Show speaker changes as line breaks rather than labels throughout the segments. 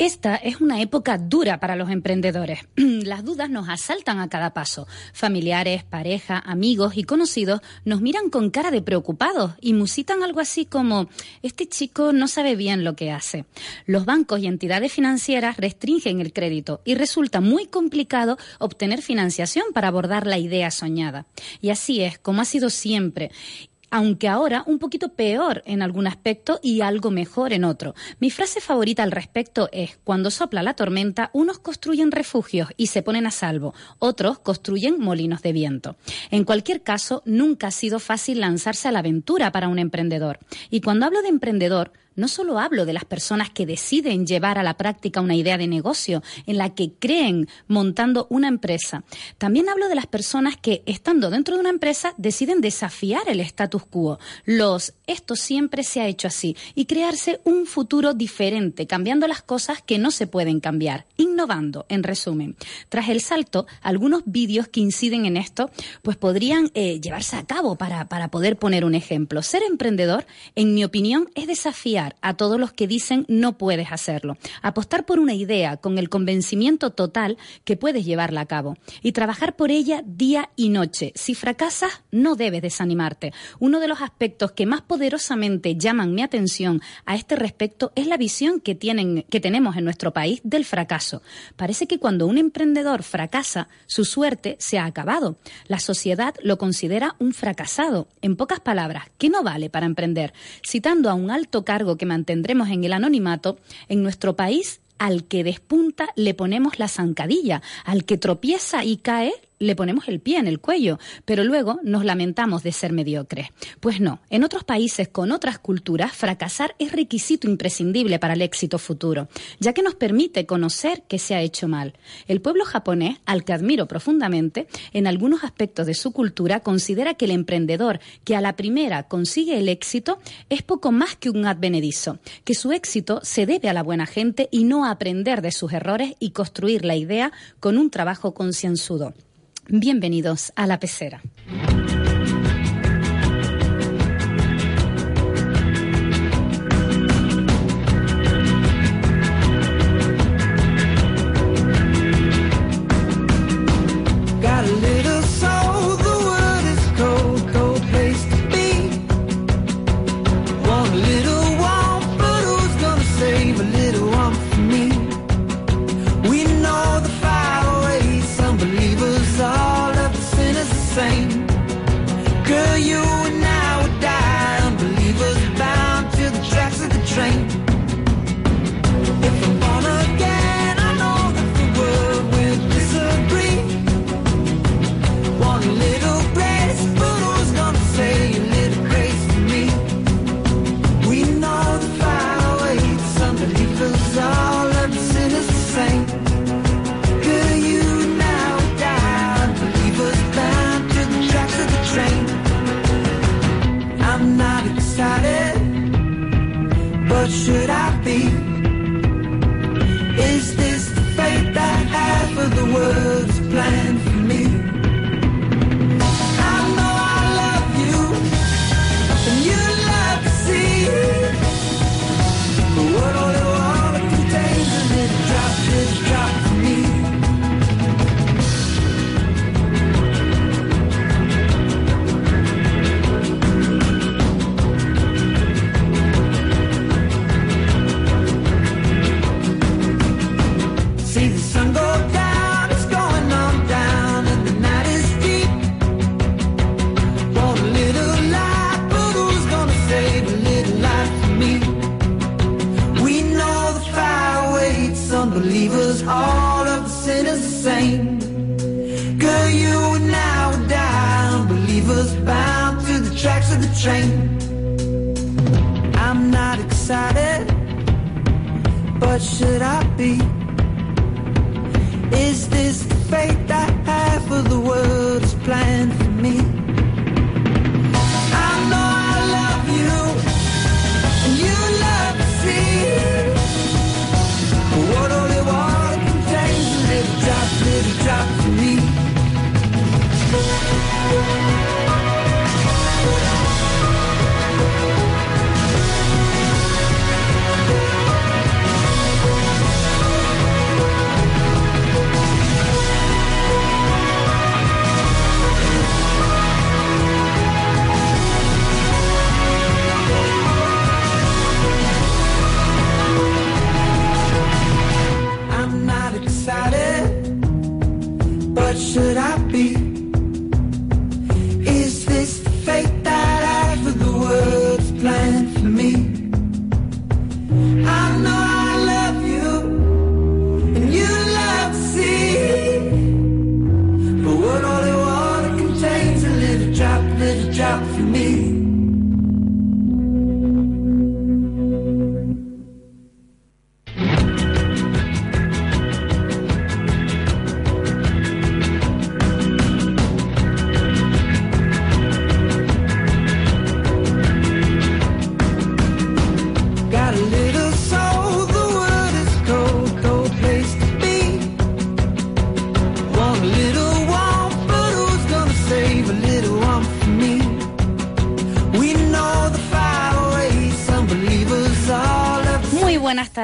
Esta es una época dura para los emprendedores. Las dudas nos asaltan a cada paso. Familiares, pareja, amigos y conocidos nos miran con cara de preocupados y musitan algo así como este chico no sabe bien lo que hace. Los bancos y entidades financieras restringen el crédito y resulta muy complicado obtener financiación para abordar la idea soñada. Y así es, como ha sido siempre aunque ahora un poquito peor en algún aspecto y algo mejor en otro. Mi frase favorita al respecto es, cuando sopla la tormenta, unos construyen refugios y se ponen a salvo, otros construyen molinos de viento. En cualquier caso, nunca ha sido fácil lanzarse a la aventura para un emprendedor. Y cuando hablo de emprendedor, no solo hablo de las personas que deciden llevar a la práctica una idea de negocio en la que creen montando una empresa. También hablo de las personas que, estando dentro de una empresa, deciden desafiar el status quo. Los esto siempre se ha hecho así y crearse un futuro diferente, cambiando las cosas que no se pueden cambiar, innovando, en resumen. Tras el salto, algunos vídeos que inciden en esto, pues podrían eh, llevarse a cabo para, para poder poner un ejemplo. Ser emprendedor, en mi opinión, es desafiar a todos los que dicen no puedes hacerlo. Apostar por una idea con el convencimiento total que puedes llevarla a cabo y trabajar por ella día y noche. Si fracasas, no debes desanimarte. Uno de los aspectos que más poderosamente llaman mi atención a este respecto es la visión que, tienen, que tenemos en nuestro país del fracaso. Parece que cuando un emprendedor fracasa, su suerte se ha acabado. La sociedad lo considera un fracasado. En pocas palabras, que no vale para emprender. Citando a un alto cargo que mantendremos en el anonimato, en nuestro país al que despunta le ponemos la zancadilla, al que tropieza y cae le ponemos el pie en el cuello, pero luego nos lamentamos de ser mediocres. Pues no, en otros países con otras culturas, fracasar es requisito imprescindible para el éxito futuro, ya que nos permite conocer que se ha hecho mal. El pueblo japonés, al que admiro profundamente, en algunos aspectos de su cultura, considera que el emprendedor que a la primera consigue el éxito es poco más que un advenedizo, que su éxito se debe a la buena gente y no a aprender de sus errores y construir la idea con un trabajo concienzudo. Bienvenidos a la pecera.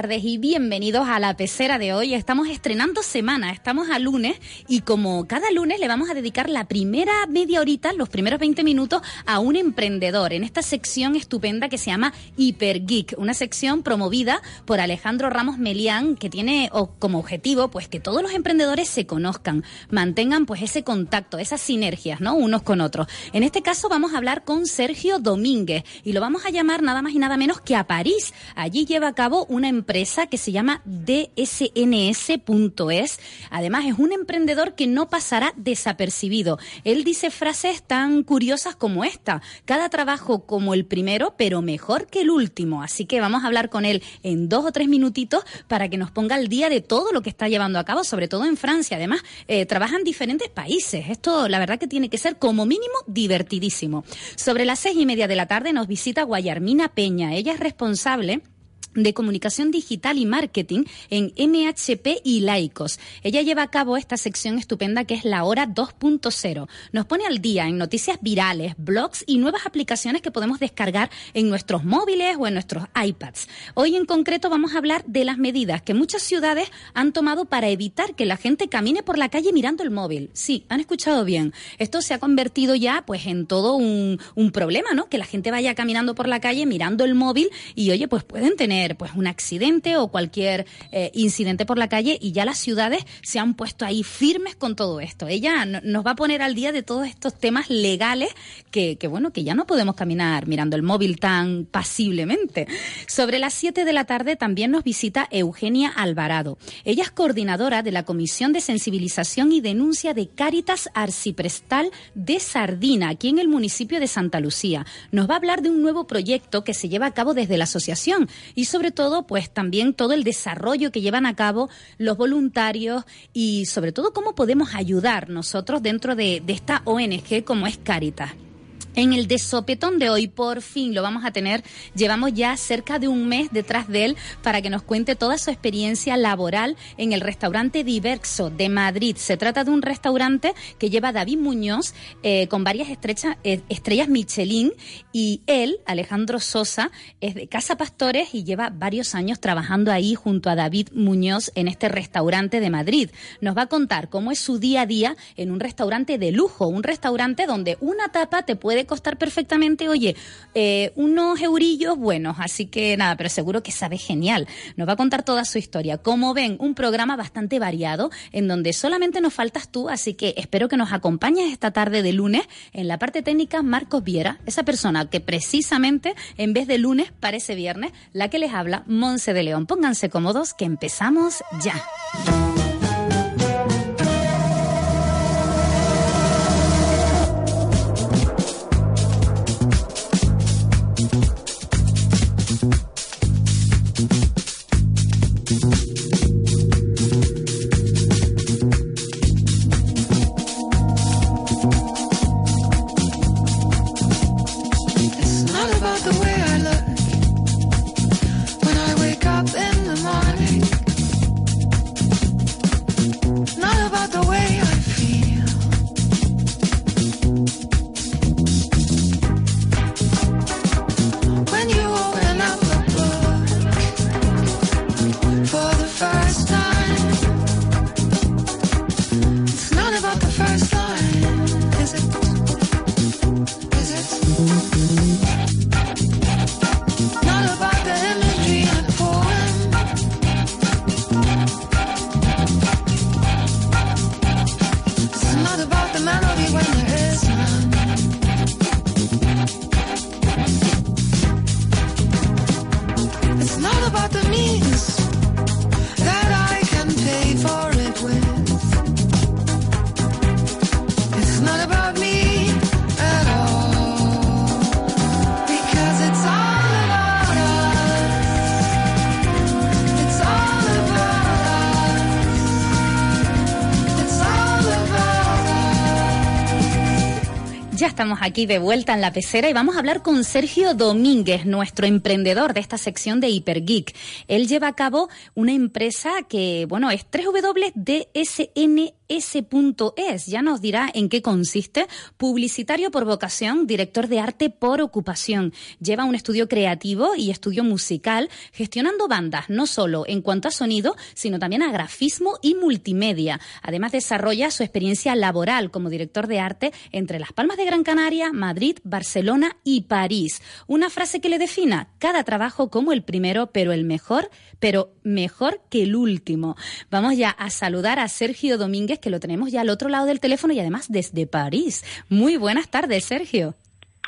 Y bienvenidos a la pecera de hoy. Estamos estrenando semana, estamos a lunes y como cada lunes le vamos a dedicar la primera media horita, los primeros 20 minutos, a un emprendedor en esta sección estupenda que se llama Hyper Geek, una sección promovida por Alejandro Ramos Melián que tiene como objetivo pues que todos los emprendedores se conozcan, mantengan pues ese contacto, esas sinergias, ¿no? Unos con otros. En este caso vamos a hablar con Sergio Domínguez y lo vamos a llamar nada más y nada menos que a París. Allí lleva a cabo una empresa que se llama dsns.es. Además, es un emprendedor que no pasará desapercibido. Él dice frases tan curiosas como esta. Cada trabajo como el primero, pero mejor que el último. Así que vamos a hablar con él en dos o tres minutitos para que nos ponga al día de todo lo que está llevando a cabo, sobre todo en Francia. Además, eh, trabaja en diferentes países. Esto, la verdad, que tiene que ser como mínimo divertidísimo. Sobre las seis y media de la tarde nos visita Guayarmina Peña. Ella es responsable de comunicación digital y marketing en MHP y Laicos. Ella lleva a cabo esta sección estupenda que es la hora 2.0. Nos pone al día en noticias virales, blogs y nuevas aplicaciones que podemos descargar en nuestros móviles o en nuestros iPads. Hoy en concreto vamos a hablar de las medidas que muchas ciudades han tomado para evitar que la gente camine por la calle mirando el móvil. Sí, han escuchado bien. Esto se ha convertido ya pues en todo un, un problema, ¿no? Que la gente vaya caminando por la calle mirando el móvil y oye, pues pueden tener pues un accidente o cualquier eh, incidente por la calle y ya las ciudades se han puesto ahí firmes con todo esto. Ella nos va a poner al día de todos estos temas legales que, que, bueno, que ya no podemos caminar mirando el móvil tan pasiblemente. Sobre las 7 de la tarde también nos visita Eugenia Alvarado. Ella es coordinadora de la Comisión de Sensibilización y Denuncia de Cáritas Arciprestal de Sardina, aquí en el municipio de Santa Lucía. Nos va a hablar de un nuevo proyecto que se lleva a cabo desde la asociación y todo, pues también todo el desarrollo que llevan a cabo los voluntarios y sobre todo cómo podemos ayudar nosotros dentro de, de esta ONG como es Caritas. En el de sopetón de hoy, por fin lo vamos a tener. Llevamos ya cerca de un mes detrás de él para que nos cuente toda su experiencia laboral en el restaurante Diverso de Madrid. Se trata de un restaurante que lleva David Muñoz eh, con varias eh, estrellas Michelin y él, Alejandro Sosa, es de Casa Pastores y lleva varios años trabajando ahí junto a David Muñoz en este restaurante de Madrid. Nos va a contar cómo es su día a día en un restaurante de lujo, un restaurante donde una tapa te puede costar perfectamente, oye, eh, unos eurillos buenos, así que nada, pero seguro que sabe genial. Nos va a contar toda su historia. Como ven, un programa bastante variado en donde solamente nos faltas tú, así que espero que nos acompañes esta tarde de lunes en la parte técnica Marcos Viera, esa persona que precisamente en vez de lunes parece viernes, la que les habla, Monse de León. Pónganse cómodos que empezamos ya. Estamos aquí de vuelta en la pecera y vamos a hablar con Sergio Domínguez, nuestro emprendedor de esta sección de Hipergeek. Él lleva a cabo una empresa que, bueno, es www.dsns S.es. Ya nos dirá en qué consiste. Publicitario por vocación, director de arte por ocupación. Lleva un estudio creativo y estudio musical, gestionando bandas, no solo en cuanto a sonido, sino también a grafismo y multimedia. Además, desarrolla su experiencia laboral como director de arte entre Las Palmas de Gran Canaria, Madrid, Barcelona y París. Una frase que le defina cada trabajo como el primero, pero el mejor, pero mejor que el último. Vamos ya a saludar a Sergio Domínguez, que lo tenemos ya al otro lado del teléfono y además desde París. Muy buenas tardes, Sergio.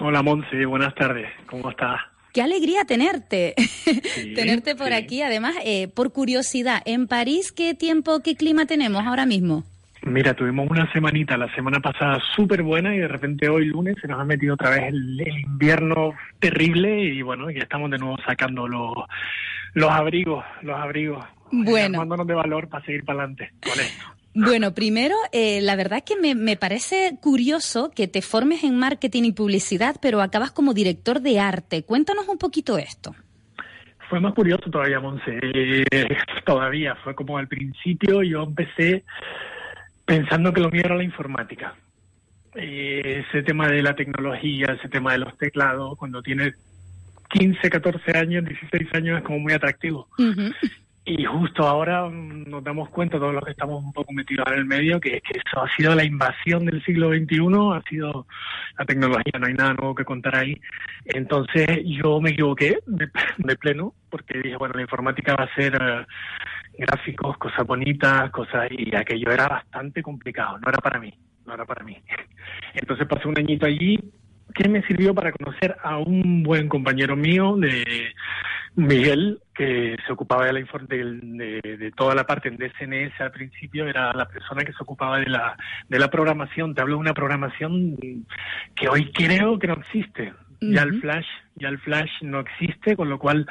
Hola, Monse, buenas tardes. ¿Cómo estás?
Qué alegría tenerte, tenerte por aquí. Además, eh, por curiosidad, en París, ¿qué tiempo, qué clima tenemos ahora mismo?
Mira, tuvimos una semanita la semana pasada súper buena y de repente hoy lunes se nos ha metido otra vez el, invierno terrible y bueno, ya estamos de nuevo sacando los, los abrigos, los abrigos.
Bueno.
Dándonos de valor para seguir para adelante con esto.
Bueno, primero, eh, la verdad es que me, me, parece curioso que te formes en marketing y publicidad, pero acabas como director de arte. Cuéntanos un poquito esto.
Fue más curioso todavía, Monse. Eh, todavía, fue como al principio yo empecé pensando que lo mío era la informática. Eh, ese tema de la tecnología, ese tema de los teclados, cuando tienes 15, 14 años, 16 años, es como muy atractivo. Y justo ahora mm, nos damos cuenta, todos los que estamos un poco metidos en el medio, que, que eso ha sido la invasión del siglo XXI, ha sido la tecnología, no hay nada nuevo que contar ahí. Entonces yo me equivoqué de, pleno, porque dije, bueno, la informática va a ser eh, gráficos, cosas bonitas, cosas, y aquello era bastante complicado, no era para mí, no era para mí. Entonces pasé un añito allí que me sirvió para conocer a un buen compañero mío de Miguel, que se ocupaba de, la, de, de, toda la parte en DSNS al principio, era la persona que se ocupaba de la, de la programación. Te hablo de una programación que hoy creo que no existe. Ya el Flash, ya el Flash no existe, con lo cual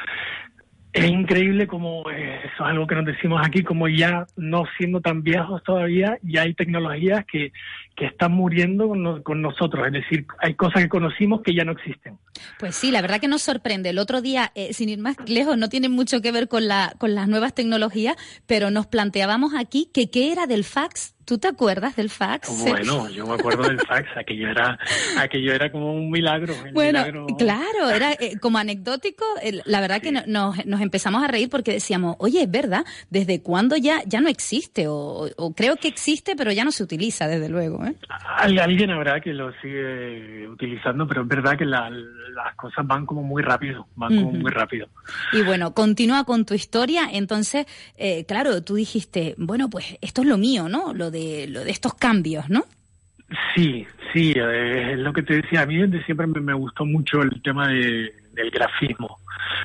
es increíble como eh, eso es algo que nos decimos aquí, como ya no siendo tan viejos todavía, ya hay tecnologías que, que están muriendo con, nosotros, es decir, hay cosas que conocimos que ya no existen.
Pues sí, la verdad que nos sorprende. El otro día, eh, sin ir más lejos, no tiene mucho que ver con, la, con las nuevas tecnologías, pero nos planteábamos aquí que qué era del fax ¿Tú te acuerdas del fax?
Bueno, yo me acuerdo del fax, aquello era, aquello era como un milagro.
Bueno, claro, era eh, como anecdótico. la verdad que nos, nos, empezamos a reír porque decíamos, oye, es verdad, ¿desde cuándo ya, ya no existe? O, creo que existe, pero ya no se utiliza, desde luego. ¿eh?
Alguien habrá que lo sigue utilizando, pero es verdad que las cosas van como muy rápido, van como muy rápido.
Y bueno, continúa con tu historia. Entonces, eh, claro, tú dijiste, bueno, pues esto es lo mío, ¿no? Lo de lo de estos cambios, ¿no?
Sí, sí, eh, es lo que te decía, a mí desde siempre me, gustó mucho el tema de, del grafismo.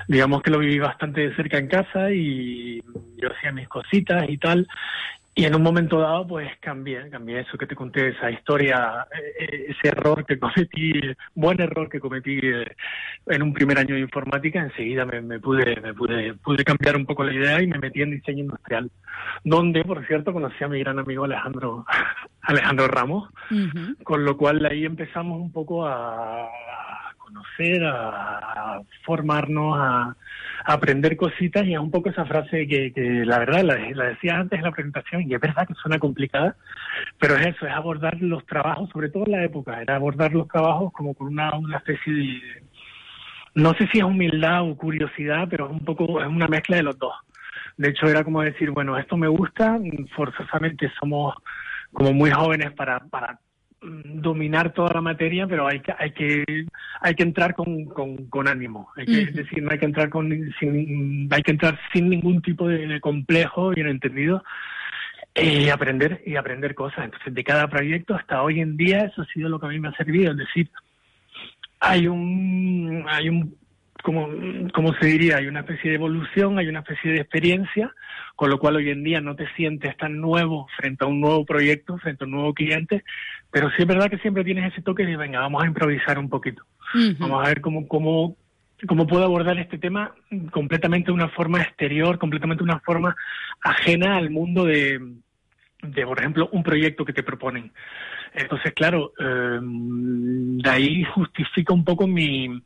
Digamos que lo viví bastante de cerca en casa y yo hacía mis cositas y tal, y en un momento dado, pues cambié, cambié eso que te conté, esa historia, eh, ese error que cometí, buen error que cometí eh, en un primer año de informática, enseguida me, pude, me pude, pude cambiar un poco la idea y me metí en diseño industrial, donde, por cierto, conocí a mi gran amigo Alejandro, Alejandro Ramos, con lo cual ahí empezamos un poco a conocer, a, formarnos, a, aprender cositas y a un poco esa frase que, la verdad la, decía antes en la presentación y es verdad que suena complicada, pero es eso, es abordar los trabajos, sobre todo en la época, era abordar los trabajos como con una, una especie de, no sé si es humildad o curiosidad, pero es un poco, es una mezcla de los dos. De hecho, era como decir, bueno, esto me gusta, forzosamente somos como muy jóvenes para, para dominar toda la materia, pero hay que, hay que, hay que entrar con, con, ánimo. Hay que, Es decir, no hay que entrar con, sin, hay que entrar sin ningún tipo de, complejo, bien entendido, y aprender, y aprender cosas. Entonces, de cada proyecto hasta hoy en día, eso ha sido lo que a mí me ha servido. Es decir, hay un, hay un, como, como se diría, hay una especie de evolución, hay una especie de experiencia, con lo cual hoy en día no te sientes tan nuevo frente a un nuevo proyecto, frente a un nuevo cliente, pero sí es verdad que siempre tienes ese toque de, venga, vamos a improvisar un poquito. Vamos a ver cómo, cómo, cómo puedo abordar este tema completamente de una forma exterior, completamente de una forma ajena al mundo de, de por ejemplo, un proyecto que te proponen. Entonces, claro, em, de ahí justifica un poco mi,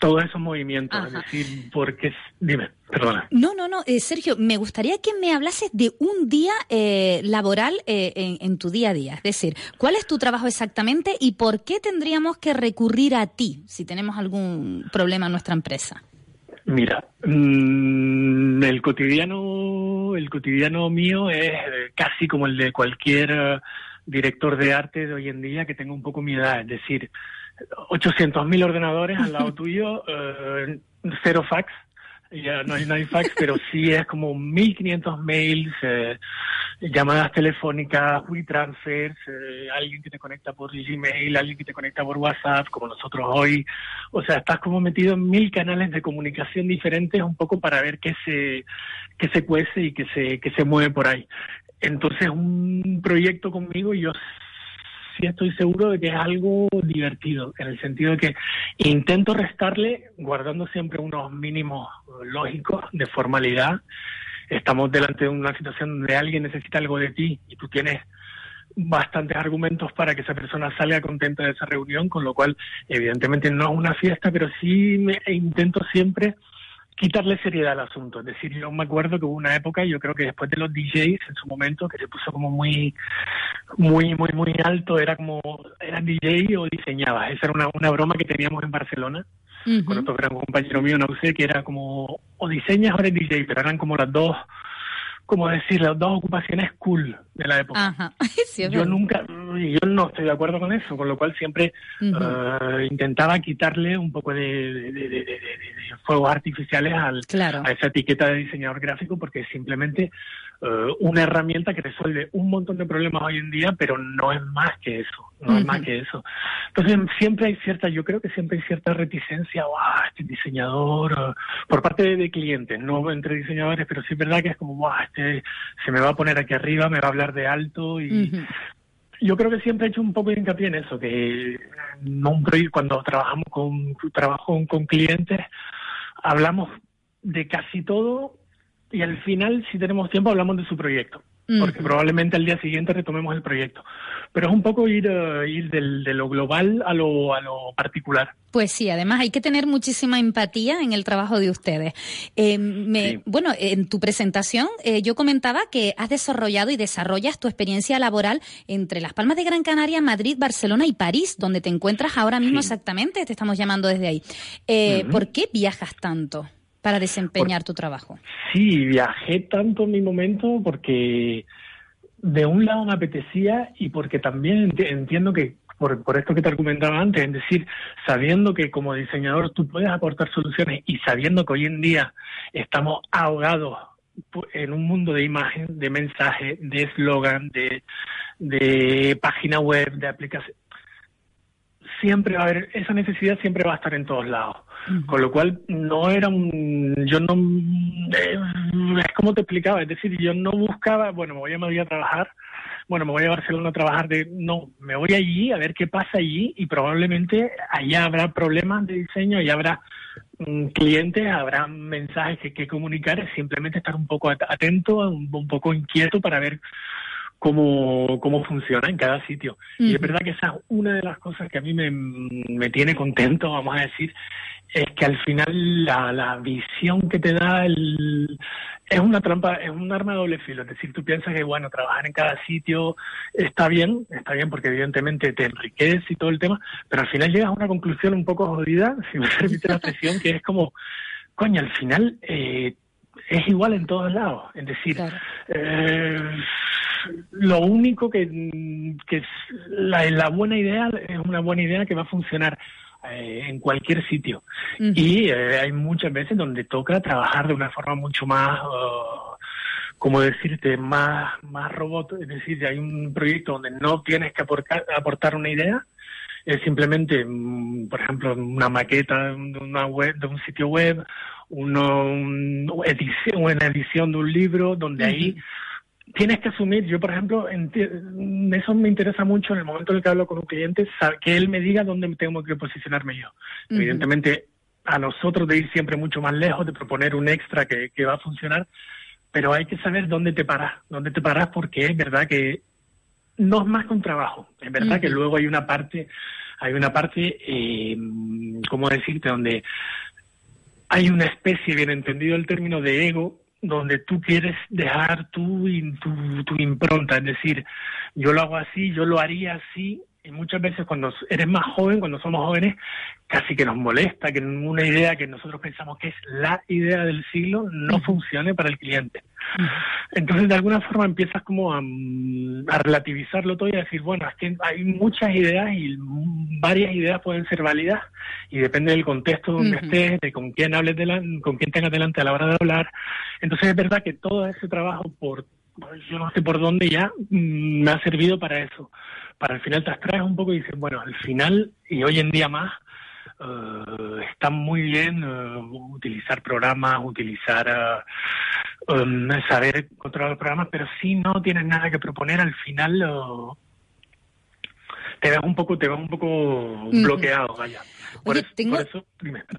todos esos movimientos. Es decir, porque, dime, perdona.
No, no, no, eh, Sergio, me gustaría que me hablases de un día eh, laboral eh, en, en, tu día a día. Es decir, ¿cuál es tu trabajo exactamente y por qué tendríamos que recurrir a ti si tenemos algún problema en nuestra empresa?
Mira, mm, el cotidiano, el cotidiano mío es casi como el de cualquier director de arte de hoy en día que tenga un poco mi edad, es decir, 800.000 ordenadores al lado tuyo, eh, cero fax, ya no hay, no hay fax, pero sí es como 1.500 mails, eh, llamadas telefónicas, WeTransfers, eh, alguien que te conecta por Gmail, alguien que te conecta por WhatsApp, como nosotros hoy. O sea, estás como metido en mil canales de comunicación diferentes un poco para ver qué se, qué se cuece y qué se, qué se mueve por ahí. Entonces, un proyecto conmigo, yo sí estoy seguro de que es algo divertido, en el sentido de que intento restarle, guardando siempre unos mínimos lógicos de formalidad. Estamos delante de una situación donde alguien necesita algo de ti y tú tienes bastantes argumentos para que esa persona salga contenta de esa reunión, con lo cual evidentemente no es una fiesta, pero sí me, intento siempre quitarle seriedad al asunto. Es decir, yo me acuerdo que hubo una época, yo creo que después de los DJs en su momento, que se puso como muy, muy, muy, muy alto, era como, eras DJ o diseñabas. Esa era una, una broma que teníamos en Barcelona, con otro gran compañero mío, no sé, que era como, o diseñas o eres DJ, pero eran como las dos como decir, las dos ocupaciones cool de la época. yo nunca, yo no estoy de acuerdo con eso, con lo cual siempre eh, intentaba quitarle un poco de, fuegos artificiales al, a esa etiqueta de diseñador gráfico porque simplemente eh, una herramienta que resuelve un montón de problemas hoy en día, pero no es más que eso, no es más que eso. Entonces siempre hay cierta, yo creo que siempre hay cierta reticencia, wow, este diseñador, por parte de, clientes, no entre diseñadores, pero sí es verdad que es como, wow, este se me va a poner aquí arriba, me va a hablar de alto y yo creo que siempre he hecho un poco de hincapié en eso, que no cuando trabajamos con trabajo con clientes, hablamos de casi todo y al final, si tenemos tiempo, hablamos de su proyecto, porque probablemente al día siguiente retomemos el proyecto. Pero es un poco ir, uh, ir del, de lo global a lo, a lo particular.
Pues sí, además hay que tener muchísima empatía en el trabajo de ustedes. Eh, me, Bueno, en tu presentación eh, yo comentaba que has desarrollado y desarrollas tu experiencia laboral entre Las Palmas de Gran Canaria, Madrid, Barcelona y París, donde te encuentras ahora mismo exactamente. Te estamos llamando desde ahí. Eh, ¿Por qué viajas tanto? Para desempeñar tu trabajo?
Sí, viajé tanto en mi momento porque de un lado me apetecía y porque también entiendo que por, por esto que te argumentaba antes, es decir, sabiendo que como diseñador tú puedes aportar soluciones y sabiendo que hoy en día estamos ahogados en un mundo de imagen, de mensaje, de eslogan, de, de página web, de aplicación, siempre va a haber, esa necesidad siempre va a estar en todos lados. Con lo cual no era un, yo no, eh, es como te explicaba, es decir, yo no buscaba, bueno, me voy a Madrid a trabajar, bueno, me voy a Barcelona a trabajar de, no, me voy allí a ver qué pasa allí y probablemente allá habrá problemas de diseño y habrá mm, clientes, habrá mensajes que, que comunicar, simplemente estar un poco atento, un poco inquieto para ver cómo, cómo funciona en cada sitio. Y es verdad que esa es una de las cosas que a mí me, me tiene contento, vamos a decir, es que al final la, la visión que te da el, es una trampa, es un arma de doble filo. Es decir, tú piensas que, bueno, trabajar en cada sitio está bien, está bien porque evidentemente te enriquece y todo el tema, pero al final llegas a una conclusión un poco jodida, si me permite la expresión, que es como, coño, al final eh, es igual en todos lados. Es decir, eh, lo único que, que la, la, buena idea es una buena idea que va a funcionar eh, en cualquier sitio. Y eh, hay muchas veces donde toca trabajar de una forma mucho más, uh, como decirte, más, más robot. Es decir, hay un proyecto donde no tienes que aportar, aportar una idea, es simplemente, mm, por ejemplo, una maqueta de una web, de un sitio web, uno, edición, una edición de un libro, donde ahí tienes que asumir, yo por ejemplo, eso me interesa mucho en el momento en el que hablo con un cliente, que él me diga dónde tengo que posicionarme yo. Evidentemente, a nosotros de ir siempre mucho más lejos, de proponer un extra que, que va a funcionar, pero hay que saber dónde te paras, dónde te paras porque es verdad que no es más que un trabajo. Es verdad que luego hay una parte, hay una parte, eh, ¿cómo decirte?, donde hay una especie, bien entendido el término de ego, donde tú quieres dejar tu, tu, tu impronta, es decir, yo lo hago así, yo lo haría así, y muchas veces cuando eres más joven, cuando somos jóvenes, casi que nos molesta que una idea que nosotros pensamos que es la idea del siglo no funcione para el cliente. Entonces, de alguna forma empiezas como a, relativizarlo todo y a decir, bueno, es que hay muchas ideas y varias ideas pueden ser válidas y depende del contexto donde estés, de con quién hables, con quién tengas delante a la hora de hablar. Entonces, es verdad que todo ese trabajo por yo no sé por dónde ya mm, me ha servido para eso para el final te abstraes un poco y dices, bueno, al final, y hoy en día más, uh, está muy bien uh, utilizar programas, utilizar, uh, um, saber controlar los programas, pero si no tienes nada que proponer, al final te ves un poco, te ves un poco bloqueado, vaya.
Oye, tengo,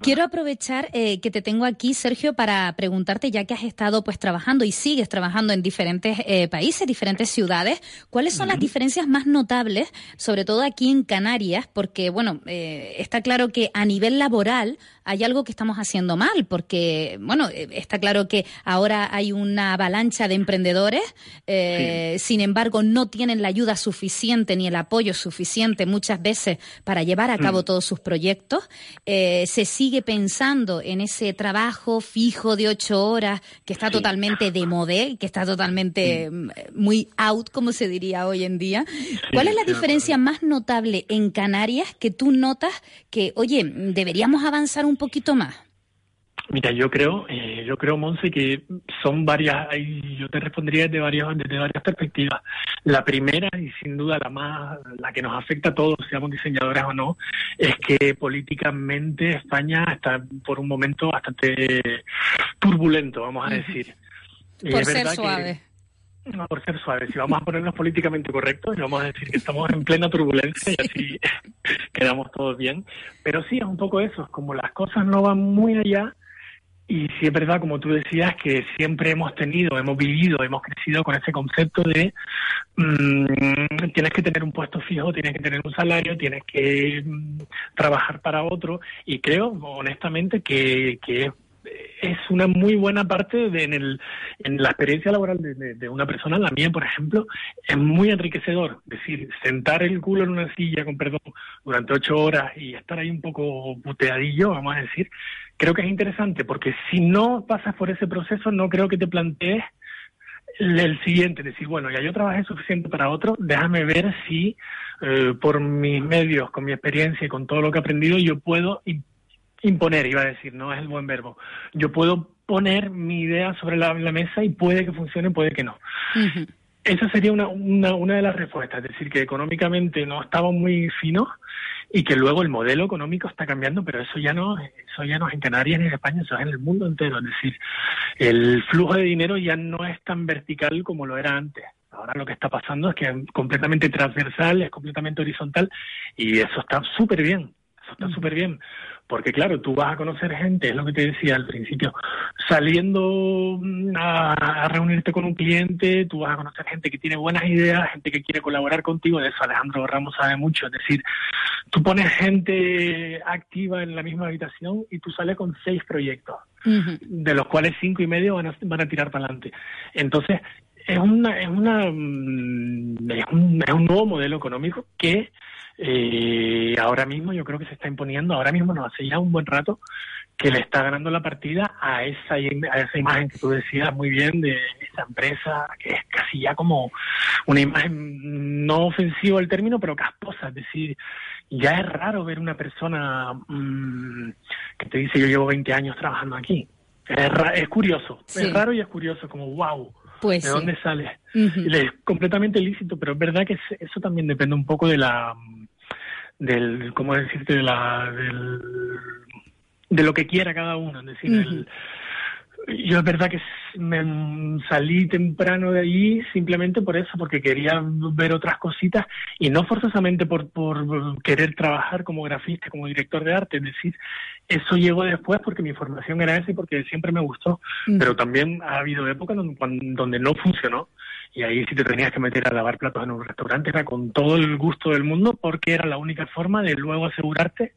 quiero aprovechar eh, que te tengo aquí, Sergio, para preguntarte, ya que has estado pues trabajando y sigues trabajando en diferentes eh, países, diferentes ciudades, ¿cuáles son las diferencias más notables, sobre todo aquí en Canarias? Porque, bueno, eh, está claro que a nivel laboral hay algo que estamos haciendo mal, porque, bueno, está claro que ahora hay una avalancha de emprendedores, sin embargo, no tienen la ayuda suficiente ni el apoyo suficiente muchas veces para llevar a cabo mm. todos sus proyectos. Eh, se sigue pensando en ese trabajo fijo de ocho horas que está totalmente de modé, que está totalmente mm, muy out, como se diría hoy en día. ¿Cuál es la diferencia más notable en Canarias que tú notas que, oye, deberíamos avanzar un poquito más?
Mira, yo creo, eh, yo creo, Monse, que son varias, yo te respondería desde varias, desde varias perspectivas. La primera, y sin duda la más, la que nos afecta a todos, seamos diseñadores o no, es que políticamente España está por un momento bastante turbulento, vamos a decir.
por ser suave.
Por ser suave. Si vamos a ponernos políticamente correctos, vamos a decir que estamos en plena turbulencia y así quedamos todos bien. Pero sí, es un poco eso, como las cosas no van muy allá, y sí es como tú decías, que siempre hemos tenido, hemos vivido, hemos crecido con ese concepto de mm, tienes que tener un puesto fijo, tienes que tener un salario, tienes que mm, trabajar para otro. Y creo, honestamente, que, que es una muy buena parte de, en, el, en la experiencia laboral de, de, una persona, la mía, por ejemplo, es muy enriquecedor. Es decir, sentar el culo en una silla, con perdón, durante ocho horas y estar ahí un poco puteadillo, vamos a decir, creo que es interesante porque si no pasas por ese proceso, no creo que te plantees el siguiente, decir, bueno, ya yo trabajé suficiente para otro, déjame ver si eh, por mis medios, con mi experiencia y con todo lo que he aprendido, yo puedo imponer, iba a decir, no es el buen verbo, yo puedo poner mi idea sobre la, mesa y puede que funcione, puede que no. Esa sería una, una, una de las respuestas, es decir, que económicamente no estamos muy finos y que luego el modelo económico está cambiando, pero eso ya no, eso ya no es en Canarias ni en España, eso es en el mundo entero. Es decir, el flujo de dinero ya no es tan vertical como lo era antes. Ahora lo que está pasando es que es completamente transversal, es completamente horizontal y eso está súper bien, eso está súper bien. Porque claro, tú vas a conocer gente, es lo que te decía al principio, saliendo mm, a, reunirte con un cliente, tú vas a conocer gente que tiene buenas ideas, gente que quiere colaborar contigo, de eso Alejandro Ramos sabe mucho, es decir, tú pones gente activa en la misma habitación y tú sales con seis proyectos, de los cuales cinco y medio van a, van a tirar para adelante. Entonces, es una, es una mm, es un, es un nuevo modelo económico que eh, ahora mismo yo creo que se está imponiendo, ahora mismo no, hace ya un buen rato que le está ganando la partida a esa, a esa imagen que tú decías muy bien de esa empresa, que es casi ya como una imagen no ofensiva el término, pero casposa, es decir, ya es raro ver una persona mm, que te dice yo llevo 20 años trabajando aquí. Es, es curioso, es raro y es curioso, como wow. Pues ¿De dónde sale? Es completamente ilícito, pero es verdad que eso también depende un poco de la del, ¿cómo decirte? De, la, del, de lo que quiera cada uno. Es decir, yo es verdad que me salí temprano de allí simplemente por eso, porque quería ver otras cositas y no forzosamente por, por querer trabajar como grafista, como director de arte. Es decir, eso llegó después porque mi formación era esa y porque siempre me gustó. Pero también ha habido épocas donde, donde no funcionó y ahí si te tenías que meter a lavar platos en un restaurante era con todo el gusto del mundo porque era la única forma de luego asegurarte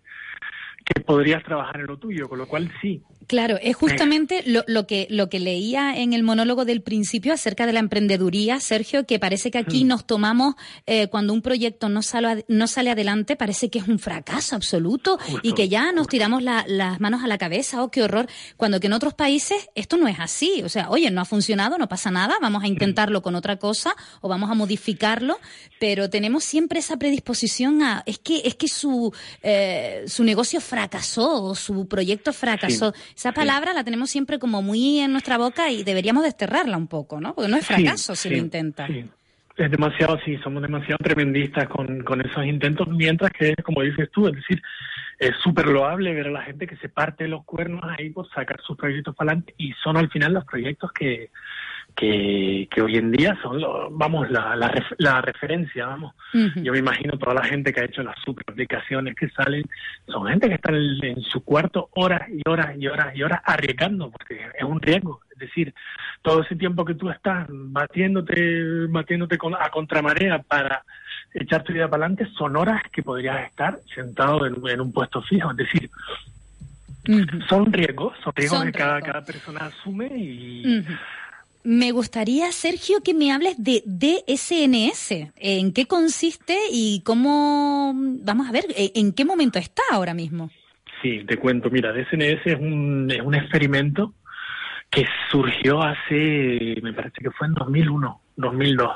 que podrías trabajar en lo tuyo, con lo cual sí,
Claro, es justamente lo, lo, que, lo que leía en el monólogo del principio acerca de la emprendeduría, Sergio, que parece que aquí mm. nos tomamos, eh, cuando un proyecto no sale, no sale adelante, parece que es un fracaso absoluto y que ya nos tiramos las manos a la cabeza, oh, qué horror, cuando que en otros países esto no es así. O sea, oye, no ha funcionado, no pasa nada, vamos a intentarlo con otra cosa o vamos a modificarlo, pero tenemos siempre esa predisposición a, es que, es que su, eh, su negocio fracasó o su proyecto fracasó. Esa palabra la tenemos siempre como muy en nuestra boca y deberíamos desterrarla un poco, ¿no? Porque no es fracaso si lo intenta. Sí.
Es demasiado, sí, somos demasiado tremendistas con, con esos intentos, mientras que, como dices tú, es decir, es súper loable ver a la gente que se parte los cuernos ahí por sacar sus proyectos para adelante y son al final los proyectos que, que, que hoy en día son, vamos, la, la, referencia, vamos. Yo me imagino toda la gente que ha hecho las super aplicaciones que salen, son gente que está en, su cuarto horas y horas y horas y horas arriesgando, porque es un riesgo. Es decir, todo ese tiempo que tú estás batiéndote, batiéndote con, a contramarea para echar tu vida para adelante, son horas que podrías estar sentado en, un puesto fijo. Es decir, son riesgos, son riesgos que cada, cada persona asume y
me gustaría, Sergio, que me hables de DSNS. ¿En qué consiste y cómo, vamos a ver, en qué momento está ahora mismo?
Sí, te cuento. Mira, DSNS es un, es un experimento que surgió hace, me parece que fue en 2001, 2002.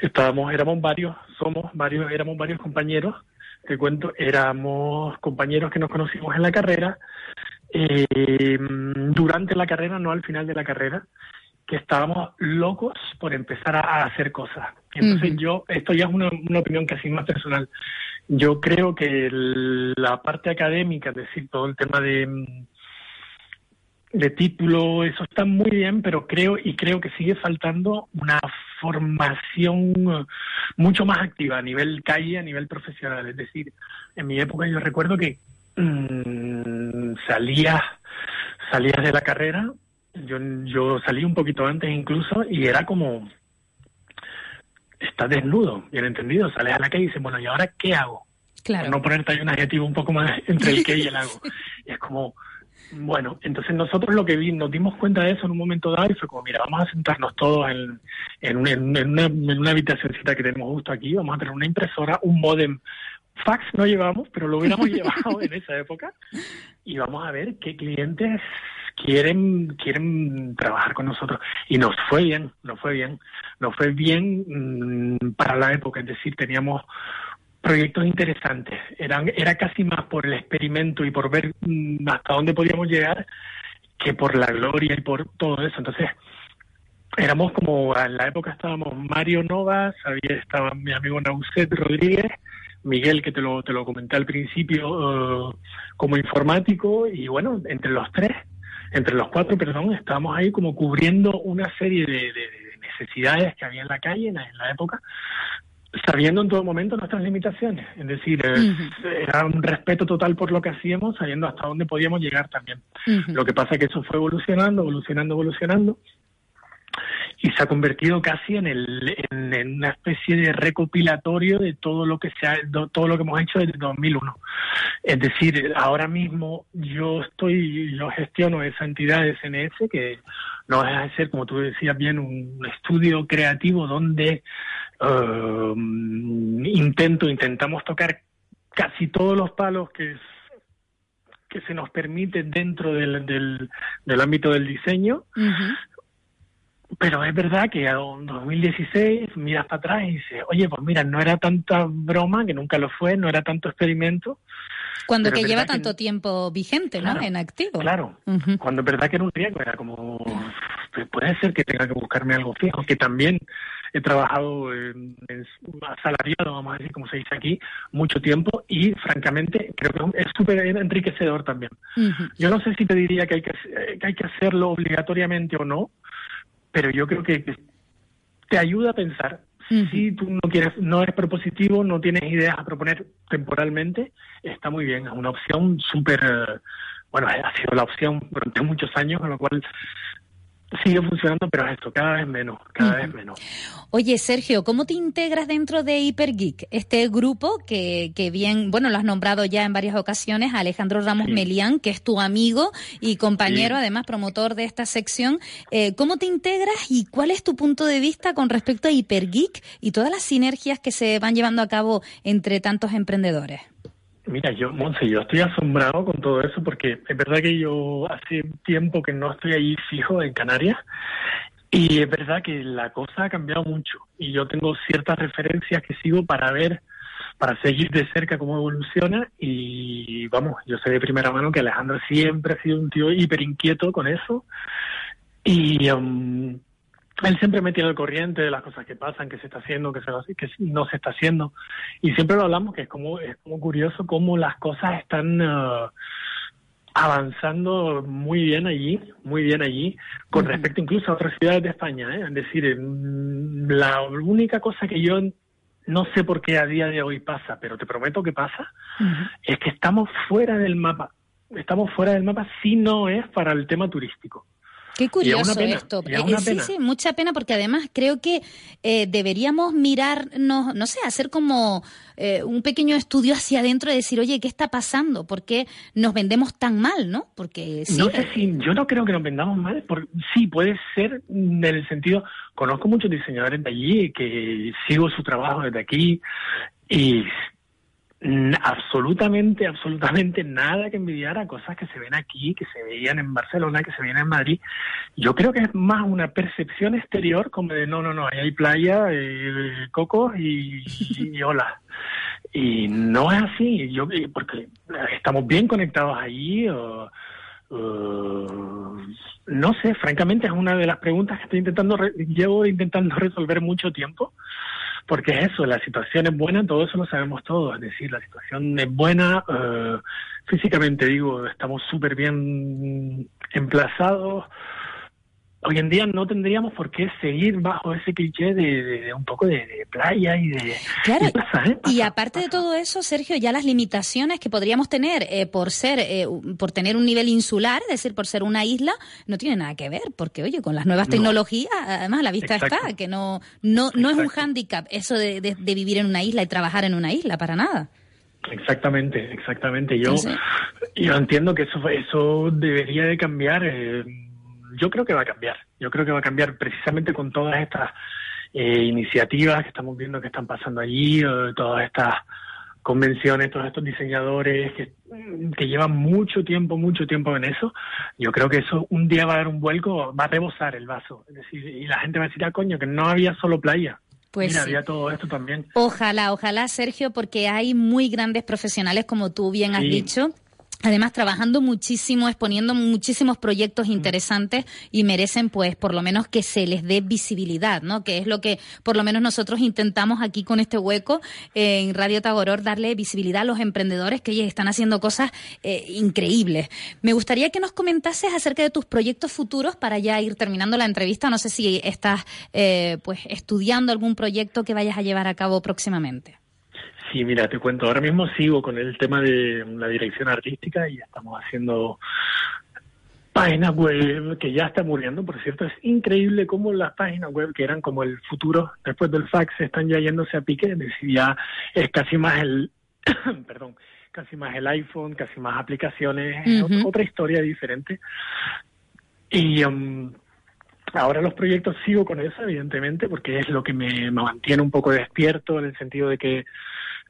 Estábamos, éramos varios, somos varios, éramos varios compañeros. Te cuento, éramos compañeros que nos conocimos en la carrera, eh, durante la carrera, no al final de la carrera que estábamos locos por empezar a, hacer cosas. Entonces yo, esto ya es una, opinión casi más personal, yo creo que la parte académica, es decir, todo el tema de, de título, eso está muy bien, pero creo y creo que sigue faltando una formación mucho más activa a nivel calle, a nivel profesional. Es decir, en mi época yo recuerdo que mmm, salías, salías de la carrera yo, yo salí un poquito antes incluso y era como, estás desnudo, bien entendido, sales a la calle y dices, bueno, ¿y ahora qué hago? Claro. no ponerte ahí un adjetivo un poco más entre el qué y el hago. Y es como, bueno, entonces nosotros lo que vi, nos dimos cuenta de eso en un momento dado y fue como, mira, vamos a sentarnos todos en, en, una, en una habitacióncita que tenemos justo aquí, vamos a tener una impresora, un modem. Fax no llevamos, pero lo hubiéramos llevado en esa época y vamos a ver qué clientes quieren quieren trabajar con nosotros. Y nos fue bien nos fue bien. Nos fue bien mm, para la época. Es decir teníamos proyectos interesantes. Eran era casi más por el experimento y por ver mm, hasta dónde podíamos llegar que por la gloria y por todo eso. Entonces éramos como en la época estábamos Mario Novas había estaba mi amigo Nauset Rodríguez Miguel, que te lo, te lo comenté al principio, eh, como informático, y bueno, entre los tres entre los cuatro, perdón, estábamos ahí como cubriendo una serie de, necesidades que había en la calle en la, época, sabiendo en todo momento nuestras limitaciones. Es decir, era un respeto total por lo que hacíamos, sabiendo hasta dónde podíamos llegar también. Lo que pasa es que eso fue evolucionando, evolucionando, evolucionando y se ha convertido casi en, el, en, una especie de recopilatorio de todo lo que se ha, todo lo que hemos hecho desde 2001. Es decir, ahora mismo yo estoy, yo gestiono esa entidad de SNS que no deja de ser, como tú decías bien, un estudio creativo donde um, intento, intentamos tocar casi todos los palos que que se nos permite dentro del, del, del ámbito del diseño, pero es verdad que en 2016 miras para atrás y dices, oye, pues mira, no era tanta broma, que nunca lo fue, no era tanto experimento.
Cuando que lleva tanto tiempo vigente, ¿no? En activo.
Claro, cuando es verdad que era un riesgo, era como, puede ser que tenga que buscarme algo fijo, que también he trabajado en, asalariado, vamos a decir, como se dice aquí, mucho tiempo y francamente creo que es súper enriquecedor también. Yo no sé si te diría que hay que, que hay que hacerlo obligatoriamente o no, pero yo creo que te ayuda a pensar. Si tú no quieres, no eres propositivo, no tienes ideas a proponer temporalmente, está muy bien. Es una opción súper, bueno, ha sido la opción durante muchos años, con lo cual sigue funcionando, pero esto, cada vez menos, cada vez menos.
Oye, Sergio, ¿cómo te integras dentro de Hypergeek? Este grupo que, que bien, bueno, lo has nombrado ya en varias ocasiones, Alejandro Ramos Melián, que es tu amigo y compañero, además promotor de esta sección. Eh, ¿Cómo te integras y cuál es tu punto de vista con respecto a Hypergeek y todas las sinergias que se van llevando a cabo entre tantos emprendedores?
Mira, yo, Monse, yo estoy asombrado con todo eso porque es verdad que yo hace tiempo que no estoy ahí fijo en Canarias y es verdad que la cosa ha cambiado mucho y yo tengo ciertas referencias que sigo para ver, para seguir de cerca cómo evoluciona y vamos, yo sé de primera mano que Alejandro siempre ha sido un tío hiper inquieto con eso y um, él siempre me tiene al corriente de las cosas que pasan, que se está haciendo, que, se, que no se está haciendo. Y siempre lo hablamos, que es como, es como curioso cómo las cosas están uh, avanzando muy bien allí, muy bien allí, con respecto incluso a otras ciudades de España. ¿eh? Es decir, la única cosa que yo no sé por qué a día de hoy pasa, pero te prometo que pasa, es que estamos fuera del mapa. Estamos fuera del mapa si no es para el tema turístico.
Qué curioso esto. Eh, sí, sí, mucha pena porque además creo que eh, deberíamos mirarnos, no sé, hacer como eh, un pequeño estudio hacia adentro y decir, oye, ¿qué está pasando? ¿Por qué nos vendemos tan mal, no? Porque
sí. No sé si, yo no creo que nos vendamos mal. Por, sí, puede ser en el sentido, conozco muchos diseñadores de allí que sigo su trabajo desde aquí y absolutamente, absolutamente nada que envidiar a cosas que se ven aquí, que se veían en Barcelona, que se veían en Madrid. Yo creo que es más una percepción exterior como de no, no, no, ahí hay playa, eh, cocos y, y, hola. Y no es así, yo eh, porque estamos bien conectados allí. O, no sé, francamente es una de las preguntas que estoy intentando, llevo intentando resolver mucho tiempo porque es eso, la situación es buena, todo eso lo sabemos todos, es decir, la situación es buena, eh, físicamente digo, estamos súper bien emplazados, hoy en día no tendríamos por qué seguir bajo ese cliché de, un poco de, playa y de...
Claro, y, ¿eh? aparte de todo eso, Sergio, ya las limitaciones que podríamos tener eh, por ser, eh, por tener un nivel insular, es decir, por ser una isla, no tiene nada que ver, porque oye, con las nuevas tecnologías, además la vista está, que no, no, no es un hándicap eso de, vivir en una isla y trabajar en una isla, para nada.
Exactamente, exactamente. Yo, yo entiendo que eso, eso debería de cambiar. Eh, yo creo que va a cambiar. Yo creo que va a cambiar precisamente con todas estas eh, iniciativas que estamos viendo que están pasando allí, todas estas convenciones, todos estos diseñadores que, que, llevan mucho tiempo, mucho tiempo en eso, yo creo que eso un día va a dar un vuelco, va a rebosar el vaso. Es decir, y la gente va a decir, ah, coño, que no había solo playa. Pues Mira, había todo esto también.
Ojalá, ojalá, Sergio, porque hay muy grandes profesionales, como tú bien has dicho, Además, trabajando muchísimo, exponiendo muchísimos proyectos interesantes y merecen, pues, por lo menos que se les dé visibilidad, ¿no? Que es lo que, por lo menos, nosotros intentamos aquí con este hueco en Radio Tagoror, darle visibilidad a los emprendedores que están haciendo cosas eh, increíbles. Me gustaría que nos comentases acerca de tus proyectos futuros para ya ir terminando la entrevista. No sé si estás, eh, pues, estudiando algún proyecto que vayas a llevar a cabo próximamente.
Sí, mira, te cuento, ahora mismo sigo con el tema de la dirección artística y estamos haciendo páginas web que ya está muriendo, por cierto, es increíble cómo las páginas web que eran como el futuro después del fax están ya yéndose a pique, es decir, ya es casi más el, perdón, casi más el iPhone, casi más aplicaciones, otra historia diferente. Y um, ahora los proyectos sigo con eso, evidentemente, porque es lo que me mantiene un poco despierto en el sentido de que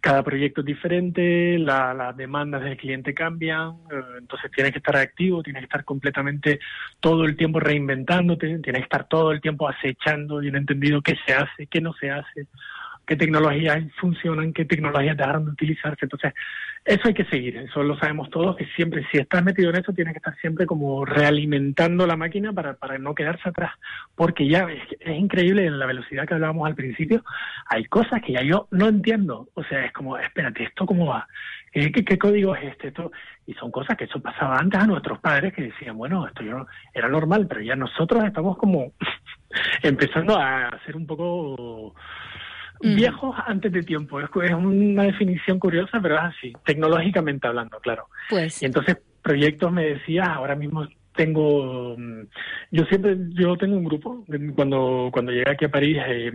cada proyecto es diferente, las demandas del cliente cambian, eh, entonces tienes que estar activo, tienes que estar completamente todo el tiempo reinventándote, tienes que estar todo el tiempo acechando, bien entendido qué se hace, qué no se hace, qué tecnologías funcionan, qué tecnologías dejaron de utilizarse. Entonces, eso hay que seguir, eso lo sabemos todos, que siempre, si estás metido en eso, tienes que estar siempre como realimentando la máquina para, para no quedarse atrás, porque ya es, increíble en la velocidad que hablábamos al principio, hay cosas que ya yo no entiendo, o sea, es como, espérate, ¿esto cómo va? ¿Qué, qué, código es este? Esto? Y son cosas que eso pasaba antes a nuestros padres que decían, bueno, esto yo, era normal, pero ya nosotros estamos como empezando a hacer un poco viejos antes de tiempo. Es, una definición curiosa, pero es así, tecnológicamente hablando, claro. Pues. Y entonces, proyectos, me decías, ahora mismo tengo, mm, yo siempre, yo tengo un grupo, cuando, cuando llegué aquí a París, eh,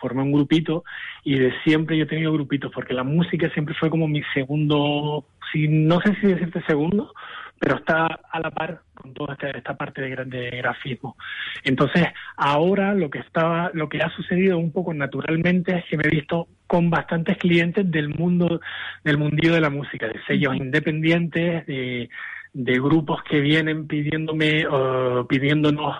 formé un grupito y de siempre yo he tenido grupitos porque la música siempre fue como mi segundo, si no sé si decirte segundo, pero está a la par con toda esta, parte de, de, grafismo. Entonces, ahora lo que estaba, lo que ha sucedido un poco naturalmente es que me he visto con bastantes clientes del mundo, del mundillo de la música, de sellos independientes, de, grupos que vienen pidiéndome, uh, pidiéndonos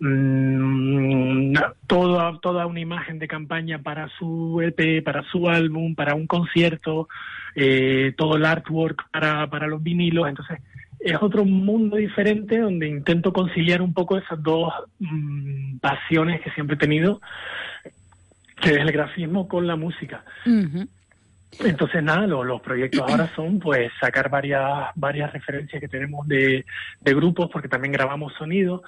mm, toda, toda una imagen de campaña para su EP, para su álbum, para un concierto, eh, todo el artwork para, para los vinilos. Entonces, es otro mundo diferente donde intento conciliar un poco esas dos mm, pasiones que siempre he tenido, que es el grafismo con la música. Entonces, nada, los proyectos ahora son pues sacar varias varias referencias que tenemos de, de grupos, porque también grabamos sonido,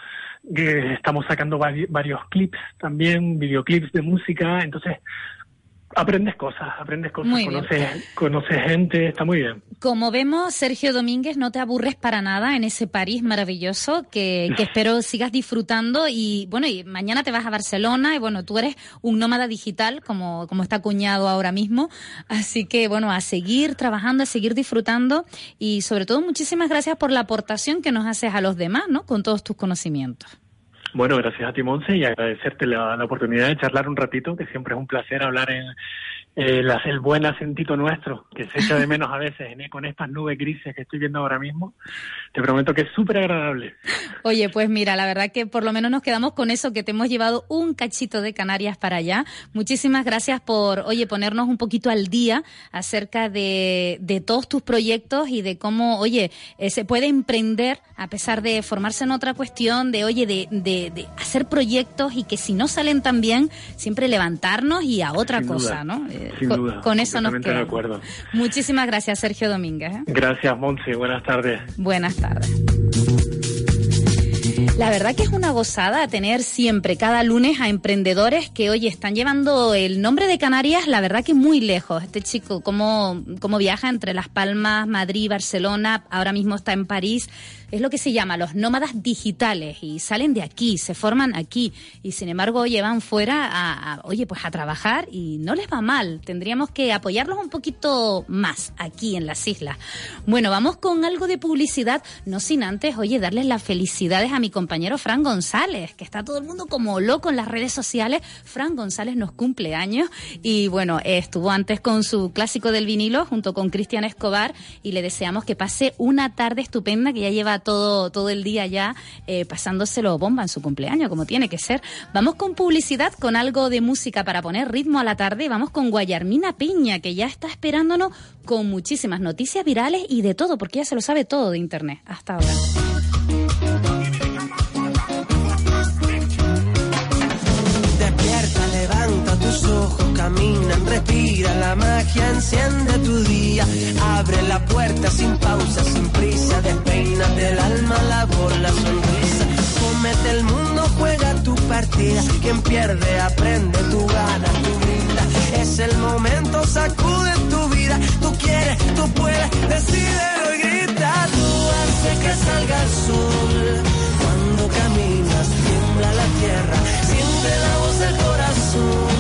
que estamos sacando varios clips también, videoclips de música, entonces Aprendes cosas, aprendes cosas, conoces, conoces gente, está muy bien.
Como vemos, Sergio Domínguez, no te aburres para nada en ese París maravilloso que, que espero sigas disfrutando y bueno, y mañana te vas a Barcelona y bueno, tú eres un nómada digital como, como está acuñado ahora mismo, así que bueno, a seguir trabajando, a seguir disfrutando y sobre todo muchísimas gracias por la aportación que nos haces a los demás, ¿no? Con todos tus conocimientos.
Bueno, gracias a ti, Monse, y agradecerte la, la, oportunidad de charlar un ratito, que siempre es un placer hablar en, el, el buen acentito nuestro, que se echa de menos a veces con estas nubes grises que estoy viendo ahora mismo. Te prometo que es súper agradable.
Oye, pues mira, la verdad que por lo menos nos quedamos con eso, que te hemos llevado un cachito de Canarias para allá. Muchísimas gracias por, oye, ponernos un poquito al día acerca de, de todos tus proyectos y de cómo, oye, eh, se puede emprender a pesar de formarse en otra cuestión, de, oye, de, de, hacer proyectos y que si no salen tan bien, siempre levantarnos y a otra cosa, ¿no?
Eh, sin con, duda.
Con eso nos
quedamos. de acuerdo.
Muchísimas gracias, Sergio Domínguez. ¿eh?
Gracias, Monse. Buenas tardes.
Buenas tardes. La verdad que es una gozada tener siempre, cada lunes, a emprendedores que, hoy están llevando el nombre de Canarias, la verdad que muy lejos. Este chico, cómo, cómo viaja entre Las Palmas, Madrid, Barcelona, ahora mismo está en París, es lo que se llama los nómadas digitales y salen de aquí, se forman aquí y sin embargo llevan fuera a, oye, pues a trabajar y no les va mal. Tendríamos que apoyarlos un poquito más aquí en las islas. Bueno, vamos con algo de publicidad, no sin antes, oye, darles las felicidades a mi compañero Fran González, que está todo el mundo como loco en las redes sociales. Fran González nos cumple años y bueno, estuvo antes con su clásico del vinilo junto con Cristian Escobar y le deseamos que pase una tarde estupenda que ya lleva todo, todo el día ya eh, pasándoselo bomba en su cumpleaños, como tiene que ser. Vamos con publicidad, con algo de música para poner ritmo a la tarde. Vamos con Guayarmina Piña, que ya está esperándonos con muchísimas noticias virales y de todo, porque ya se lo sabe todo de Internet. Hasta ahora.
Caminan, respira la magia, enciende tu día, abre la puerta sin pausa, sin prisa, despeina del alma la bola, sonrisa, comete el mundo, juega tu partida, quien pierde aprende, tu gana, tu brinda, es el momento, sacude tu vida, tú quieres, tú puedes, decídelo y grita, tú haces que salga el sol, cuando caminas tiembla la tierra, siente la voz del corazón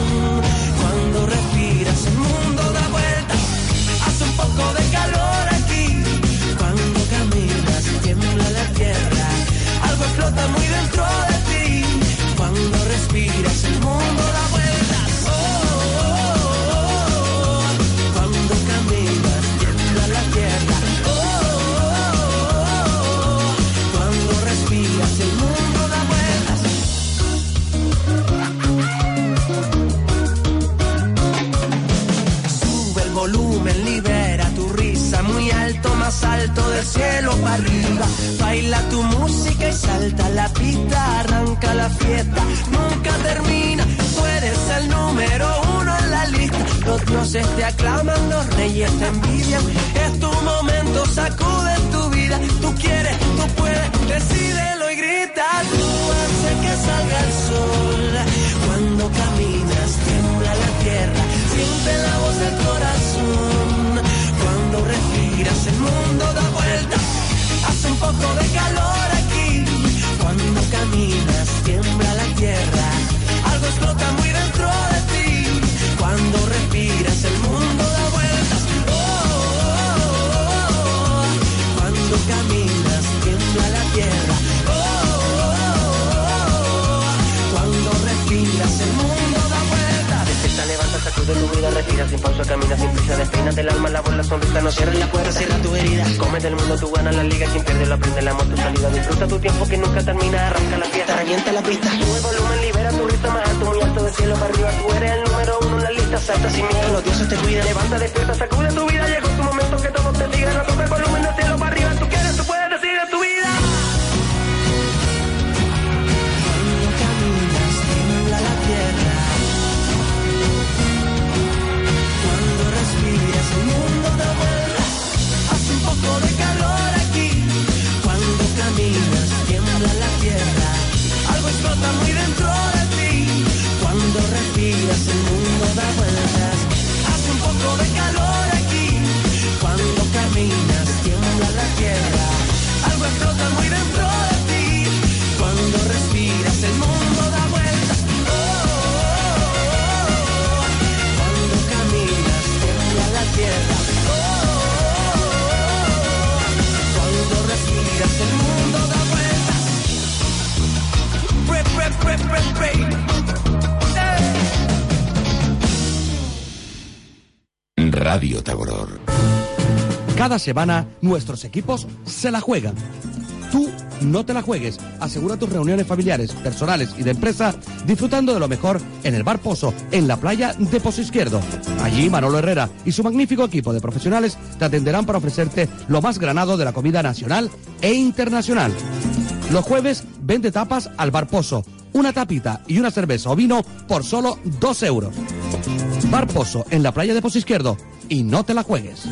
del cielo para arriba. Baila tu música y salta la pista, arranca la fiesta, nunca termina. Tú eres el número uno en la lista. Los dioses te aclaman, los reyes te envidian. Es tu momento, sacude tu vida. Tú quieres, tú puedes, decídelo y grita. Tú haces que salga el sol. Cuando caminas, tiembla la tierra. Siente la voz del corazón. Cuando respiras el mundo da un poco de calor de tu vida, respira sin pausa, camina sin prisa, despeínate el alma, la la sonrisa, no cierres la puerta, cierra tu herida. Come del mundo, tú ganas la liga, quien pierde lo aprende, el amor, tu salida. Disfruta tu tiempo que nunca termina, arranca la fiesta, revienta la pista. Sube volumen, libera tu ritmo más alto, muy alto, de cielo para arriba. Tú eres el número uno en la lista, salta sin miedo, los dioses te cuidan. Levanta, despierta, sacude tu vida, llegó tu momento que todos te digan, no tope
Radio Tagoror.
Cada semana nuestros equipos se la juegan. Tú no te la juegues. Asegura tus reuniones familiares, personales y de empresa disfrutando de lo mejor en el Bar Pozo, en la playa de Pozo Izquierdo. Allí Manolo Herrera y su magnífico equipo de profesionales te atenderán para ofrecerte lo más granado de la comida nacional e internacional. Los jueves vende tapas al Bar Pozo. Una tapita y una cerveza o vino por solo 2 euros. Bar Pozo en la playa de Pozo Izquierdo. Y no te la juegues.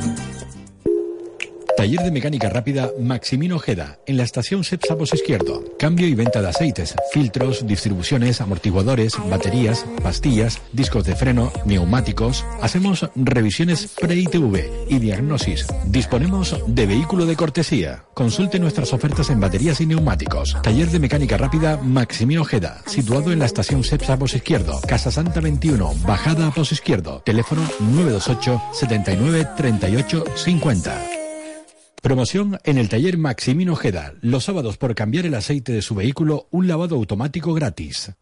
Taller de mecánica rápida Maximino Ojeda, en la estación Cepsa Pos Izquierdo. Cambio y venta de aceites, filtros, distribuciones, amortiguadores, baterías, pastillas, discos de freno, neumáticos. Hacemos revisiones pre-ITV y diagnosis. Disponemos de vehículo de cortesía. Consulte nuestras ofertas en baterías y neumáticos. Taller de mecánica rápida Maximino Ojeda, situado en la estación Cepsa Pos Izquierdo, Casa Santa 21, Bajada a Pos Izquierdo. Teléfono 928 79 38 50. Promoción en el taller Maximino Ojeda. Los sábados por cambiar el aceite de su vehículo, un lavado automático gratis.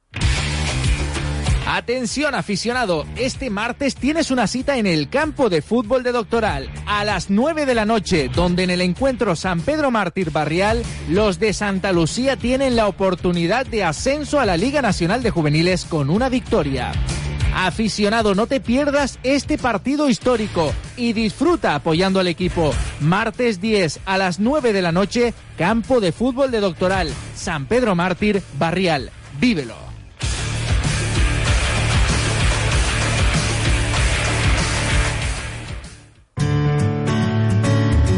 Atención aficionado, este martes tienes una cita en el campo de fútbol de Doctoral a las 9 de la noche, donde en el encuentro San Pedro Mártir Barrial, los de Santa Lucía tienen la oportunidad de ascenso a la Liga Nacional de Juveniles con una victoria. Aficionado, no te pierdas este partido histórico y disfruta apoyando al equipo. Martes 10 a las 9 de la noche, campo de fútbol de Doctoral, San Pedro Mártir, Barrial. Vívelo.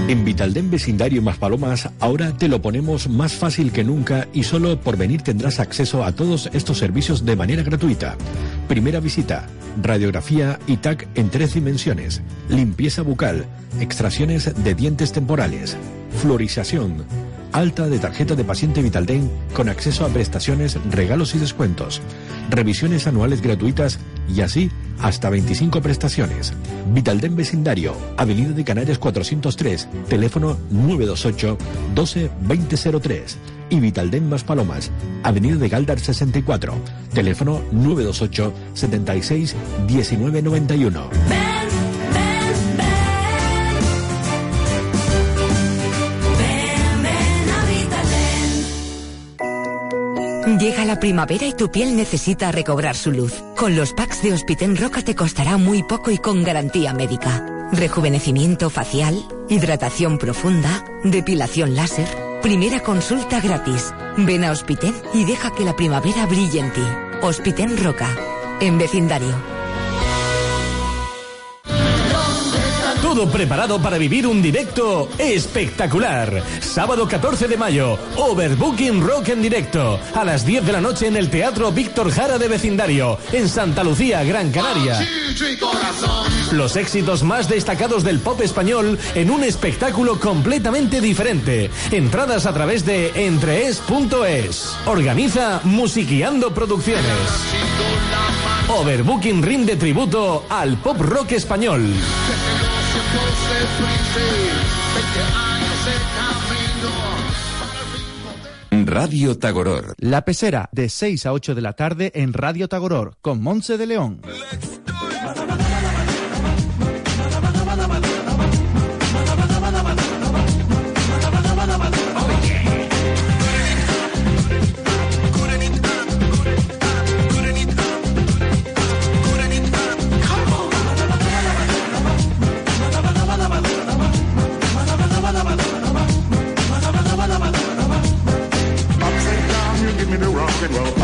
En Vitaldem Vecindario Más Palomas ahora te lo ponemos más fácil que nunca y solo por venir tendrás acceso a todos estos servicios de manera gratuita. Primera visita, radiografía y TAC en tres dimensiones, limpieza bucal, extracciones de dientes temporales, florización, alta de tarjeta de paciente Vitaldem con acceso a prestaciones, regalos y descuentos, revisiones anuales gratuitas y así hasta 25 prestaciones. Vitaldem Vecindario, Avenida de Canarias 403, teléfono 928 12 2003 y Vitaldem Más Palomas, Avenida de Galdar 64, teléfono 928 76 1991.
Llega la primavera y tu piel necesita recobrar su luz. Con los packs de Hospiten Roca te costará muy poco y con garantía médica. Rejuvenecimiento facial, hidratación profunda, depilación láser, primera consulta gratis. Ven a Hospiten y deja que la primavera brille en ti. Hospiten Roca, en vecindario.
Todo preparado para vivir un directo espectacular. Sábado 14 de mayo, Overbooking Rock en directo. A las 10 de la noche en el Teatro Víctor Jara de Vecindario, en Santa Lucía, Gran Canaria. Los éxitos más destacados del pop español en un espectáculo completamente diferente. Entradas a través de entrees.es. Organiza Musiqueando Producciones. Overbooking rinde tributo al pop rock español.
Radio Tagoror.
La pecera, de 6 a 8 de la tarde en Radio Tagoror, con Monse de León. roll.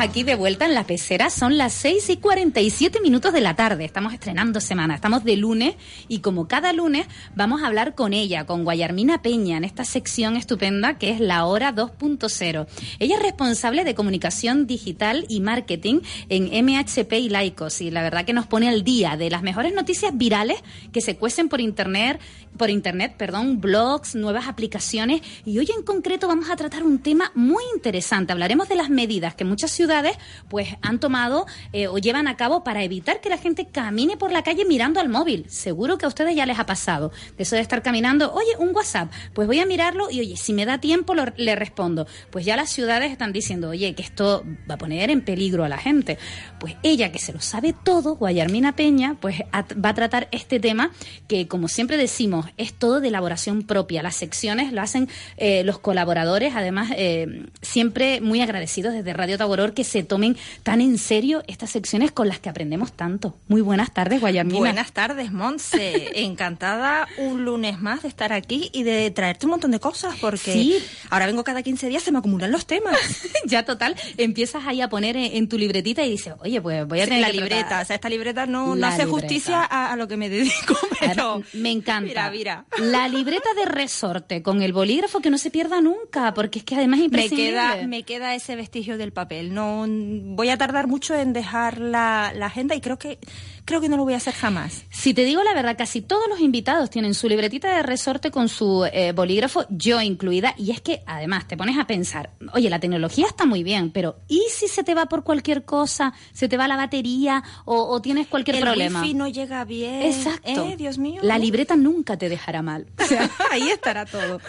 Aquí de vuelta en la pecera. Son las 6 y 47 minutos de la tarde. Estamos estrenando semana. Estamos de lunes y como cada lunes vamos a hablar con ella, con Guayarmina Peña, en esta sección estupenda que es la hora 2.0. Ella es responsable de comunicación digital y marketing en MHP y Laicos y la verdad que nos pone al día de las mejores noticias virales que se cuecen por internet, por internet, perdón, blogs, nuevas aplicaciones y hoy en concreto vamos a tratar un tema muy interesante. Hablaremos de las medidas que muchas ciudades pues han tomado eh, o llevan a cabo para evitar que la gente camine por la calle mirando al móvil. Seguro que a ustedes ya les ha pasado. De eso de estar caminando, oye, un WhatsApp, pues voy a mirarlo y oye, si me da tiempo le respondo. Pues ya las ciudades están diciendo, oye, que esto va a poner en peligro a la gente. Pues ella que se lo sabe todo, Guayarmina Peña, pues va a tratar este tema que como siempre decimos, es todo de elaboración propia. Las secciones lo hacen eh, los colaboradores, además eh, siempre muy agradecidos desde Radio Taboror que se tomen tan en serio estas secciones con las que aprendemos tanto. Muy buenas tardes, Guayarmina.
Buenas tardes, Monse. Encantada un lunes más de estar aquí y de traerte un montón de cosas, porque ahora vengo cada 15 días, se me acumulan los temas.
ya total, empiezas ahí a poner en, tu libretita y dices, oye, pues voy a tener
la libreta. O sea, esta libreta no, hace justicia a, lo que me dedico, pero...
me encanta.
Mira, mira.
La libreta de resorte con el bolígrafo que no se pierda nunca, porque es que además es
Me queda, me queda ese vestigio del papel. No voy a tardar mucho en dejar la, agenda y creo que creo que no lo voy a hacer jamás.
Si te digo la verdad, casi todos los invitados tienen su libretita de resorte con su eh, bolígrafo, yo incluida, y es que además te pones a pensar, oye, la tecnología está muy bien, pero ¿y si se te va por cualquier cosa? ¿Se te va la batería o, tienes cualquier problema?
El wifi no llega bien.
Exacto.
¿Eh? Dios mío.
La libreta nunca te dejará mal.
O sea, ahí estará todo.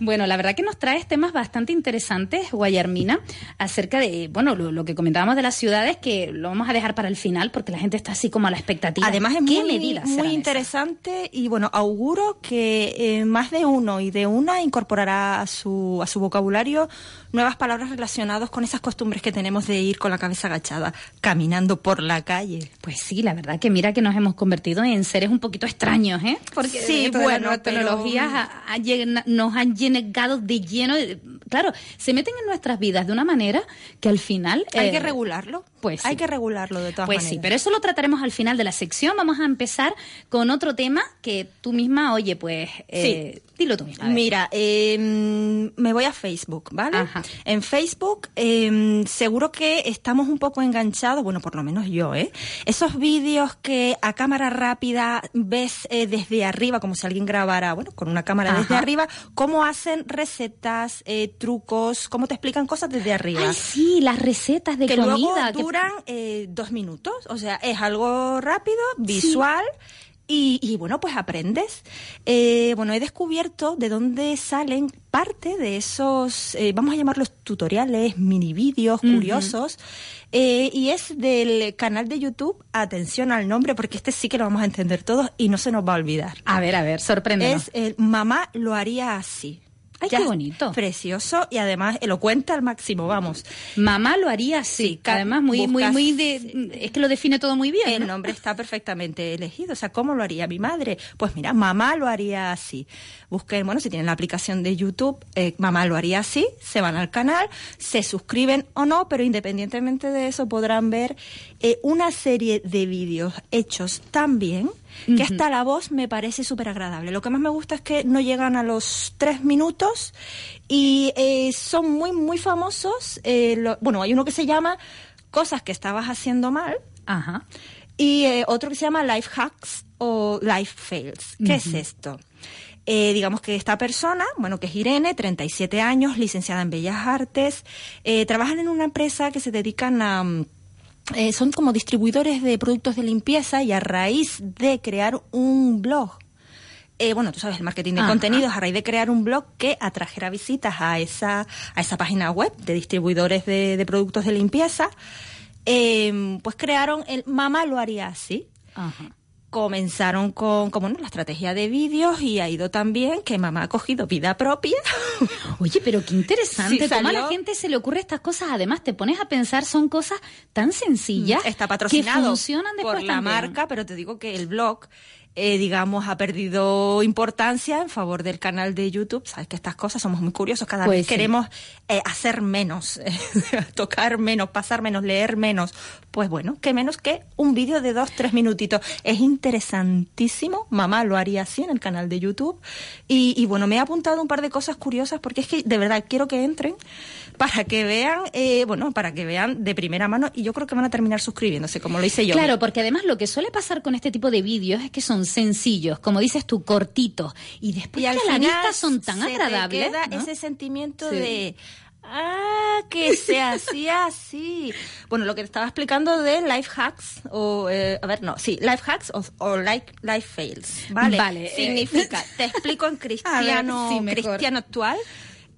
bueno, la verdad que nos traes temas bastante interesantes, Guayarmina, acerca de, bueno, lo, que comentábamos de las ciudades, que lo vamos a dejar para el final porque la gente está así como la expectativa.
Además es muy, muy interesante y bueno, auguro que eh, más de uno y de una incorporará a su, a su vocabulario nuevas palabras relacionadas con esas costumbres que tenemos de ir con la cabeza agachada, caminando por la calle.
Pues sí, la verdad que mira que nos hemos convertido en seres un poquito extraños, ¿eh?
Porque sí, bueno,
las tecnologías nos han llegado de lleno, claro, se meten en nuestras vidas de una manera que al final...
Hay que eh, regularlo.
Pues
Hay que regularlo de todas
pues
maneras.
sí, pero eso lo trataremos al final de la sección. Vamos a empezar con otro tema que tú misma, oye, pues eh, dilo tú misma.
Mira, em, me voy a Facebook, ¿vale? En Facebook em, seguro que estamos un poco enganchados, bueno, por lo menos yo, ¿eh? Esos vídeos que a cámara rápida ves eh, desde arriba, como si alguien grabara, bueno, con una cámara desde arriba, cómo hacen recetas, eh, trucos, cómo te explican cosas desde arriba.
Ay, sí, las recetas de comida
duran eh, dos minutos. O sea, es algo rápido, visual. Y, bueno, pues aprendes. Eh, bueno, he descubierto de dónde salen parte de esos, eh, vamos a llamarlos tutoriales, mini vídeos curiosos. y es del canal de YouTube, atención al nombre, porque este sí que lo vamos a entender todos y no se nos va a olvidar.
A ver, a ver, sorprende.
Es el Mamá lo haría así.
Ay, qué bonito.
Precioso y además elocuente al máximo, vamos.
Mamá lo haría así. además muy, muy, muy de, es que lo define todo muy bien.
El nombre está perfectamente elegido. O sea, ¿cómo lo haría mi madre? Pues mira, mamá lo haría así. Busquen, bueno, si tienen la aplicación de YouTube, eh, mamá lo haría así, se van al canal, se suscriben o no, pero independientemente de eso podrán ver eh, una serie de vídeos hechos también que hasta la voz me parece súper agradable. Lo que más me gusta es que no llegan a los tres minutos y eh, son muy, muy famosos. Eh, bueno, hay uno que se llama Cosas que estabas haciendo mal.
Ajá.
Y eh, otro que se llama Life Hacks o Life Fails. ¿Qué es esto? digamos que esta persona, bueno, que es Irene, 37 años, licenciada en Bellas Artes, trabajan en una empresa que se dedican a mm, eh, son como distribuidores de productos de limpieza y a raíz de crear un blog, eh, bueno, tú sabes, el marketing de contenidos, a raíz de crear un blog que atrajera visitas a esa, a esa página web de distribuidores de, productos de limpieza, eh, pues crearon el Mamá lo haría así. Ajá comenzaron con, como la estrategia de vídeos y ha ido también que mamá ha cogido vida propia.
Oye, pero qué interesante. Sí, a la gente se le ocurre estas cosas? Además, te pones a pensar, son cosas tan sencillas.
Está patrocinado
que funcionan
por la marca, pero te digo que el blog eh, digamos, ha perdido importancia en favor del canal de YouTube. Sabes que estas cosas somos muy curiosos, cada
Pues
vez
sí.
queremos eh, hacer menos, tocar menos, pasar menos, leer menos. Pues bueno, que menos que un vídeo de dos, tres minutitos. Es interesantísimo. Mamá lo haría así en el canal de YouTube. Y, y bueno, me he apuntado un par de cosas curiosas porque es que de verdad quiero que entren para que vean, eh, bueno, para que vean de primera mano y yo creo que van a terminar suscribiéndose, como lo hice yo.
Claro, porque además lo que suele pasar con este tipo de vídeos es que son sencillos, como dices tú, cortitos, y después
y al
que a la vista son tan
se te
agradables.
queda
¿no?
ese sentimiento
Sí.
de ah que se hacía así bueno lo que te estaba explicando de life hacks o eh, a ver no sí life hacks o, like life fails vale
Vale, eh.
significa te explico en cristiano
sí,
cristiano actual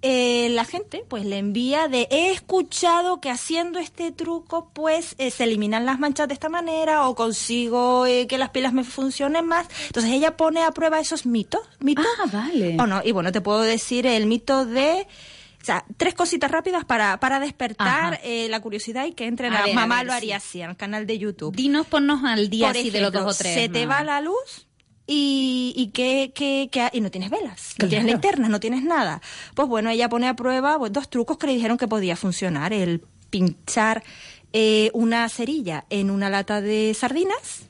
eh, la gente pues le envía de he escuchado que haciendo este truco pues eh, se eliminan las manchas de esta manera o consigo eh, que las pilas me funcionen más entonces ella pone a prueba esos mitos mitos
Ah, vale.
o no y bueno te puedo decir el mito de o sea, tres cositas rápidas para, para despertar eh, la curiosidad y que entren
A
a,
ver, a
Mamá
ver,
lo
sí.
haría así, en el canal de YouTube.
Dinos, ponnos al día
Por
así de los dos o tres.
Se te va la luz y, y que, que, que- y no tienes velas, no
Claro.
tienes linternas, no tienes nada. Pues bueno, ella pone a prueba pues, dos trucos que le dijeron que podía funcionar. El pinchar eh, una cerilla en una lata de sardinas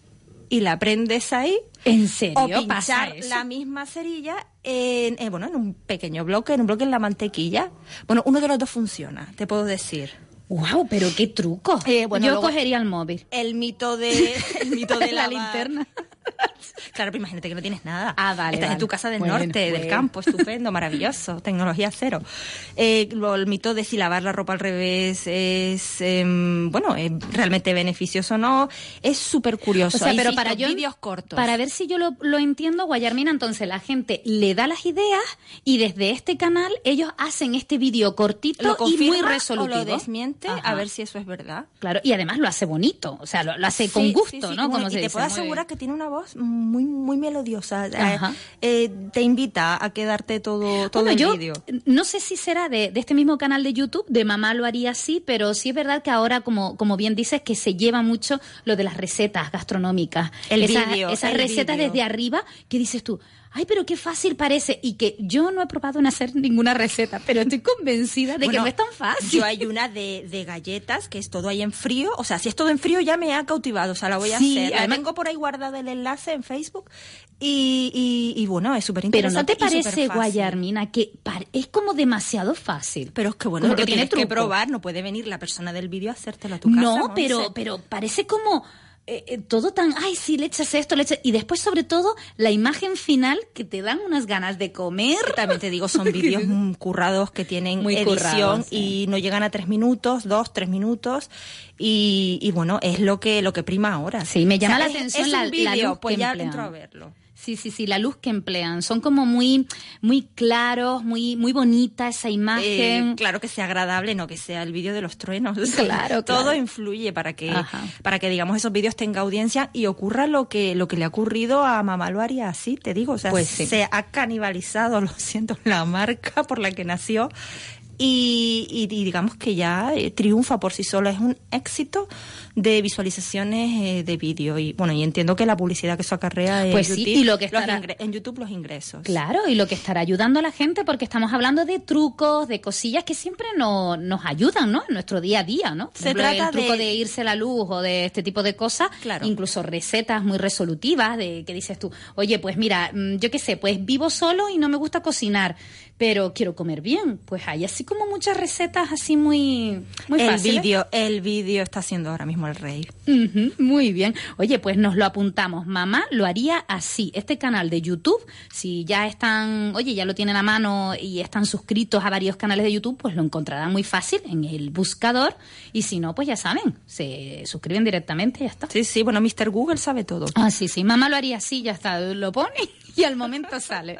y la prendes ahí.
¿En serio
O
pasa
pinchar
eso?
la misma cerilla en, eh, bueno, en un pequeño bloque, en un bloque en la mantequilla. Bueno, uno de los dos funciona, te puedo decir.
Wow, pero qué truco.
Eh, bueno,
Yo cogería el móvil.
El mito de, el mito de
la linterna.
Claro, pero imagínate que no tienes nada.
Ah, vale,
Estás en tu casa del
Bueno,
norte, del
bueno.
campo, estupendo, maravilloso, tecnología cero. Eh, lo- el mito de si lavar la ropa al revés es, em, bueno, es realmente beneficioso o no, es súper curioso.
O sea, pero para yo
vídeos cortos.
para ver si yo lo, lo entiendo, Guayarmina, entonces la gente le da las ideas y desde este canal ellos hacen este vídeo cortito
lo
y muy
o
resolutivo.
A ver si eso es verdad.
Claro, y además lo hace bonito, o sea, lo, lo hace con gusto,
sí, sí.
¿no?
Bueno, y te
dice,
puedo asegurar que tiene una voz muy muy melodiosa. Eh, eh, te invita a quedarte todo, todo
Bueno,
el vídeo.
no sé si será de, de este mismo canal de YouTube, de Mamá lo haría así, pero sí es verdad que ahora, como, como bien dices, que se lleva mucho lo de las recetas gastronómicas.
El
esas,
vídeo,
Esas
el
recetas desde arriba que dices tú, ay, pero qué fácil parece. Y que yo no he probado en hacer ninguna receta, pero estoy convencida de que no es tan fácil.
Yo hay una de, de galletas que es todo ahí en frío. O sea, si es todo en frío ya me ha cautivado. O sea, la voy a
Sí,
hacer.
Además-
tengo por ahí guardada el enlace en Facebook. Y, y, y bueno, es súper
Pero
interesante.
¿no te parece, Guayarmina, que es como demasiado fácil?
Pero es que bueno,
Como
lo
que tiene
tienes que
truco.
probar. No puede venir la persona del vídeo a hacértelo a tu casa.
No, pero, pero parece como eh, eh, todo tan, ay, sí, le echas esto, le echas... Y después, sobre todo, la imagen final que te dan unas ganas de comer.
También te digo, son vídeos mm, currados que tienen
Muy
edición
currados, sí.
y no llegan a tres minutos, dos, tres minutos. Y, y bueno, es lo que, lo que prima ahora.
Sí, me llama
O sea,
la
es-
atención
es
la-
un
la luz
pues
que
ya entro a verlo.
Sí, sí, sí, la luz que emplean. Son como muy, muy claros, muy, muy bonita esa imagen.
Eh, claro que sea agradable, no que sea el vídeo de los truenos.
Claro,
Todo
claro.
influye para que,
Ajá.
para que digamos esos vídeos tengan audiencia y ocurra lo que, lo que le ha ocurrido a Mamá lo haría así, te digo. O sea,
Pues sí.
se ha canibalizado, lo siento, la marca por la que nació. Y, y- y digamos que ya eh, triunfa por sí sola, es un éxito de visualizaciones eh, de vídeo. Y bueno, y entiendo que la publicidad que eso acarrea
Pues sí, y lo que estará-
en YouTube los ingresos.
Claro, y lo que estará ayudando a la gente, porque estamos hablando de trucos, de cosillas que siempre no- nos ayudan, ¿no? En nuestro día a día, ¿no? Por
Se
ejemplo,
trata
el truco
de-
de... irse la luz o de este tipo de cosas,
Claro.
incluso recetas muy resolutivas de que dices tú, oye, pues mira, mm, yo qué sé, pues vivo solo y no me gusta cocinar, pero quiero comer bien. Pues hay así como muchas recetas así muy, muy
el
fáciles.
vídeo, el vídeo está siendo ahora mismo el rey.
Muy bien. Oye, pues nos lo apuntamos. Mamá lo haría así. Este canal de YouTube, si ya están, oye, ya lo tienen a mano y están suscritos a varios canales de YouTube, pues lo encontrarán muy fácil en el buscador. Y si no, pues ya saben, se suscriben directamente y ya está.
Sí, sí, bueno, Mr. Google sabe todo.
Ah, sí, sí. Mamá lo haría así, ya está. Lo pone y al momento sale.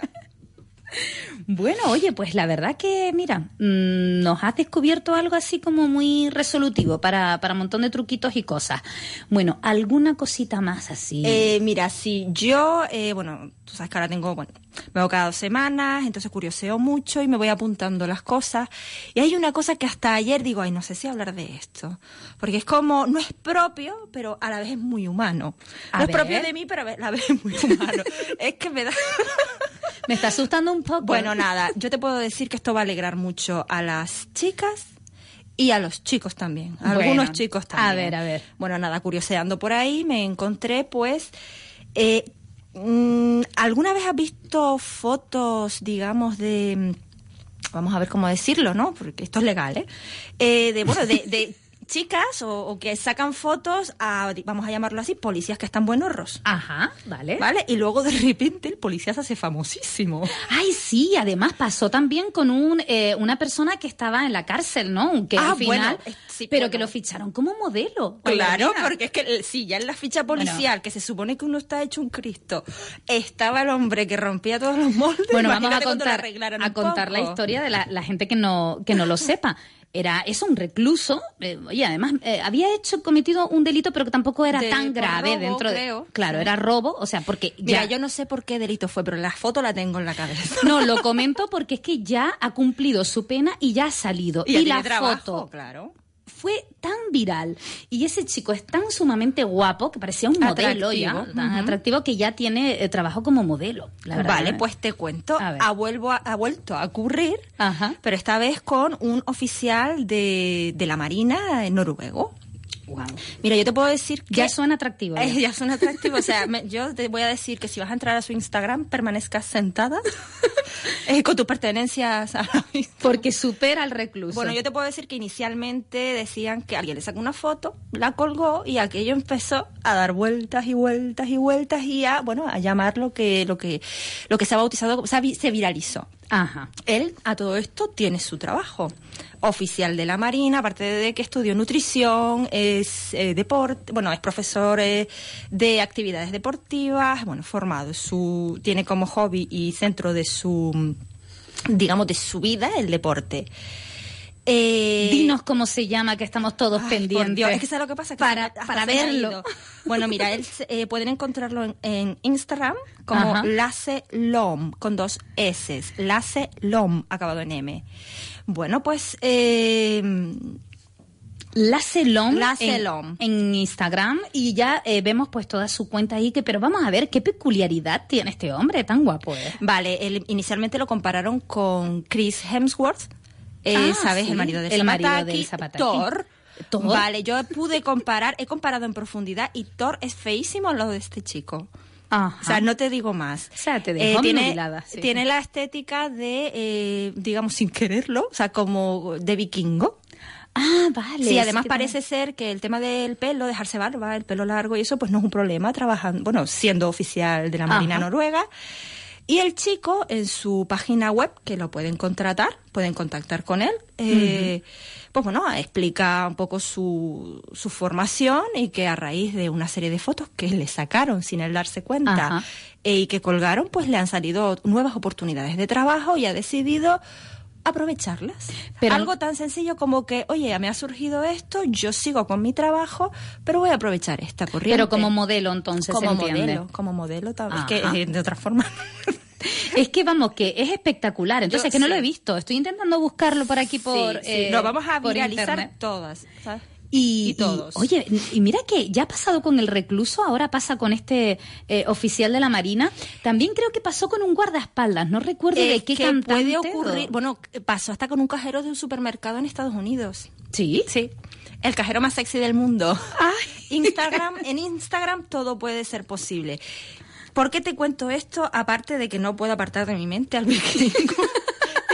Bueno, oye, pues la verdad que, mira, mm, nos has descubierto algo así como muy resolutivo para, para un montón de truquitos y cosas. Bueno, ¿alguna cosita más así?
Eh, mira, si yo, eh, bueno, tú sabes que ahora tengo, bueno, me veo cada dos semanas, entonces curioseo mucho y me voy apuntando las cosas. Y hay una cosa que hasta ayer digo, ay, no sé si hablar de esto. Porque es como, no es propio, pero a la vez es muy humano.
A
no
ver.
es propio de mí, pero a la vez es muy humano. es que me da...
Me está asustando un poco.
Bueno, nada, yo te puedo decir que esto va a alegrar mucho a las chicas y a los chicos también. A
Bueno,
algunos chicos también.
a ver, a ver.
Bueno, nada, curioseando por ahí me encontré, pues. eh, mm, ¿Alguna vez has visto fotos, digamos, de. mm, Vamos a ver cómo decirlo, ¿no? Porque esto es legal, ¿eh? Eh, de, bueno, de, de chicas o, o que sacan fotos a, vamos a llamarlo así, policías que están buenorros.
Ajá, vale.
¿Vale? Y luego de repente el policía se hace famosísimo.
Ay, sí, además pasó también con un, eh, una persona que estaba en la cárcel, ¿no? Que
Ah,
al final,
bueno, sí,
pero
bueno.
que lo ficharon como modelo.
Claro, porque es que eh, sí, ya en la ficha policial, que se supone que uno está hecho un Cristo, estaba el hombre que rompía todos los moldes.
Bueno, vamos a
Imagínate cuando lo
contar, a contar la historia de la, la gente que no, que no lo sepa. Era eso, un recluso, eh, y además eh, había hecho, cometido un delito, pero que tampoco era
De-
tan grave
robo,
dentro de...
creo.
Claro,
Sí.
era robo, o sea, porque
Mira,
ya...
yo no sé por qué delito fue, pero la foto la tengo en la cabeza.
No, lo comento porque es que ya ha cumplido su pena y ya ha salido.
Y
Y, la
trabajo,
foto
claro.
Fue tan viral y ese chico es tan sumamente guapo que parecía un modelo ya,
Atractivo,
tan atractivo que ya tiene eh, trabajo como modelo. La verdad.
Vale, pues te cuento. Ha, vuelvo a- ha vuelto a ocurrir,
Ajá.
pero esta vez con un oficial de, de la Marina noruego.
Wow.
Mira, yo te puedo decir que...
Ya suena atractivo. ya.
Eh, ya son atractivos. O sea, me- yo te voy a decir que si vas a entrar a su Instagram, permanezcas sentada eh, con tus pertenencias a la vista.
Porque supera al recluso.
Bueno, yo te puedo decir que inicialmente decían que alguien le sacó una foto, la colgó y aquello empezó a dar vueltas y vueltas y vueltas y a, bueno, a llamar lo que, lo que, lo que se ha bautizado, como- se, ha vi- se viralizó.
Ajá.
Él a todo esto tiene su trabajo. Oficial de la Marina, aparte de que estudió nutrición, es eh, deporte, bueno, es profesor eh, de actividades deportivas, bueno, formado, su, tiene como hobby y centro de su, digamos, de su vida el deporte. Eh,
Dinos cómo se llama, que estamos todos
Ay,
pendientes.
Dios, es que sabes lo que pasa que
para, para verlo.
Bueno, mira, él eh, pueden encontrarlo en, en Instagram como
Ajá.
Lace Lom con dos S, Lace Lom acabado en M. Bueno, pues eh,
Lacelom,
Lacelom.
En, en Instagram y ya eh, vemos pues toda su cuenta ahí que pero vamos a ver qué peculiaridad tiene este hombre tan guapo ¿eh?
vale, él- inicialmente lo compararon con Chris Hemsworth, eh,
Ah,
¿sabes?
sí,
El marido de
el marido del Zapataki.
Thor.
Thor.
Vale, yo pude comparar, he comparado en profundidad y Thor es feísimo lado de este chico.
Ajá.
O sea, no te digo más.
O sea, te dejó
tiene,
nubilada, sí.
tiene la estética de, eh, digamos, sin quererlo, o sea, como de vikingo.
ah vale
Sí, además parece ser que el tema del pelo, dejarse barba, el pelo largo y eso, pues no es un problema trabajando, bueno, siendo oficial de la Marina
Ajá.
Noruega. Y el chico, en su página web, que lo pueden contratar, pueden contactar con él, eh, pues bueno, explica un poco su, su formación y que a raíz de una serie de fotos que le sacaron sin él darse cuenta eh, y que colgaron, pues le han salido nuevas oportunidades de trabajo y ha decidido aprovecharlas.
Pero-
Algo tan sencillo como que, oye, me ha surgido esto, yo sigo con mi trabajo, pero voy a aprovechar esta corriente.
pero como modelo entonces
como
se entiende.
modelo, como modelo, tal vez que
Ajá.
eh, de otra forma.
es que vamos que es espectacular entonces
Yo-
que no
sí.
lo he visto estoy intentando buscarlo por aquí por
Sí, sí.
eh,
no, vamos a viralizar
internet.
todas, ¿sabes?
Y,
Y todos.
y, oye, y mira que ya ha pasado con el recluso, ahora pasa con este eh, oficial de la Marina. También creo que pasó con un guardaespaldas. No recuerdo de qué
que
cantante.
puede ocurrir, bueno, pasó hasta con un cajero de un supermercado en Estados Unidos.
Sí.
Sí. El cajero más sexy del mundo. Instagram, en Instagram todo puede ser posible. ¿Por qué te cuento esto? Aparte de que no puedo apartar de mi mente al vikingo.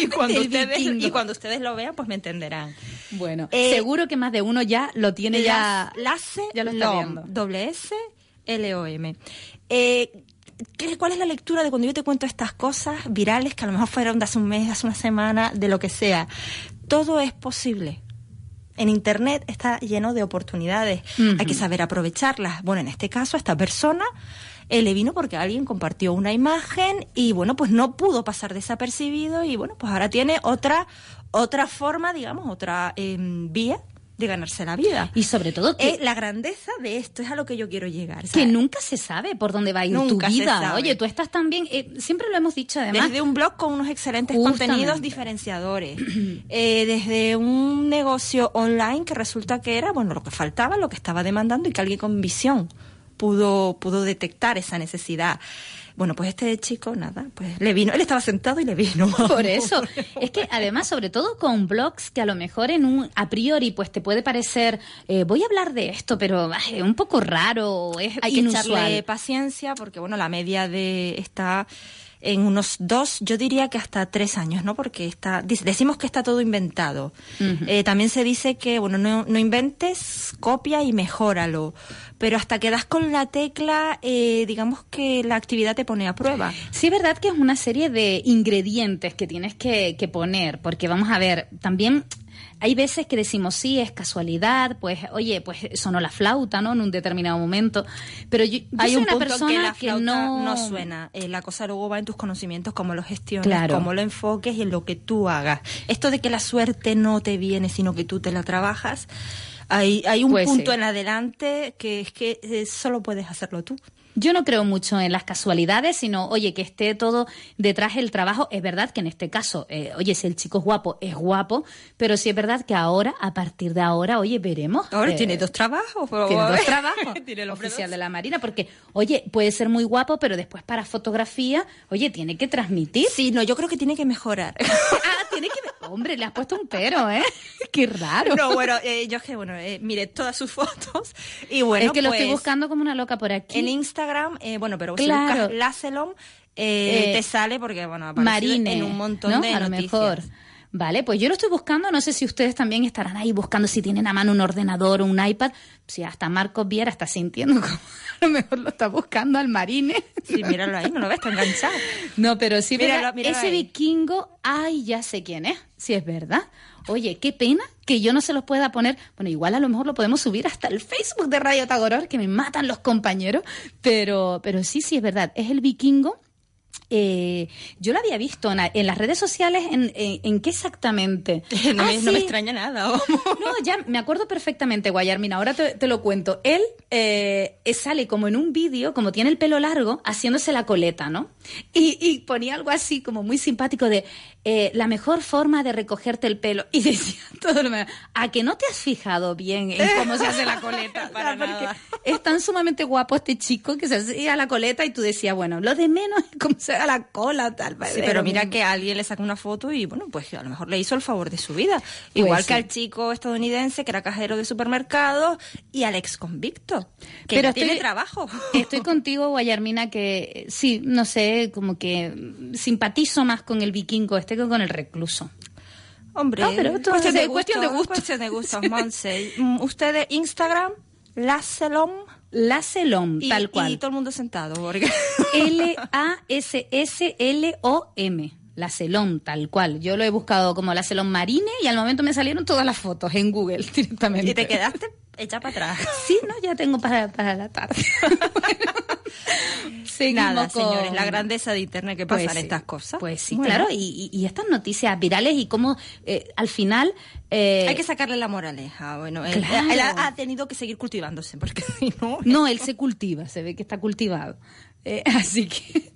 y, cuando ustedes, y cuando ustedes lo vean, pues me entenderán.
Bueno,
Eh,
seguro que más de uno ya lo tiene ya. Ya lo está
Lom,
viendo.
doble S L O M. Eh, ¿qué- ¿Cuál es la lectura de cuando yo te cuento estas cosas virales que a lo mejor fueron de hace un mes, de hace una semana, de lo que sea? Todo es posible. En Internet está lleno de oportunidades. Hay que saber aprovecharlas. Bueno, en este caso, esta persona eh, le vino porque alguien compartió una imagen y bueno, pues no pudo pasar desapercibido y bueno, pues ahora tiene otra otra forma, digamos, otra em, vía de ganarse la vida.
Y sobre todo que...
Eh, la grandeza de esto es a lo que yo quiero llegar.
Que nunca se sabe por dónde va a ir
Nunca
tu vida. Oye, tú estás también, eh, siempre lo hemos dicho además.
Desde un blog con unos excelentes
Justamente.
contenidos diferenciadores, eh, desde un negocio online que resulta que era, bueno, lo que faltaba, lo que estaba demandando y que alguien con visión pudo, pudo detectar esa necesidad. Bueno, pues este chico, nada, pues le vino, él estaba sentado y le vino.
Por eso. Es que además, sobre todo con blogs que a lo mejor en un a priori pues te puede parecer, eh, voy a hablar de esto, pero es un poco raro, es
Hay que echarle paciencia porque, bueno, la media de está en unos dos, yo diría que hasta tres años, ¿no? Porque está, decimos que está todo inventado. Eh, también se dice que, bueno, no, no inventes, copia y mejóralo. Pero hasta que das con la tecla, eh, digamos que la actividad te pone a prueba.
Sí, es verdad que es una serie de ingredientes que tienes que, que poner, porque vamos a ver, también hay veces que decimos, sí, es casualidad, pues, oye, pues sonó la flauta, ¿no? En un determinado momento. Pero yo, yo
Hay
soy
un
una
punto
persona
que la flauta
no...
no... suena. Eh, la cosa luego va en tus conocimientos, cómo lo gestiones,
Claro.
cómo lo enfoques y en lo que tú hagas. Esto de que la suerte no te viene, sino que tú te la trabajas, hay, hay un
Pues
punto
sí.
en adelante que es que eh, solo puedes hacerlo tú.
Yo no creo mucho en las casualidades, sino, oye, que esté todo detrás del trabajo. Es verdad que en este caso, eh, oye, si el chico es guapo, es guapo, pero sí es verdad que ahora, a partir de ahora, oye, veremos.
Ahora
eh,
tiene dos trabajos.
Tiene dos trabajos.
Tiene el
oficial
dos.
de la Marina, porque, oye, puede ser muy guapo, pero después para fotografía, oye, tiene que transmitir.
Sí, no, yo creo que tiene que mejorar.
ah, tiene que. Hombre, le has puesto un pero, ¿eh? Qué raro.
No, bueno, eh, yo es que, bueno, eh, miré todas sus fotos y bueno,
es que lo estoy
pues,
buscando como una loca por aquí.
En Instagram, eh, bueno, pero
Claro.
si buscas Lacelom, eh,
Eh,
te sale porque, bueno, ha aparecido
Marine,
en un montón
¿no?
de
a lo
noticias.
mejor. Vale, pues yo lo estoy buscando, no sé si ustedes también estarán ahí buscando si tienen a mano un ordenador o un iPad. Si hasta Marcos Viera está sintiendo como a lo mejor lo está buscando al marine.
Sí, míralo ahí, no lo ves, está enganchado.
No, pero sí,
Míralo, míralo
ese
ahí.
vikingo, ay, ya sé quién es, si es verdad. Oye, qué pena que yo no se los pueda poner. Bueno, igual a lo mejor lo podemos subir hasta el Facebook de Radio Tagoror, que me matan los compañeros. Pero, pero sí, sí es verdad. Es el vikingo. Eh, yo lo había visto en, la- en las redes sociales. ¿En, en, en qué exactamente?
No,
Ah,
me, no me
sí.
extraña nada.
No, ya me acuerdo perfectamente, Guayarmina. Ahora te, te lo cuento. Él eh, eh, sale como en un vídeo, como tiene el pelo largo, haciéndose la coleta, ¿no? Y, y ponía algo así como muy simpático de eh, la mejor forma de recogerte el pelo. Y decía todo lo demás, a que no te has fijado bien en cómo se hace la coleta. O sea,
Para nada.
es tan sumamente guapo este chico que se hacía la coleta y tú decías, bueno, lo de menos es cómo se da la cola, tal.
Sí, pero mira
mismo.
que alguien le saca una foto y bueno, pues a lo mejor le hizo el favor de su vida. Igual
Pues sí.
que al chico estadounidense que era cajero de supermercado y al ex convicto, que
Pero
tiene
estoy-
trabajo.
Estoy contigo, Guayarmina, que sí, no sé, como que simpatizo más con el vikingo este que con el recluso.
Hombre,
No, pero esto
cuestión,
es
de
cuestión de
gusto,
gusto.
cuestión de gustos, Monse. Mm, Ustedes, Instagram, Lacelom.
Lacelom,
y,
tal cual.
Y todo el mundo sentado. Porque...
L-A-S-S-L-O-M. Lacelom, tal cual. Yo lo he buscado como Lacelom Marine y al momento me salieron todas las fotos en Google directamente.
y te quedaste hecha para atrás.
Sí, no, ya tengo para, para la tarde. Bueno,
Nada,
con-
señores, la grandeza de Internet que
Pues
pasan
sí,
estas cosas.
Pues sí,
Bueno,
claro, y, y- y estas noticias virales y cómo eh, al final... eh,
Hay que sacarle la moraleja. Bueno, él,
Claro.
él ha, ha tenido que seguir cultivándose, porque si no...
No, él se cultiva, se ve que está cultivado. Eh, así que,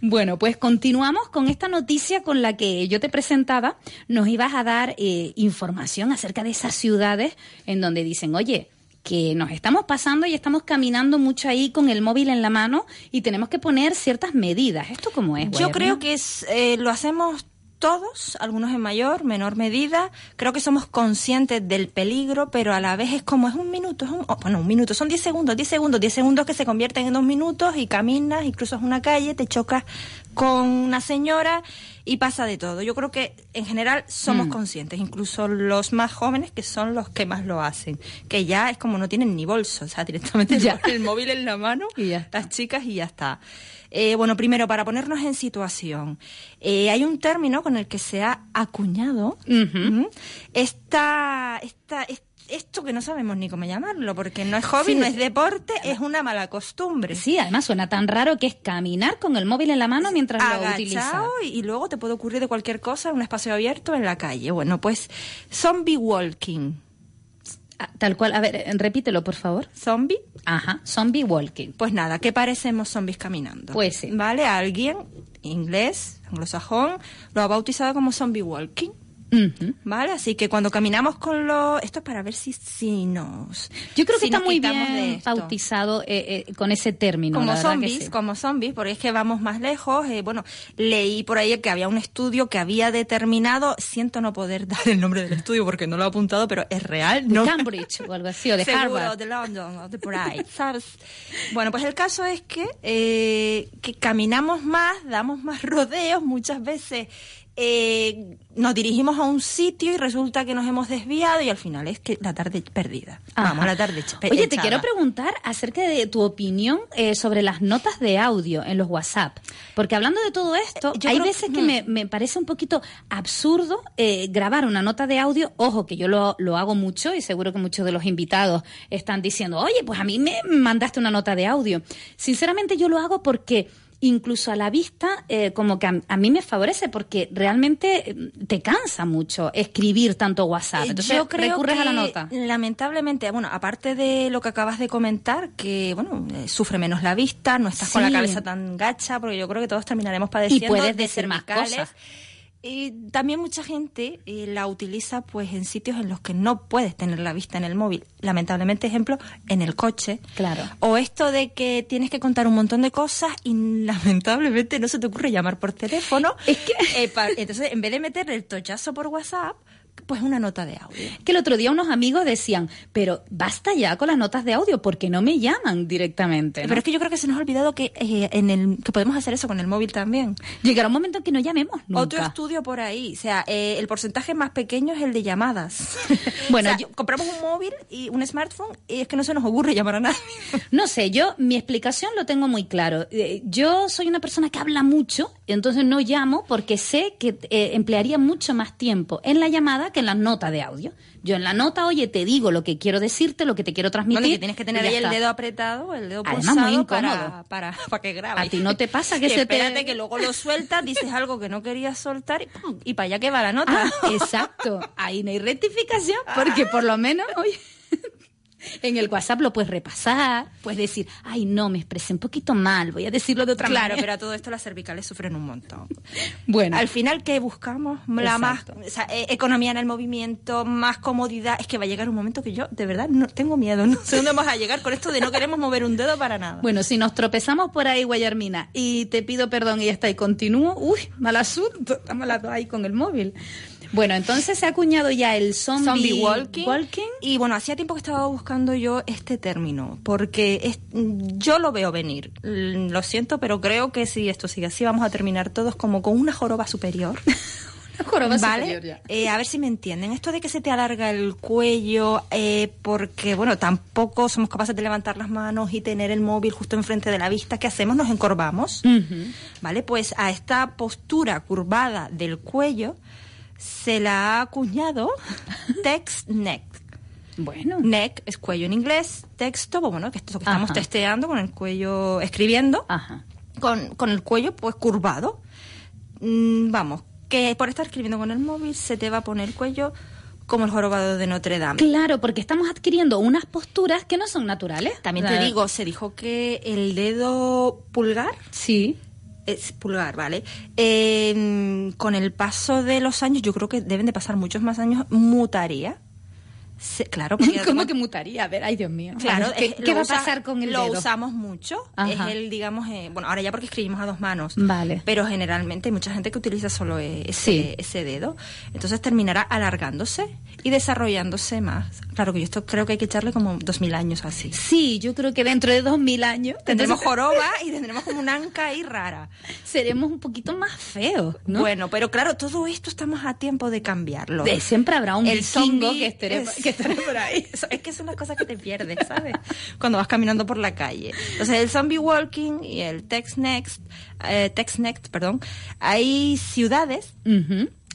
bueno, pues continuamos con esta noticia con la que yo te presentaba. Nos ibas a dar eh, información acerca de esas ciudades en donde dicen, oye, que nos estamos pasando y estamos caminando mucho ahí con el móvil en la mano y tenemos que poner ciertas medidas. ¿Esto cómo es?
Yo creo que es, eh, lo hacemos todos, algunos en mayor, menor medida. Creo que somos conscientes del peligro, pero a la vez es como es un minuto, es un, oh, bueno, un minuto, son 10 segundos, 10 segundos, 10 segundos que se convierten en dos minutos y caminas y cruzas una calle, te chocas con una señora y pasa de todo. Yo creo que en general somos
Mm.
conscientes, incluso los más jóvenes que son los que más lo hacen, que ya es como no tienen ni bolso, o sea, directamente
Ya.
el móvil en la mano,
Y ya
las chicas y ya está. Eh, bueno, primero, para ponernos en situación, eh, hay un término con el que se ha acuñado esta, esta, est- esto que no sabemos ni cómo llamarlo, porque no es hobby,
Sí.
no es deporte, es una mala costumbre.
Sí, además suena tan raro que es caminar con el móvil en la mano mientras lo
agachado y, y luego te puede ocurrir de cualquier cosa en un espacio abierto en la calle. Bueno, pues zombie walking.
Ah, Tal cual, a ver, eh, repítelo, por favor.
Zombie.
Ajá, zombie walking.
Pues nada, ¿qué parecemos zombies caminando?
Pues sí.
¿Vale? Alguien, inglés, anglosajón, lo ha bautizado como zombie walking. ¿Vale? Así que cuando caminamos con los... Esto es para ver si, si nos...
Yo creo que
si
está muy bien bautizado eh, eh, con ese término.
como
la verdad que
zombies,
sí.
como zombies, porque es que vamos más lejos. eh, bueno, leí por ahí que había un estudio que había determinado, siento no poder dar el nombre del estudio porque no lo he apuntado, pero es real.
De
no
Cambridge o algo así, o de
Seguro,
Harvard.
de London, o de ahí, ¿sabes? Bueno, pues el caso es que, eh, que caminamos más, damos más rodeos, muchas veces eh, nos dirigimos a un sitio y resulta que nos hemos desviado y al final es que la tarde perdida. Vamos,
Ajá.
la tarde
Oye, te quiero preguntar acerca de tu opinión eh, sobre las notas de audio en los WhatsApp. Porque hablando de todo esto,
Eh, yo
hay
creo-
veces que
mm.
me, me parece un poquito absurdo eh, grabar una nota de audio. Ojo, que yo lo, lo hago mucho y seguro que muchos de los invitados están diciendo, oye, pues a mí me mandaste una nota de audio. Sinceramente yo lo hago porque incluso a la vista, eh, como que a, a mí me favorece porque realmente eh, te cansa mucho escribir tanto WhatsApp.
Eh,
Entonces
Yo creo
recurres
que,
a la nota.
Lamentablemente, bueno, aparte de lo que acabas de comentar, que bueno, eh, sufre menos la vista, no estás con la cabeza tan gacha, porque yo creo que todos terminaremos padeciendo
puedes
de
decir más cosas.
Y también mucha gente eh, la utiliza pues en sitios en los que no puedes tener la vista en el móvil. Lamentablemente, ejemplo, en el coche.
Claro.
O esto de que tienes que contar un montón de cosas y lamentablemente no se te ocurre llamar por teléfono.
Es que-
Eh, pa- entonces, en vez de meterle el tochazo por WhatsApp, pues una nota de audio.
que el otro día unos amigos decían, pero basta ya con las notas de audio porque no me llaman directamente. ¿no?
Pero es que yo creo que se nos ha olvidado que eh, en el que podemos hacer eso con el móvil también.
Llegará un momento en que no llamemos nunca.
Otro estudio por ahí, o sea, eh, el porcentaje más pequeño es el de llamadas.
Bueno,
O sea,
yo-
compramos un móvil y un smartphone y es que no se nos ocurre llamar a nadie.
No sé, yo mi explicación lo tengo muy claro. Eh, Yo soy una persona que habla mucho, entonces no llamo porque sé que eh, emplearía mucho más tiempo en la llamada que en la nota de audio. Yo en la nota, oye, te digo lo que quiero decirte, lo que te quiero transmitir.
Bueno, que tienes que tener ahí el dedo apretado, el dedo
Además,
pulsado
muy
para,
incómodo.
para, para que grabe.
¿A ti no te pasa que
Y
se te-
espérate que luego lo sueltas, dices algo que no querías soltar y, ¡pum! y para allá que va la nota.
Ah, exacto. Ahí no hay rectificación, porque por lo menos, oye, en el WhatsApp lo puedes repasar, puedes decir, ay, no, me expresé un poquito mal, voy a decirlo de otra
Claro,
manera.
pero a todo esto las cervicales sufren un montón.
Bueno,
Al final, ¿qué buscamos? La más
Exacto.
o sea, eh, economía en el movimiento, más comodidad. Es que va a llegar un momento que yo, de verdad, no tengo miedo. No sé dónde vamos a llegar con esto de no queremos mover un dedo para nada.
Bueno, si nos tropezamos por ahí, Guayarmina, y te pido perdón y ya está, y continúo, uy, mal asunto, estamos las dos ahí con el móvil. Bueno, entonces se ha acuñado ya el zombie,
Zombie walking. Y bueno, hacía tiempo que estaba buscando yo este término, porque es- yo lo veo venir. Lo siento, pero creo que si esto sigue así, vamos a terminar todos como con una joroba superior.
Joroba
¿Vale?
superior ya.
Eh, a ver si me entienden. Esto de que se te alarga el cuello, eh, porque, bueno, tampoco somos capaces de levantar las manos y tener el móvil justo enfrente de la vista. ¿Qué hacemos? Nos encorvamos. ¿Vale? Pues a esta postura curvada del cuello se la ha acuñado text neck.
Bueno,
Neck es cuello en inglés, texto, bueno, que esto es lo que estamos
Ajá.
testeando con el cuello escribiendo,
ajá.
con, con el cuello pues curvado. Mm, vamos, que por estar escribiendo con el móvil se te va a poner el cuello como el jorobado de Notre Dame.
Claro, porque estamos adquiriendo unas posturas que no son naturales.
También te digo, se dijo que el dedo pulgar
Sí.
Es pulgar, ¿vale? Eh, con el paso de los años, yo creo que deben de pasar muchos más años, mutaría. Se- claro, porque
¿Cómo que mutaría? A ver, ay Dios mío.
Claro,
¿qué,
es-
qué va a pasar con el
Lo
dedo?
usamos mucho.
Ajá.
Es el, digamos, eh, bueno, ahora ya porque escribimos a dos manos.
Vale.
Pero generalmente hay mucha gente que utiliza solo eh, ese,
Sí.
ese dedo. Entonces terminará alargándose y desarrollándose más. Claro que yo esto creo que hay que echarle como dos mil años así.
Sí, yo creo que dentro de dos mil años
Tendremos joroba y tendremos como una anca ahí rara.
seremos un poquito más feos, ¿no?
Bueno, pero claro, todo esto estamos a tiempo de cambiarlo.
De- siempre habrá un
El
vikingo
zombie
que esté,
es-
que estará por ahí.
Eso- es que son las cosas que te pierdes, ¿sabes? Cuando vas caminando por la calle. Entonces, el zombie walking y el text next, eh, text next, perdón, hay ciudades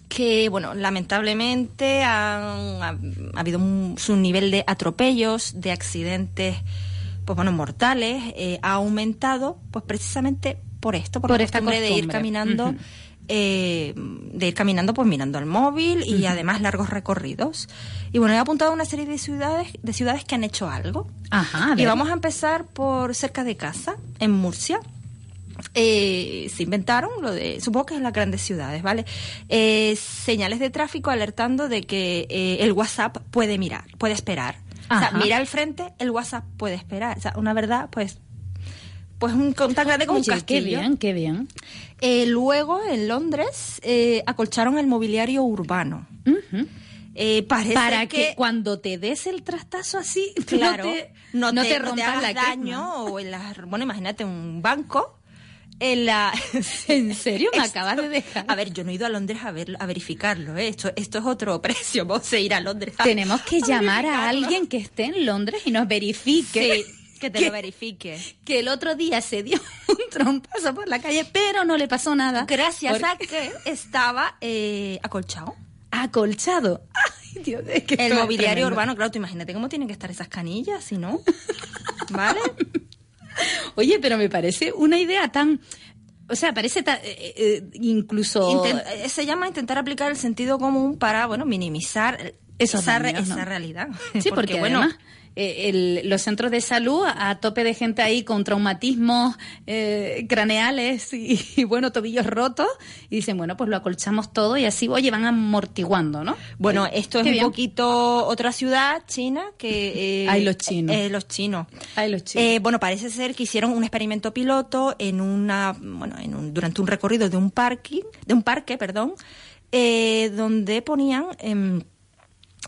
que, bueno, lamentablemente han- ha, ha habido un, su nivel de atropellos, de accidentes, pues bueno, mortales, eh, ha aumentado, pues precisamente por esto, por,
Por
la
esta
costumbre de ir caminando. Eh, de ir caminando, pues mirando el móvil y además largos recorridos. Y bueno, he apuntado una serie de ciudades, de ciudades que han hecho algo.
Ajá, a
Y vamos a empezar por cerca de casa, en Murcia. Eh, se inventaron lo de, supongo que en las grandes ciudades, ¿vale? Eh, señales de tráfico alertando de que el WhatsApp puede mirar, puede esperar. O sea, mira al frente, el WhatsApp puede esperar. O sea, una verdad, pues, pues un, con- tan grande como
Oye,
un castillo.
qué bien, qué bien.
Eh, luego, en Londres, eh, acolcharon el mobiliario urbano. Eh, parece
Para que,
que
cuando te des el trastazo así,
claro,
no te,
no
no
te,
te
no te
rompas
hagas
la
daño
crema.
o en la, bueno imagínate un banco en la
¿En serio? Me
Esto-
acabas de dejar.
a ver yo no he ido a Londres a ver a verificarlo ¿eh? esto esto es otro precio vamos a ir a Londres a-
Tenemos que llamar a
verificarlo.
alguien que esté en Londres y nos verifique.
Sí, que te lo verifique
que el otro día se dio un trompazo por la calle, pero no le pasó nada.
gracias a que estaba eh, acolchado
Acolchado. Ay, Dios, es que
el mobiliario
tremendo.
urbano claro tú imagínate cómo tienen que estar esas canillas si no vale
Oye, pero me parece una idea tan... O sea, parece tan, eh, eh, incluso...
Inten- eh, se llama intentar aplicar el sentido común para bueno minimizar
Esos
esa, re-
daños, ¿no?
esa realidad
Sí, porque,
bueno
además eh, el- los centros de salud a, a tope de gente ahí con traumatismos eh, craneales y, y, bueno, tobillos rotos y dicen, bueno, pues lo acolchamos todo y así, oye, van amortiguando, ¿no?
Bueno, esto es
Qué
un
bien.
poquito otra ciudad china que... eh,
Ay, los chinos.
los chinos.
Ay, los chicos.
Eh, bueno, parece ser que hicieron un experimento piloto en una, bueno, en un- durante un recorrido de un parking, de un parque, perdón, eh, donde ponían, em,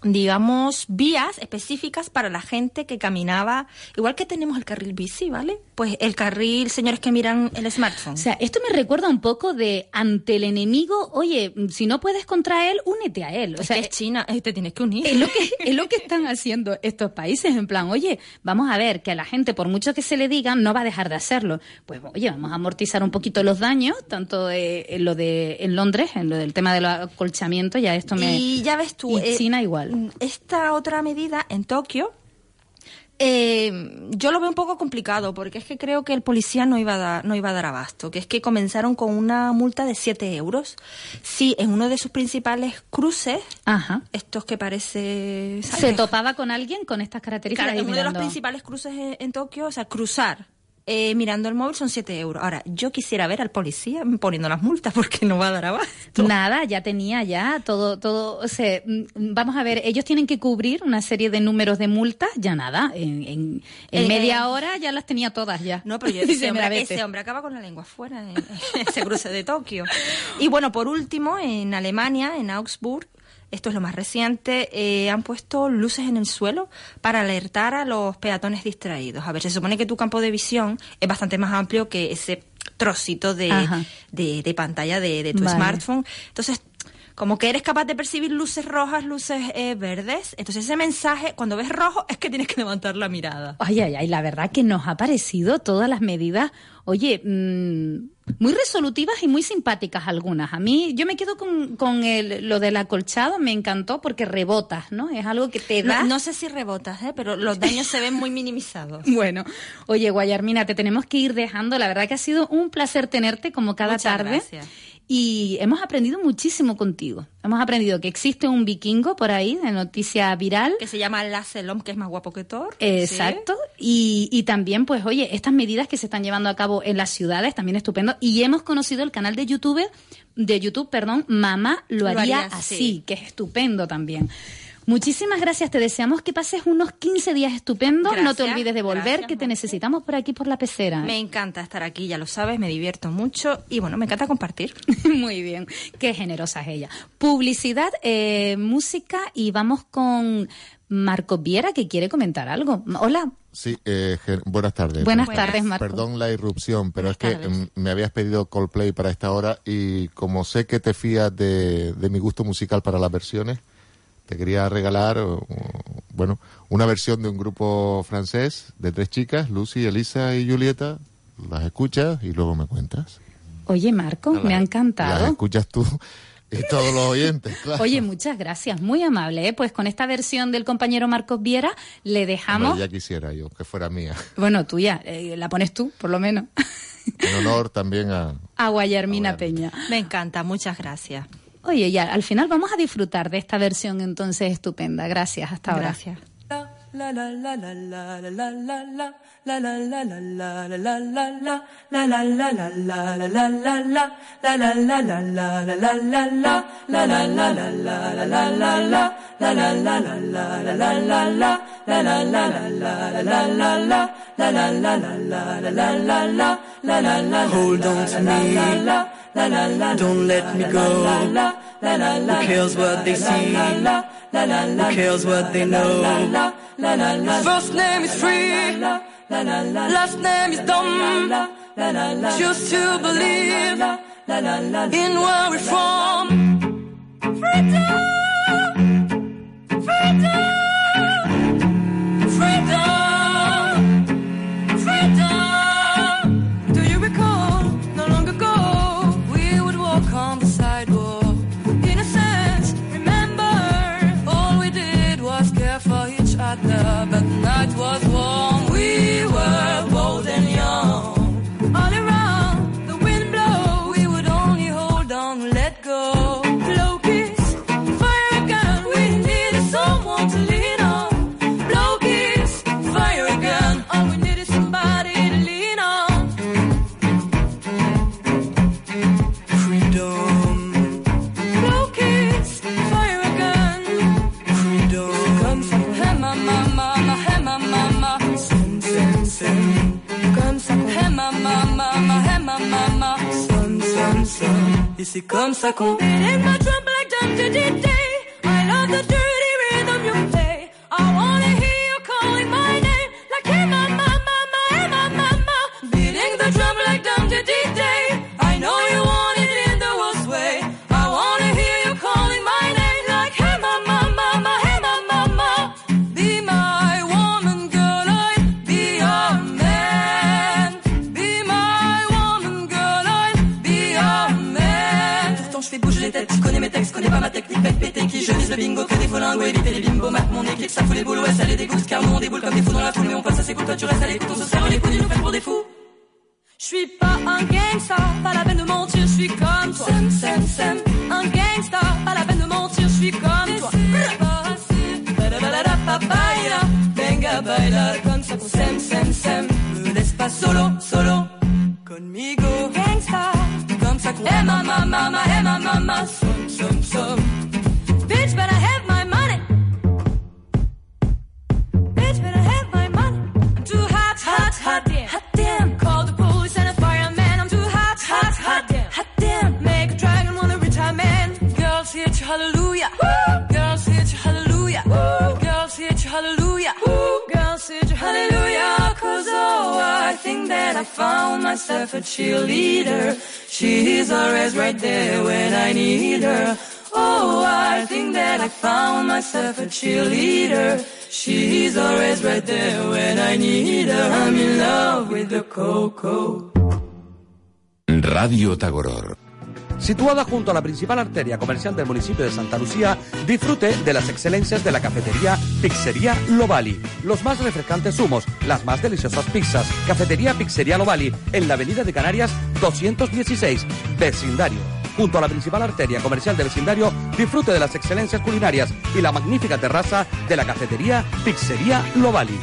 digamos, vías específicas para la gente que caminaba, igual que tenemos el carril bici, ¿vale? Pues el carril, señores que miran el smartphone.
O sea, esto me recuerda un poco de ante el enemigo, oye, si no puedes contra él, únete a él. O
Es
sea,
que es China, eh, te tienes que unir.
Es lo que, es lo que están haciendo estos países, en plan, oye, vamos a ver que a la gente, por mucho que se le diga, no va a dejar de hacerlo. Pues oye, vamos a amortizar un poquito los daños, tanto eh, en lo de en Londres, en lo del tema de los acolchamientos, ya esto me...
Y ya ves tú,
y
eh,
China igual.
Esta otra medida en Tokio, eh, yo lo veo un poco complicado porque es que creo que el policía no iba a dar, no iba a dar abasto, que es que comenzaron con una multa de 7 euros. Sí, en uno de sus principales cruces,
Ajá.
estos que parece... ¿sabes?
Se topaba con alguien con estas características.
Claro, en uno de los principales cruces en, en Tokio, o sea, cruzar eh, mirando el móvil son 7 euros. Ahora, yo quisiera ver al policía poniendo las multas porque no va a dar abasto.
Nada, ya tenía ya todo, todo, o sea, mm, vamos a ver, ellos tienen que cubrir una serie de números de multas, ya nada, en, en, en
Eh,
media hora ya las tenía todas ya.
No, pero yo- ese, hombre, ese hombre acaba con la lengua afuera en, en ese cruce de Tokio. Y bueno, por último, en Alemania, en Augsburg, esto es lo más reciente, eh, han puesto luces en el suelo para alertar a los peatones distraídos. A ver, se supone que tu campo de visión es bastante más amplio que ese trocito de, de, de pantalla de, de tu
Vale.
smartphone. Entonces, como que eres capaz de percibir luces rojas, luces eh, verdes, entonces ese mensaje, cuando ves rojo, es que tienes que levantar la mirada.
Ay, ay, ay, la verdad que nos ha parecido todas las medidas, oye, mm, muy resolutivas y muy simpáticas algunas. A mí, yo me quedo con, con el, lo del acolchado, me encantó porque rebotas, ¿no? Es algo que te da...
No, no sé si rebotas, ¿eh? pero los daños se ven muy minimizados.
Bueno, oye, Guayarmina, te tenemos que ir dejando. La verdad que ha sido un placer tenerte como cada
Muchas
tarde.
gracias.
Y hemos aprendido muchísimo contigo. Hemos aprendido que existe un vikingo por ahí de noticia viral.
Que se llama Lacelom, que es más guapo que Thor.
Exacto. Y, y también, pues, oye, estas medidas que se están llevando a cabo en las ciudades, también estupendo. Y hemos conocido el canal de YouTube, de YouTube, perdón, Mamá lo
Lo
haría, así. que es estupendo también. Muchísimas gracias, te deseamos que pases unos 15 días estupendos. no te olvides de volver,
gracias,
que te necesitamos por aquí, por la pecera.
Me encanta estar aquí, ya lo sabes, me divierto mucho y bueno, me encanta compartir.
Muy bien, qué generosa es ella. Publicidad, eh, música y vamos con Marco Viera que quiere comentar algo. Hola.
Sí, eh, buenas tardes.
Buenas
Buenas
tardes, Marco.
Perdón la irrupción, pero es que
tardes.
mm, me habías pedido Coldplay para esta hora y como sé que te fías de, de mi gusto musical para las versiones, te quería regalar, bueno, una versión de un grupo francés de tres chicas, Lucy, Elisa y Julieta. Las escuchas y luego me cuentas.
Oye, Marco, me ha
Las
encantado.
escuchas tú y todos los oyentes, claro.
Oye, muchas gracias, muy amable. ¿eh? Pues con esta versión del compañero Marcos Viera le dejamos...
Hombre, ya quisiera yo que fuera mía.
Bueno, tuya, eh, la pones tú, por lo menos.
En honor también a...
A Guayarmina Peña.
Me encanta, muchas gracias.
Oye, ya al final vamos a disfrutar de esta versión entonces estupenda. Gracias, hasta ahora.
Don't let me go. Who cares what they see? Who cares what they know? First name is free, last name is dumb. Choose to believe in where we're from. Freedom, Et c'est comme ça qu'on Beating my drum like drum to day. I love the dirty ça fout les boules, ouais ça les dégoûte, car nous on déboule comme des fous dans la foule, mais on passe assez cool, toi tu restes à l'écoute, on se serre les coudes, ils nous prennent pour des fous. Je suis pas un gangsta, pas la peine de mentir, je suis comme toi. Sem, sem, sem. Un gangsta, pas la peine de mentir, je suis comme toi. Baila, venga baila, comme ça pour sem, sem, sem. Me laisse pas solo, solo. Conmigo, gangsta, comme ça qu'on. Hey mama, mama, hey mama, mama, som, som, som. That I found myself a cheerleader. She's always right there when I need her. Oh, I think that I found myself a cheerleader. She's always right there when I need her. I'm in love with the coco.
Radio Tagoror.
Situada junto a la principal arteria comercial del municipio de Santa Lucía, disfrute de las excelencias de la cafetería Pizzería Lovali. Los más refrescantes humos, las más deliciosas pizzas. Cafetería Pizzería Lovali, en la avenida de Canarias 216, vecindario. Junto a la principal arteria comercial del vecindario, disfrute de las excelencias culinarias y la magnífica terraza de la cafetería Pizzería Lovali.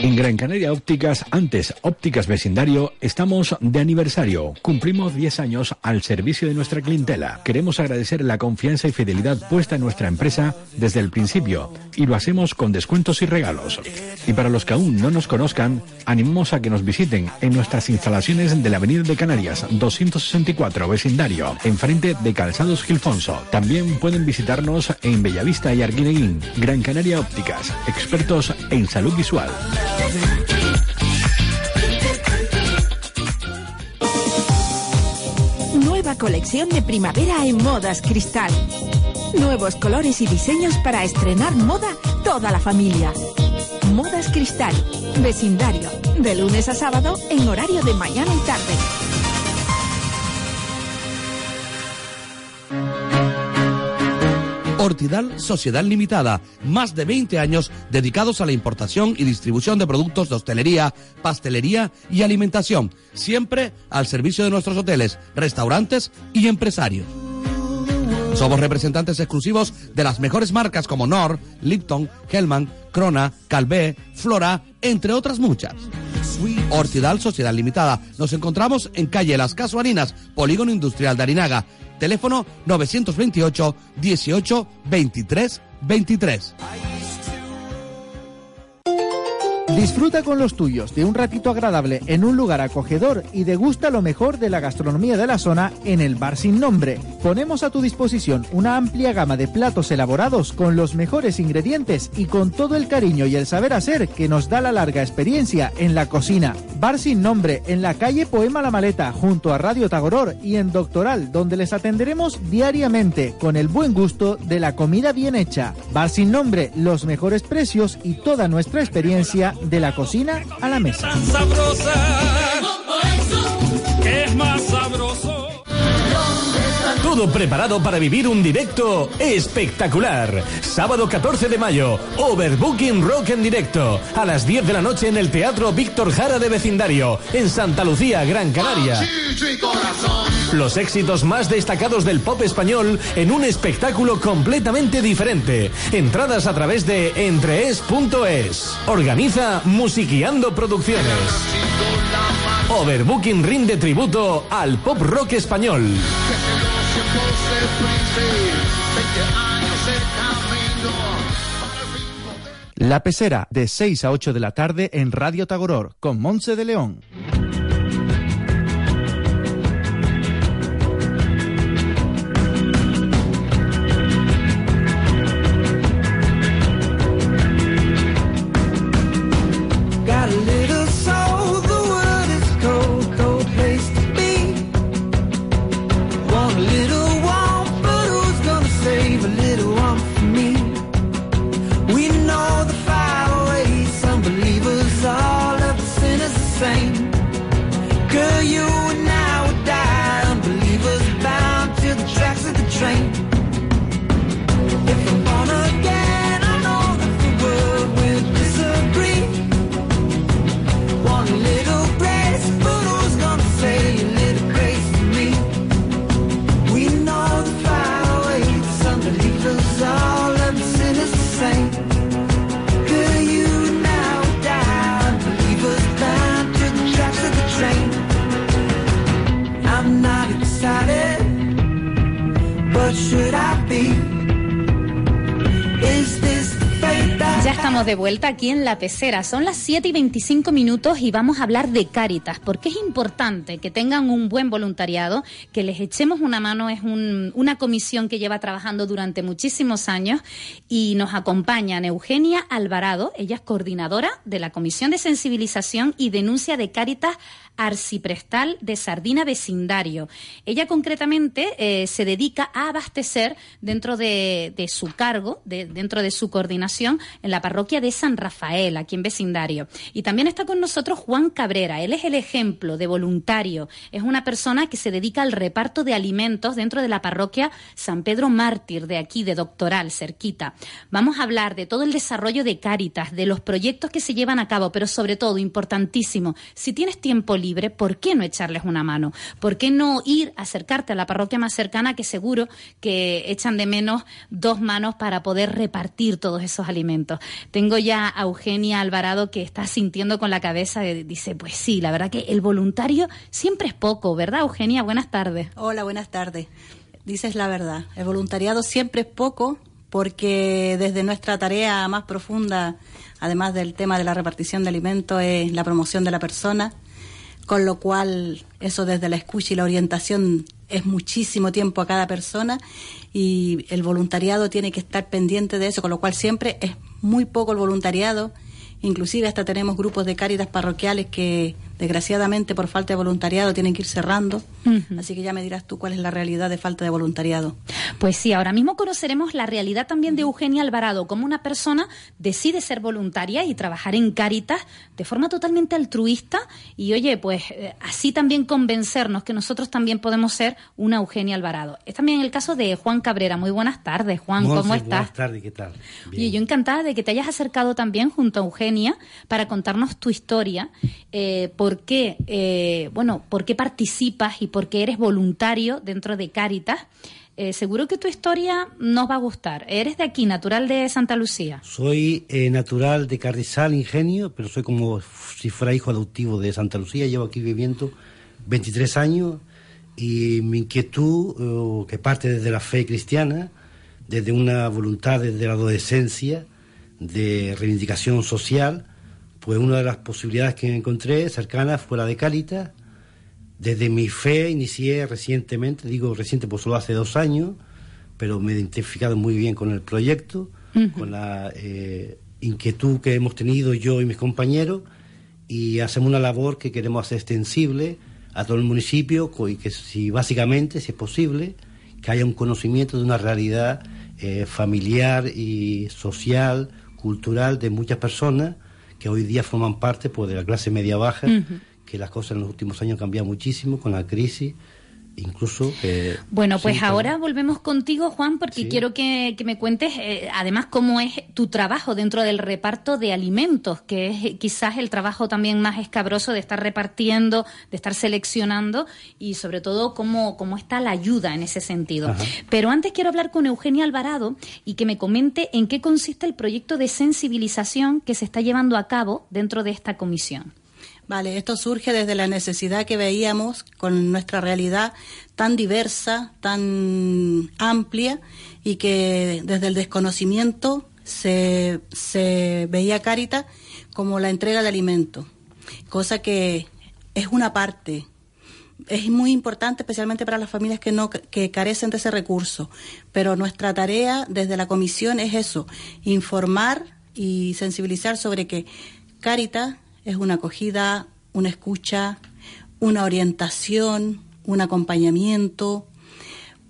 En Gran Canaria Ópticas, antes Ópticas Vecindario, estamos de aniversario. Cumplimos 10 años al servicio de nuestra clientela. Queremos agradecer la confianza y fidelidad puesta en nuestra empresa desde el principio y lo hacemos con descuentos y regalos. Y para los que aún no nos conozcan, animamos a que nos visiten en nuestras instalaciones de la Avenida de Canarias 264 Vecindario, enfrente de Calzados Gilfonso. También pueden visitarnos en Bellavista y Arguineguín. Gran Canaria Ópticas, expertos en salud visual.
Nueva colección de primavera en Modas Cristal. Nuevos colores y diseños para estrenar moda toda la familia. Modas Cristal, vecindario, de lunes a sábado en horario de mañana y tarde.
Hortidal Sociedad Limitada, más de 20 años dedicados a la importación y distribución de productos de hostelería, pastelería y alimentación, siempre al servicio de nuestros hoteles, restaurantes y empresarios. Somos representantes exclusivos de las mejores marcas como Nor, Lipton, Hellman, Crona, Calvé, Flora, entre otras muchas. Hortidal Sociedad Limitada. Nos encontramos en calle Las Casuarinas, Polígono Industrial de Arinaga. Teléfono 928 18 23 23.
Disfruta con los tuyos de un ratito agradable en un lugar acogedor y degusta lo mejor de la gastronomía de la zona en el bar sin nombre. Ponemos a tu disposición una amplia gama de platos elaborados con los mejores ingredientes y con todo el cariño y el saber hacer que nos da la larga experiencia en la cocina. Bar sin nombre en la calle Poema La Maleta junto a Radio Tagoror y en Doctoral donde les atenderemos diariamente con el buen gusto de la comida bien hecha. Bar sin nombre, los mejores precios y toda nuestra experiencia de la cocina a la mesa.
sabrosa, que es más sabroso.
Todo preparado para vivir un directo espectacular. Sábado 14 de mayo, Overbooking Rock en directo. A las 10 de la noche en el Teatro Víctor Jara de Vecindario, en Santa Lucía, Gran Canaria. Los éxitos más destacados del pop español en un espectáculo completamente diferente. Entradas a través de entrees.es. Organiza Musiqueando Producciones. Overbooking rinde tributo al pop rock español.
La Pecera, de 6 a 8 de la tarde en Radio Tagoror, con Monse de León.
Vuelta aquí en La Pecera. Son las 7 y 25 minutos y vamos a hablar de Cáritas, porque es importante que tengan un buen voluntariado, que les echemos una mano. Es un- una comisión que lleva trabajando durante muchísimos años y nos acompañan Eugenia Alvarado, ella es coordinadora de la Comisión de Sensibilización y Denuncia de Cáritas Arciprestal de Sardina Vecindario. Ella concretamente eh, se dedica a abastecer dentro de, su cargo, de- dentro de su coordinación, en la parroquia de San Rafael, aquí en Vecindario. Y también está con nosotros Juan Cabrera. Él es el ejemplo de voluntario. Es una persona que se dedica al reparto de alimentos dentro de la parroquia San Pedro Mártir, de aquí, de Doctoral, cerquita. Vamos a hablar de todo el desarrollo de Cáritas, de los proyectos que se llevan a cabo, pero sobre todo, importantísimo, si tienes tiempo libre, ¿por qué no echarles una mano? ¿Por qué no ir, acercarte a la parroquia más cercana, que seguro que echan de menos dos manos para poder repartir todos esos alimentos? Tengo ya a Eugenia Alvarado que está sintiendo con la cabeza, dice, pues sí, la verdad que el voluntario siempre es poco, ¿verdad, Eugenia? Buenas tardes.
Hola, buenas tardes. Dices la verdad, el voluntariado siempre es poco porque desde nuestra tarea más profunda, además del tema de la repartición de alimentos, es la promoción de la persona, con lo cual eso desde la escucha y la orientación es muchísimo tiempo a cada persona y el voluntariado tiene que estar pendiente de eso, con lo cual siempre es muy poco el voluntariado. Inclusive hasta tenemos grupos de cáritas parroquiales que desgraciadamente por falta de voluntariado tienen que ir cerrando. Así que ya me dirás tú cuál es la realidad de falta de voluntariado.
Pues sí, ahora mismo conoceremos la realidad también de Eugenia Alvarado, como una persona decide ser voluntaria y trabajar en Cáritas de forma totalmente altruista y oye, pues eh, así también convencernos que nosotros también podemos ser una Eugenia Alvarado. Es también el caso de Juan Cabrera. Muy buenas tardes, Juan, ¿cómo
Monse,
estás?
Buenas tardes, ¿qué tal?
Oye, yo encantada de que te hayas acercado también junto a Eugenia para contarnos tu historia, eh, por qué, eh, bueno, por qué participas y por qué eres voluntario dentro de Cáritas. Eh, seguro que tu historia nos va a gustar. Eres de aquí, natural de Santa Lucía.
Soy eh, natural de Carrizal, Ingenio, pero soy como si fuera hijo adoptivo de Santa Lucía. Llevo aquí viviendo 23 años y mi inquietud, eh, que parte desde la fe cristiana, desde una voluntad desde la adolescencia de reivindicación social, pues una de las posibilidades que encontré cercanas fue la de Cáritas. Desde mi fe inicié recientemente, digo reciente pues solo hace dos años, pero me he identificado muy bien con el proyecto, con la eh, inquietud que hemos tenido yo y mis compañeros y hacemos una labor que queremos hacer extensible a todo el municipio y que si básicamente, si es posible, que haya un conocimiento de una realidad eh, familiar y social, cultural de muchas personas que hoy día forman parte pues, de la clase media baja,
Ujú.
que las cosas en los últimos años han cambiado muchísimo con la crisis, incluso... eh,
Bueno, pues ahora volvemos contigo, Juan, porque
Sí.
quiero que, que me cuentes, eh, además, cómo es tu trabajo dentro del reparto de alimentos, que es eh, quizás el trabajo también más escabroso de estar repartiendo, de estar seleccionando y, sobre todo, cómo, cómo está la ayuda en ese sentido.
Ajá.
Pero antes quiero hablar con Eugenia Alvarado y que me comente en qué consiste el proyecto de sensibilización que se está llevando a cabo dentro de esta comisión.
Vale, esto surge desde la necesidad que veíamos con nuestra realidad tan diversa, tan amplia y que desde el desconocimiento se, se veía Cáritas como la entrega de alimentos, cosa que es una parte. Es muy importante, especialmente para las familias que no que carecen de ese recurso. Pero nuestra tarea desde la comisión es eso: informar y sensibilizar sobre que Cáritas es una acogida, una escucha, una orientación, un acompañamiento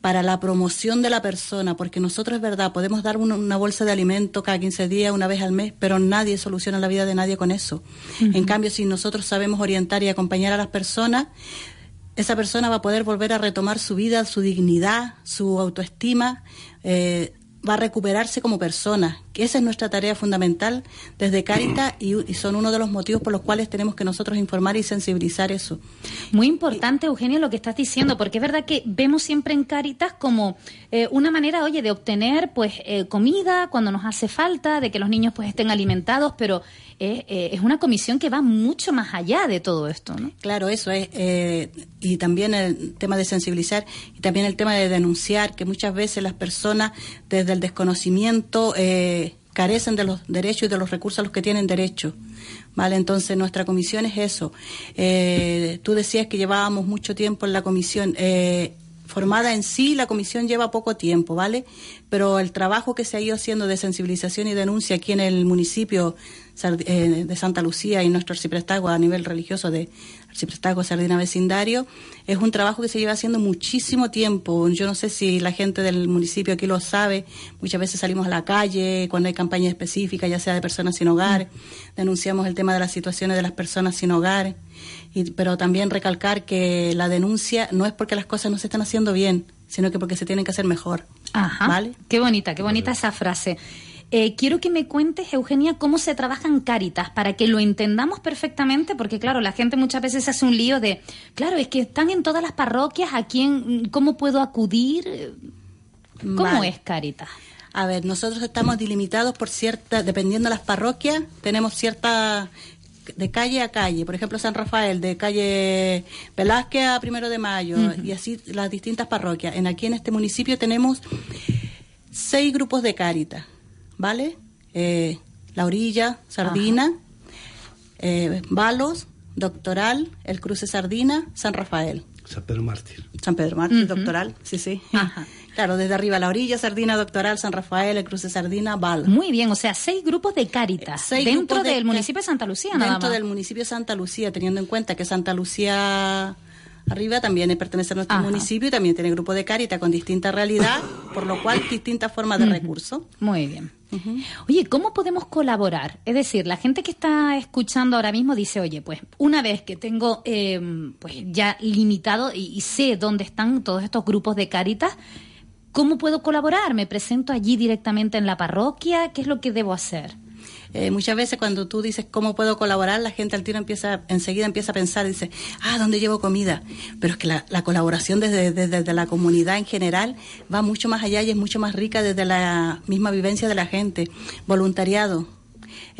para la promoción de la persona, porque nosotros es verdad, podemos dar una, una bolsa de alimento cada 15 días, una vez al mes, pero nadie soluciona la vida de nadie con eso. En cambio, si nosotros sabemos orientar y acompañar a las personas, esa persona va a poder volver a retomar su vida, su dignidad, su autoestima, eh, va a recuperarse como persona. Esa es nuestra tarea fundamental desde Caritas y, y son uno de los motivos por los cuales tenemos que nosotros informar y sensibilizar eso.
Muy importante, Eugenio, lo que estás diciendo, porque es verdad que vemos siempre en Cáritas como eh, una manera, oye, de obtener pues eh, comida cuando nos hace falta, de que los niños pues estén alimentados, pero eh, es una comisión que va mucho más allá de todo esto, ¿no?
Claro, eso es. y también el tema de sensibilizar y también el tema de denunciar, que muchas veces las personas desde el desconocimiento carecen de los derechos y de los recursos a los que tienen derecho. ¿Vale? Entonces nuestra comisión es eso. Eh, tú decías que llevábamos mucho tiempo en la comisión. Eh, formada en sí, la comisión lleva poco tiempo, ¿vale? Pero el trabajo que se ha ido haciendo de sensibilización y denuncia aquí en el municipio eh, de Santa Lucía y nuestro arciprestazgo a nivel religioso de arciprestazgo Sardina Vecindario es un trabajo que se lleva haciendo muchísimo tiempo. Yo no sé si la gente del municipio aquí lo sabe. Muchas veces salimos a la calle cuando hay campañas específicas, ya sea de personas sin hogar, denunciamos el tema de las situaciones de las personas sin hogar. Y, pero también recalcar que la denuncia no es porque las cosas no se están haciendo bien, sino que porque se tienen que hacer mejor.
Ajá.
¿Vale?
Qué bonita, qué bonita esa frase. Eh, quiero que me cuentes, Eugenia, cómo se trabaja en Cáritas, para que lo entendamos perfectamente, porque claro, la gente muchas veces hace un lío de, claro, es que están en todas las parroquias, ¿a quién, cómo puedo acudir? ¿Cómo
Vale.
es Cáritas?
A ver, nosotros estamos delimitados por cierta, dependiendo de las parroquias, tenemos cierta de calle a calle, por ejemplo San Rafael, de calle Velázquez a Primero de Mayo, y así las distintas parroquias. En aquí en este municipio tenemos seis grupos de Cáritas, ¿vale? Eh, La Orilla, Sardina, eh, Balos, Doctoral, El Cruce Sardina, San Rafael.
San Pedro Mártir.
San Pedro Mártir, doctoral, sí, sí. Claro, desde arriba la orilla, Sardina Doctoral, San Rafael, el Cruce Sardina, Val.
Muy bien, o sea, seis grupos de Cáritas
Seis
dentro
de-
del municipio de Santa Lucía, nada
Dentro
más.
del municipio de Santa Lucía, teniendo en cuenta que Santa Lucía arriba también pertenece a nuestro
Ajá.
municipio y también tiene grupo de Cáritas con distinta realidad, por lo cual distintas formas de
Ujú.
recursos.
Muy bien. Oye, ¿cómo podemos colaborar? Es decir, la gente que está escuchando ahora mismo dice, oye, pues una vez que tengo eh, pues ya limitado y, y sé dónde están todos estos grupos de Cáritas, ¿cómo puedo colaborar? ¿Me presento allí directamente en la parroquia? ¿Qué es lo que debo hacer?
Eh, muchas veces cuando tú dices cómo puedo colaborar, la gente al tiro empieza, enseguida empieza a pensar, dice, ah, ¿dónde llevo comida? Pero es que la, la colaboración desde, desde, desde la comunidad en general va mucho más allá y es mucho más rica desde la misma vivencia de la gente. Voluntariado.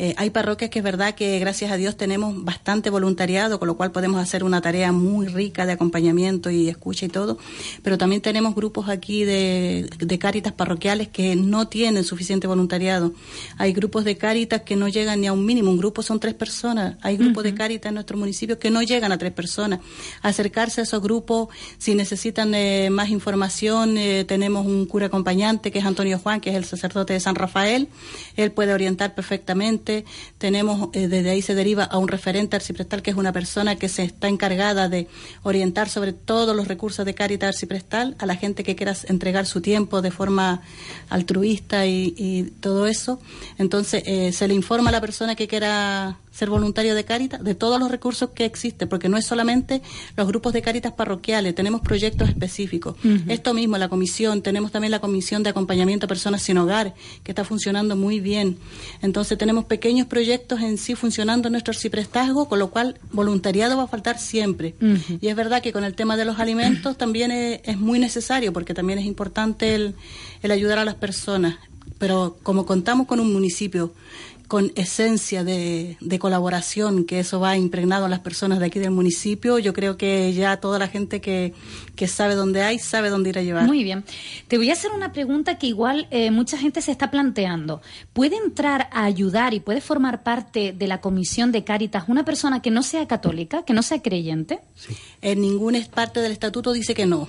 Eh, hay parroquias que es verdad que gracias a Dios tenemos bastante voluntariado, con lo cual podemos hacer una tarea muy rica de acompañamiento y escucha y todo, pero también tenemos grupos aquí de, de cáritas parroquiales que no tienen suficiente voluntariado. Hay grupos de cáritas que no llegan ni a un mínimo, un grupo son tres personas, hay grupos de cáritas en nuestro municipio que no llegan a tres personas. Acercarse a esos grupos, si necesitan eh, más información, eh, tenemos un cura acompañante que es Antonio Juan, que es el sacerdote de San Rafael, él puede orientar perfectamente. Tenemos, eh, desde ahí se deriva a un referente arciprestal, que es una persona que se está encargada de orientar sobre todos los recursos de Cáritas Arciprestal a la gente que quiera entregar su tiempo de forma altruista y, y todo eso. Entonces, eh, se le informa a la persona que quiera ser voluntario de Cáritas de todos los recursos que existen, porque no es solamente los grupos de Cáritas parroquiales, tenemos proyectos específicos. Esto mismo, la comisión, tenemos también la comisión de acompañamiento a personas sin hogar, que está funcionando muy bien. Entonces tenemos pequeños proyectos en sí funcionando en nuestro arciprestazgo, con lo cual voluntariado va a faltar siempre. Y es verdad que con el tema de los alimentos también es, es muy necesario, porque también es importante el, el ayudar a las personas. Pero como contamos con un municipio con esencia de, de colaboración, que eso va impregnado a las personas de aquí del municipio, yo creo que ya toda la gente que, que sabe dónde hay, sabe dónde ir a llevar.
Muy bien. Te voy a hacer una pregunta que igual eh, mucha gente se está planteando. ¿Puede entrar a ayudar y puede formar parte de la comisión de Cáritas una persona que no sea católica, que no sea creyente?
En ninguna parte del estatuto dice que no.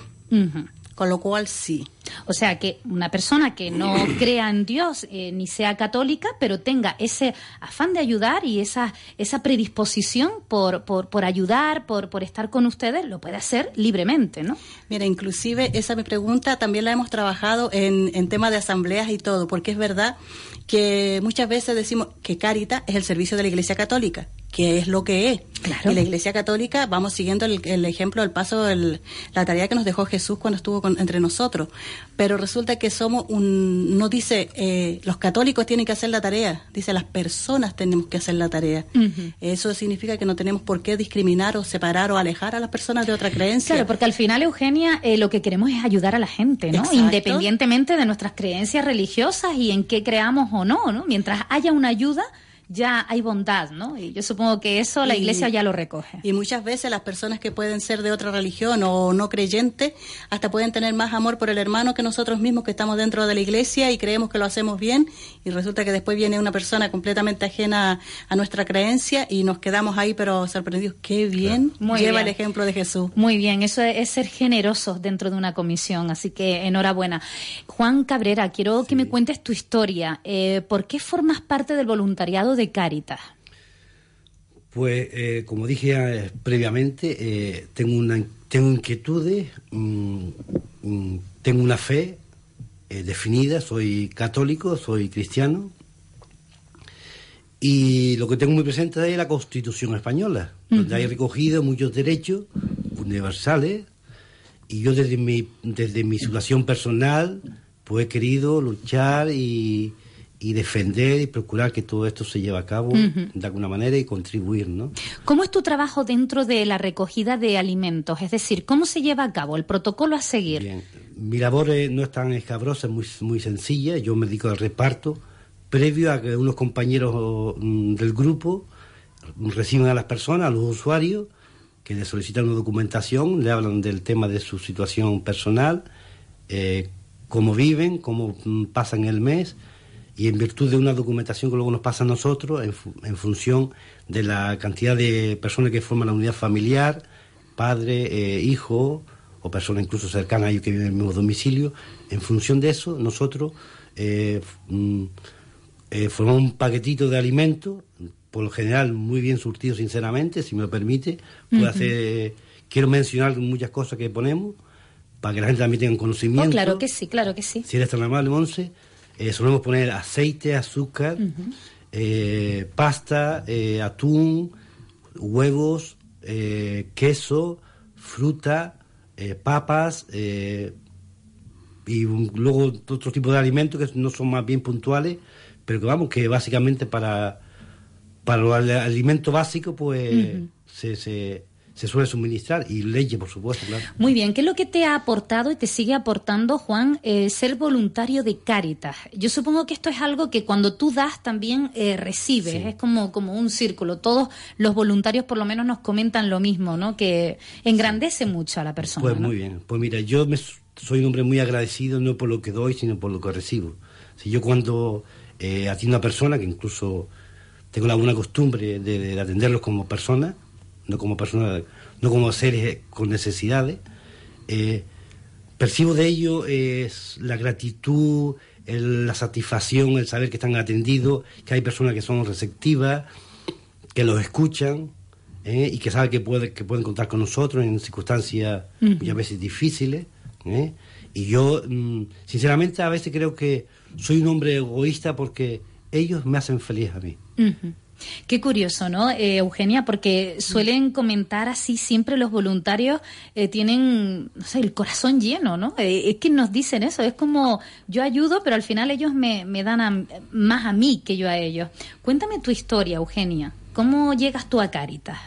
Con lo cual sí.
O sea, que una persona que no crea en Dios eh, ni sea católica, pero tenga ese afán de ayudar y esa, esa predisposición por, por, por ayudar, por, por estar con ustedes, lo puede hacer libremente, ¿no?
Mira, inclusive esa mi pregunta también la hemos trabajado en, en tema de asambleas y todo, porque es verdad que muchas veces decimos que Caritas es el servicio de la Iglesia Católica, que es lo que es. Y la Iglesia Católica, vamos siguiendo el, el ejemplo, el paso, el- la tarea que nos dejó Jesús cuando estuvo con- entre nosotros. Pero resulta que somos un, no dice eh, los católicos tienen que hacer la tarea, dice las personas tenemos que hacer la tarea. Eso significa que no tenemos por qué discriminar o separar o alejar a las personas de otra creencia.
Claro, porque al final, Eugenia, eh, lo que queremos es ayudar a la gente, ¿no?
Exacto.
Independientemente de nuestras creencias religiosas y en qué creamos o no, ¿no? Mientras haya una ayuda, ya hay bondad, ¿no? Y yo supongo que eso la
Y-
Iglesia ya lo recoge.
Y muchas veces las personas que pueden ser de otra religión o no creyentes, hasta pueden tener más amor por el hermano que nosotros mismos que estamos dentro de la iglesia y creemos que lo hacemos bien y resulta que después viene una persona completamente ajena a nuestra creencia y nos quedamos ahí pero sorprendidos. Qué bien
Muy
lleva
bien.
el ejemplo de Jesús.
Muy bien, eso es, es ser generosos dentro de una comisión, así que enhorabuena. Juan Cabrera, quiero que me cuentes tu historia. Eh, ¿Por qué formas parte del voluntariado de Cáritas?
Pues, eh, como dije eh, previamente, eh, tengo, una, tengo inquietudes, mm, mm, tengo una fe eh, definida, soy católico, soy cristiano, y lo que tengo muy presente es la Constitución española, donde hay recogido muchos derechos universales, y yo desde mi, desde mi situación personal, pues he querido luchar y, y defender y procurar que todo esto se lleve a cabo
Ujú.
de alguna manera y contribuir, ¿no?
¿Cómo es tu trabajo dentro de la recogida de alimentos? Es decir, ¿cómo se lleva a cabo el protocolo a seguir?
Mi labor eh, no es tan escabrosa, es muy, muy sencilla. Yo me dedico al reparto, previo a que unos compañeros mm, del grupo reciban a las personas, a los usuarios, que le solicitan una documentación, le hablan del tema de su situación personal, eh, cómo viven, cómo mm, pasan el mes, y en virtud de una documentación que luego nos pasa a nosotros, en, fu- en función de la cantidad de personas que forman la unidad familiar, padre, eh, hijo o personas incluso cercanas a ellos que viven en el mismo domicilio. En función de eso, nosotros eh, mm, eh, formamos un paquetito de alimentos, por lo general muy bien surtido, sinceramente, si me lo permite. Puedo hacer, quiero mencionar muchas cosas que ponemos para que la gente también tenga un conocimiento.
Oh, claro que sí, claro que sí.
Si eres tan amable, Monse, eh, solemos poner aceite, azúcar, eh, pasta, eh, atún, huevos, eh, queso, fruta, papas y un- luego otro tipo de alimentos que no son más bien puntuales, pero que vamos, que básicamente para, para los al- alimentos básicos pues se, se suele suministrar y leche, por supuesto, claro.
Muy bien, ¿qué es lo que te ha aportado y te sigue aportando, Juan, eh, ser voluntario de Cáritas? Yo supongo que esto es algo que cuando tú das también eh, recibes, es como, como un círculo. Todos los voluntarios por lo menos nos comentan lo mismo, ¿no? Que engrandece mucho a la persona.
Pues
¿no?
muy bien. Pues mira, yo me, soy un hombre muy agradecido no por lo que doy, sino por lo que recibo. Si yo cuando eh, atiendo a personas, que incluso tengo la buena costumbre de, de atenderlos como personas, no como personas, no como seres con necesidades, eh, percibo de ello es la gratitud, el- la satisfacción, el saber que están atendidos, que hay personas que son receptivas, que los escuchan ¿eh? y que saben que, puede, que pueden contar con nosotros en circunstancias
Ujú.
muchas veces difíciles. ¿eh? Y yo, mm, sinceramente, a veces creo que soy un hombre egoísta porque ellos me hacen feliz a mí.
Qué curioso, ¿no, eh, Eugenia? Porque suelen comentar así siempre los voluntarios eh, tienen, no sé, el corazón lleno, ¿no? Eh, es que nos dicen eso, es como yo ayudo, pero al final ellos me, me dan más a mí que yo a ellos. Cuéntame tu historia, Eugenia. ¿Cómo llegas tú a Caritas?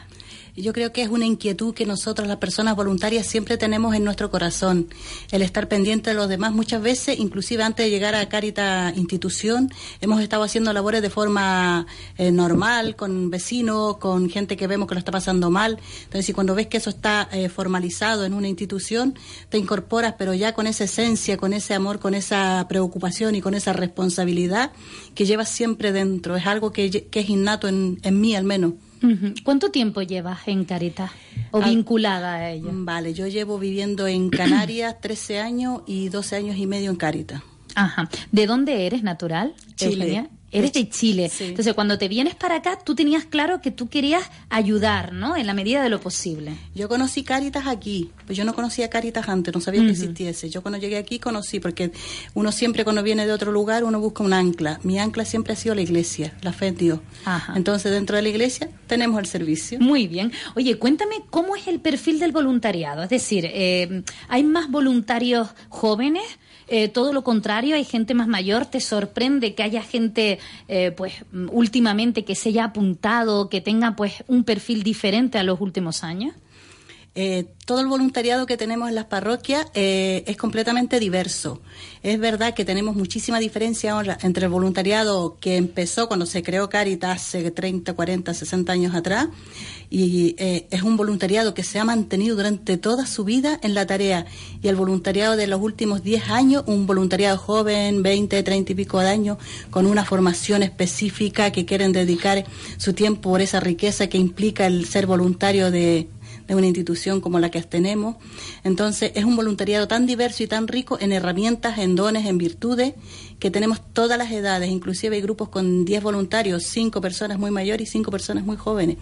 Yo creo que es una inquietud que nosotros, las personas voluntarias, siempre tenemos en nuestro corazón. El estar pendiente de los demás. Muchas veces, inclusive antes de llegar a Caritas Institución, hemos estado haciendo labores de forma eh, normal, con vecinos, con gente que vemos que lo está pasando mal. Entonces, y cuando ves que eso está eh, formalizado en una institución, te incorporas, pero ya con esa esencia, con ese amor, con esa preocupación y con esa responsabilidad que llevas siempre dentro. Es algo que es innato en, en mí, al menos.
¿Cuánto tiempo llevas en Caritas o
Ah,
vinculada a ella?
Vale, yo llevo viviendo en Canarias 13 años y 12 años y medio en Caritas.
Ajá. ¿De dónde eres natural?
Chile.
Eugenia? Eres de Chile. Entonces, cuando te vienes para acá, tú tenías claro que tú querías ayudar, ¿no? En la medida de lo posible.
Yo conocí Caritas aquí, pues yo no conocía Caritas antes, no sabía que existiese. Yo cuando llegué aquí conocí, porque uno siempre cuando viene de otro lugar, uno busca un ancla. Mi ancla siempre ha sido la iglesia, la fe en Dios. Entonces, dentro de la iglesia tenemos el servicio.
Muy bien. Oye, cuéntame cómo es el perfil del voluntariado. Es decir, eh, ¿hay más voluntarios jóvenes? Eh, todo lo contrario, hay gente más mayor. ¿Te sorprende que haya gente, eh, pues, últimamente que se haya apuntado, que tenga, pues, un perfil diferente a los últimos años?
Eh, todo el voluntariado que tenemos en las parroquias eh, es completamente diverso. Es verdad que tenemos muchísima diferencia ahora entre el voluntariado que empezó cuando se creó Caritas hace 30, 40, 60 años atrás y eh, es un voluntariado que se ha mantenido durante toda su vida en la tarea y el voluntariado de los últimos 10 años, un voluntariado joven, 20, 30 y pico de años, con una formación específica que quieren dedicar su tiempo por esa riqueza que implica el ser voluntario de, de una institución como la que tenemos. Entonces, es un voluntariado tan diverso y tan rico en herramientas, en dones, en virtudes, que tenemos todas las edades, inclusive hay grupos con 10 voluntarios, 5 personas muy mayores y 5 personas muy jóvenes.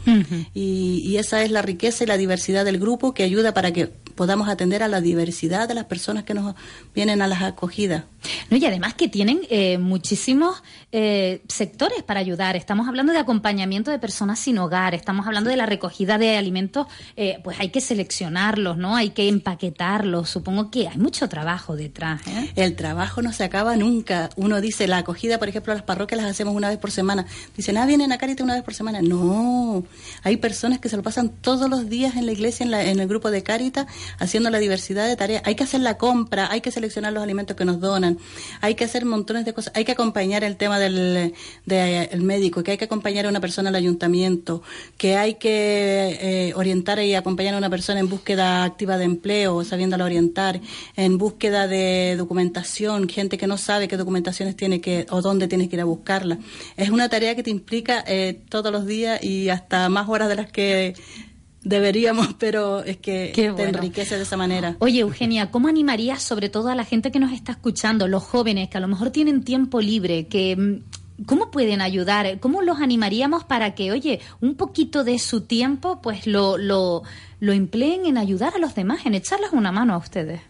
Y, y esa es la riqueza y la diversidad del grupo que ayuda para que podamos atender a la diversidad de las personas que nos vienen a las acogidas.
No, y además que tienen eh, muchísimos eh, sectores para ayudar. Estamos hablando de acompañamiento de personas sin hogar, estamos hablando de la recogida de alimentos, eh, pues hay que seleccionarlos, ¿no? Hay que empaquetarlos. Supongo que hay mucho trabajo detrás. ¿eh?
El trabajo no se acaba nunca. Uno dice, la acogida, por ejemplo, a las parroquias las hacemos una vez por semana. Dicen, ah, vienen a Caritas una vez por semana. No, hay personas que se lo pasan todos los días en la iglesia, en, la- en el grupo de Caritas, haciendo la diversidad de tareas. Hay que hacer la compra, hay que seleccionar los alimentos que nos donan, hay que hacer montones de cosas, hay que acompañar el tema del de, el médico, que hay que acompañar a una persona al ayuntamiento, que hay que eh, orientar y acompañar a una persona en búsqueda activa de empleo, sabiéndola orientar, en búsqueda de documentación, gente que no sabe qué documentaciones tiene que o dónde tienes que ir a buscarla. Es una tarea que te implica eh, todos los días y hasta más horas de las que Deberíamos, pero es que te enriquece de esa manera.
Oye, Eugenia, ¿cómo animarías sobre todo a la gente que nos está escuchando, los jóvenes que a lo mejor tienen tiempo libre, que mm, cómo pueden ayudar? ¿Cómo los animaríamos para que, oye, un poquito de su tiempo, pues lo, lo, lo empleen en ayudar a los demás, en echarles una mano a ustedes?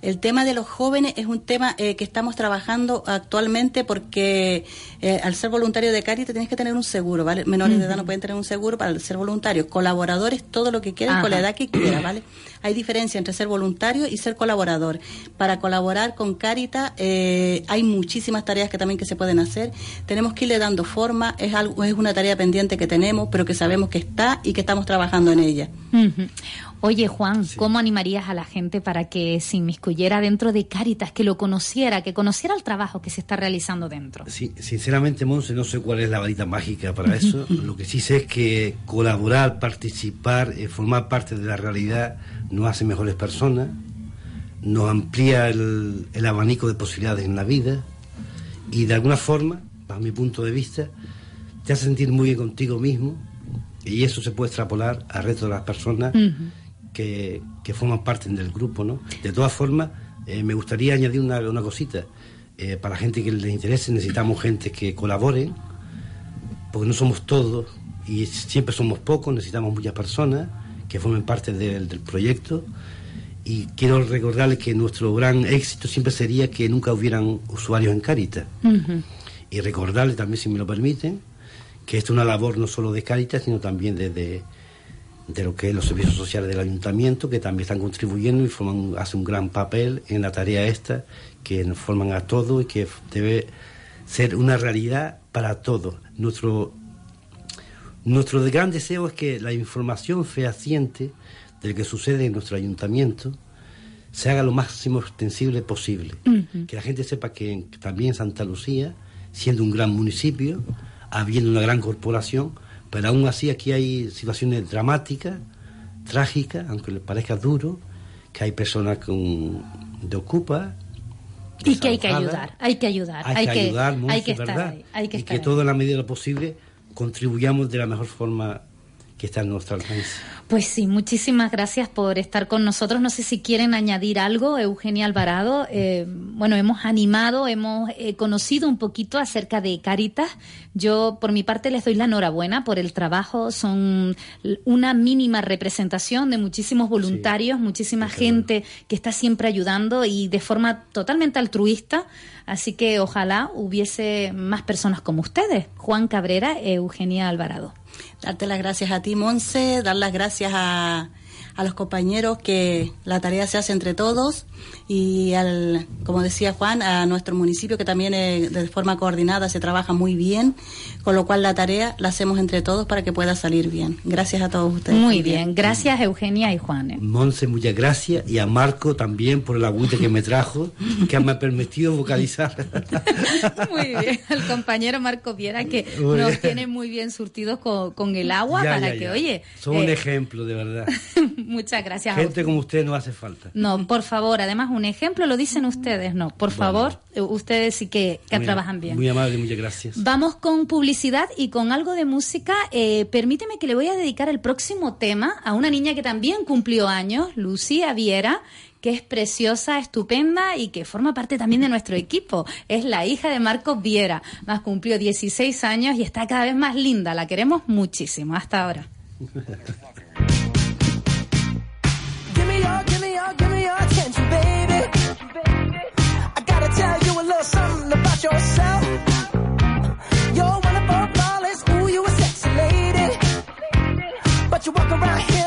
El tema de los jóvenes es un tema eh, que estamos trabajando actualmente porque eh, al ser voluntario de Caritas tienes que tener un seguro, ¿vale? Menores de edad no pueden tener un seguro para ser voluntarios. Colaboradores, todo lo que quieran con la
Ajá.
edad que quieran, ¿vale? Hay diferencia entre ser voluntario y ser colaborador. Para colaborar con Caritas eh, hay muchísimas tareas que también que se pueden hacer. Tenemos que irle dando forma, es, algo, es una tarea pendiente que tenemos, pero que sabemos que está y que estamos trabajando en ella.
Oye, Juan, ¿cómo animarías a la gente para que se inmiscuyera dentro de Cáritas, que lo conociera, que conociera el trabajo que se está realizando dentro?
Sí, sinceramente, Monse, no sé cuál es la varita mágica para eso. Lo que sí sé es que colaborar, participar, eh, formar parte de la realidad nos hace mejores personas, nos amplía el, el abanico de posibilidades en la vida y de alguna forma, bajo mi punto de vista, te hace sentir muy bien contigo mismo y eso se puede extrapolar al resto de las personas que, que forman parte del grupo, ¿no? De todas formas, eh, me gustaría añadir una, una cosita. Eh, para la gente que les interese, necesitamos gente que colabore, porque no somos todos y siempre somos pocos, necesitamos muchas personas que formen parte del, del proyecto. Y quiero recordarles que nuestro gran éxito siempre sería que nunca hubieran usuarios en Caritas. Y recordarles también, si me lo permiten, que esto es una labor no solo de Caritas, sino también de, de, de lo que es los servicios sociales del ayuntamiento, que también están contribuyendo y forman, hacen un gran papel en la tarea esta, que nos forman a todos y que debe ser una realidad para todos. Nuestro, nuestro gran deseo es que la información fehaciente de lo que sucede en nuestro ayuntamiento se haga lo máximo extensible posible. Que la gente sepa que en- también Santa Lucía, siendo un gran municipio, habiendo una gran corporación, pero aún así aquí hay situaciones dramáticas, trágicas, aunque les parezca duro, que hay personas con, de ocupa.
Y que hay que ayudar, hay que ayudar,
Hay, que ayudar, Monse,
hay que estar
¿verdad?
ahí, hay que
y
estar
que todo en la medida de lo posible contribuyamos de la mejor forma que está en nuestro alcance.
Pues sí, muchísimas gracias por estar con nosotros. No sé si quieren añadir algo, Eugenia Alvarado. Eh, bueno, hemos animado, hemos eh, conocido un poquito acerca de Caritas. Yo, por mi parte, les doy la enhorabuena por el trabajo. Son una mínima representación de muchísimos voluntarios, muchísima gente que está siempre ayudando y de forma totalmente altruista. Así que ojalá hubiese más personas como ustedes. Juan Cabrera, Eugenia Alvarado.
Darte las gracias a ti, Monse, dar las gracias a, a los compañeros que la tarea se hace entre todos y al, como decía Juan, a nuestro municipio que también eh, de forma coordinada se trabaja muy bien, con lo cual la tarea la hacemos entre todos para que pueda salir bien. Gracias a todos ustedes.
Muy bien, gracias Eugenia y Juan. ¿eh?
Monse, muchas gracias. Y a Marco también por el agüite que me trajo, que me ha permitido vocalizar.
Muy bien, el compañero Marco Viera que
Muy
nos
bien.
tiene muy bien surtidos con, con el agua
Ya,
para
ya,
que,
ya.
oye,
Son un
eh,
ejemplo, de verdad.
muchas gracias. a
Gente como usted no hace falta.
No, por favor, además un ejemplo lo dicen ustedes, no, por favor, eh, ustedes sí que, que
Muy-
trabajan bien.
Muy amable, muchas gracias.
Vamos con publicidad y con algo de música. Eh, permíteme que le voy a dedicar el próximo tema a una niña que también cumplió años, Lucía Viera, que es preciosa, estupenda y que forma parte también de nuestro equipo. Es la hija de Marcos Viera. Más cumplió 16 años y está cada vez más linda. La queremos muchísimo. Hasta ahora.
You walk around here